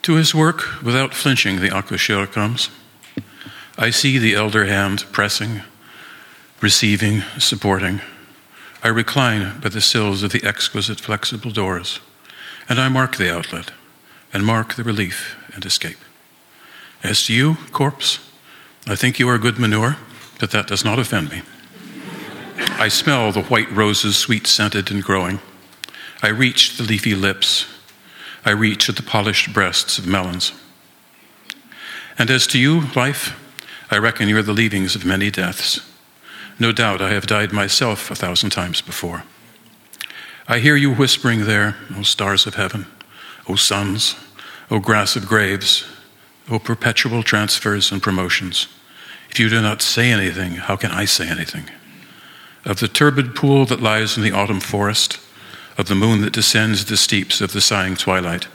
To his work, without flinching, the accoucheur comes. I see the elder hand pressing, receiving, supporting. I recline by the sills of the exquisite flexible doors, and I mark the outlet, and mark the relief and escape. As to you, corpse, I think you are good manure, but that does not offend me. I smell the white roses, sweet scented and growing. I reach the leafy lips. I reach at the polished breasts of melons. And as to you, life, I reckon you are the leavings of many deaths. No doubt I have died myself a thousand times before. I hear you whispering there, O stars of heaven, O suns, O grass of graves, O perpetual transfers and promotions. If you do not say anything, how can I say anything? Of the turbid pool that lies in the autumn forest, of the moon that descends the steeps of the sighing twilight,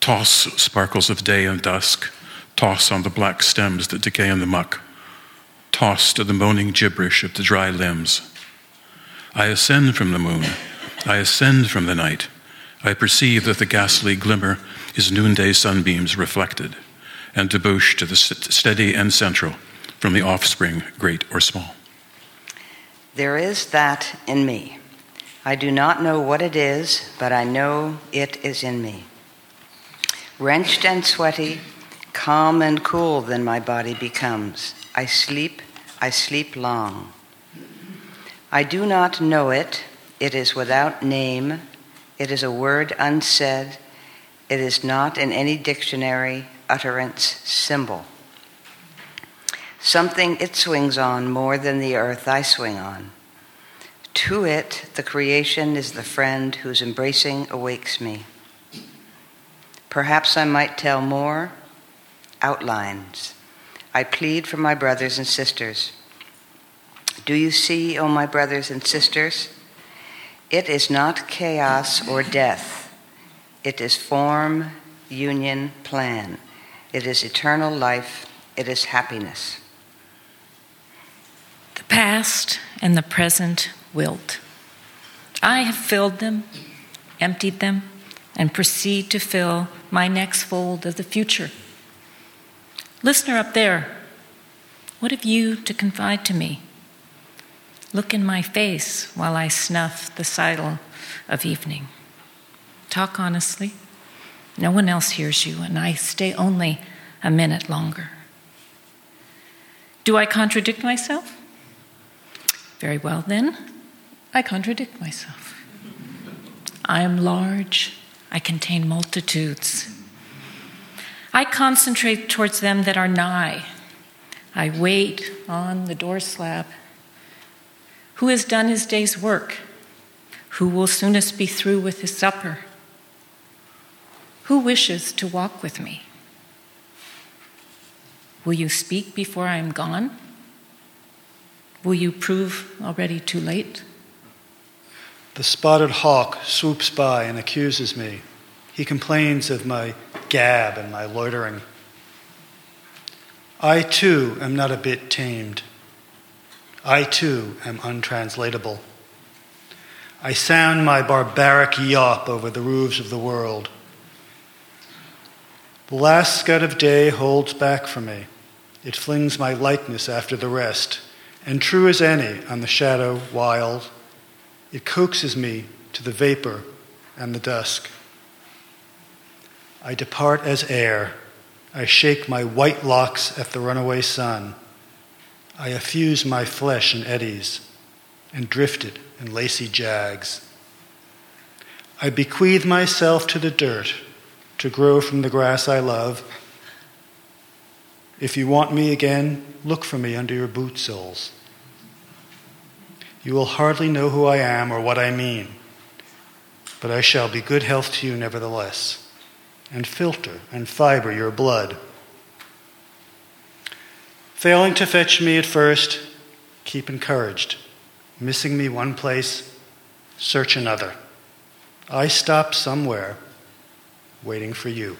toss sparkles of day and dusk, toss on the black stems that decay in the muck, toss to the moaning gibberish of the dry limbs. I ascend from the moon, I ascend from the night. I perceive that the ghastly glimmer is noonday sunbeams reflected, and debouche to the steady and central from the offspring, great or small. There is that in me. I do not know what it is, but I know it is in me. Wrenched and sweaty, calm and cool, then my body becomes. I sleep, I sleep long. I do not know it. It is without name. It is a word unsaid. It is not in any dictionary, utterance, symbol. Something it swings on more than the earth I swing on. To it, the creation is the friend whose embracing awakes me. Perhaps I might tell more outlines. I plead for my brothers and sisters. Do you see, O oh my brothers and sisters? It is not chaos or death. It is form, union, plan. It is eternal life. It is happiness. The past and the present wilt. I have filled them, emptied them, and proceed to fill my next fold of the future. Listener up there, what have you to confide to me? Look in my face while I snuff the sidle of evening. Talk honestly. No one else hears you, and I stay only a minute longer. Do I contradict myself? Very well, then, I contradict myself. I am large, I contain multitudes. I concentrate towards them that are nigh. I wait on the door slab. Who has done his day's work? Who will soonest be through with his supper? Who wishes to walk with me? Will you speak before I am gone? Will you prove already too late? The spotted hawk swoops by and accuses me. He complains of my gab and my loitering. I too am not a bit tamed. I too am untranslatable. I sound my barbaric yawp over the roofs of the world. The last scud of day holds back for me. It flings my likeness after the rest and true as any on the shadow wild, it coaxes me to the vapor and the dusk. I depart as air. I shake my white locks at the runaway sun. I effuse my flesh in eddies and drift it in lacy jags. I bequeath myself to the dirt to grow from the grass I love. If you want me again, look for me under your boot soles. You will hardly know who I am or what I mean, but I shall be good health to you nevertheless, and filter and fiber your blood failing to fetch me at first, keep encouraged. Missing me one place, search another. I stop somewhere waiting for you.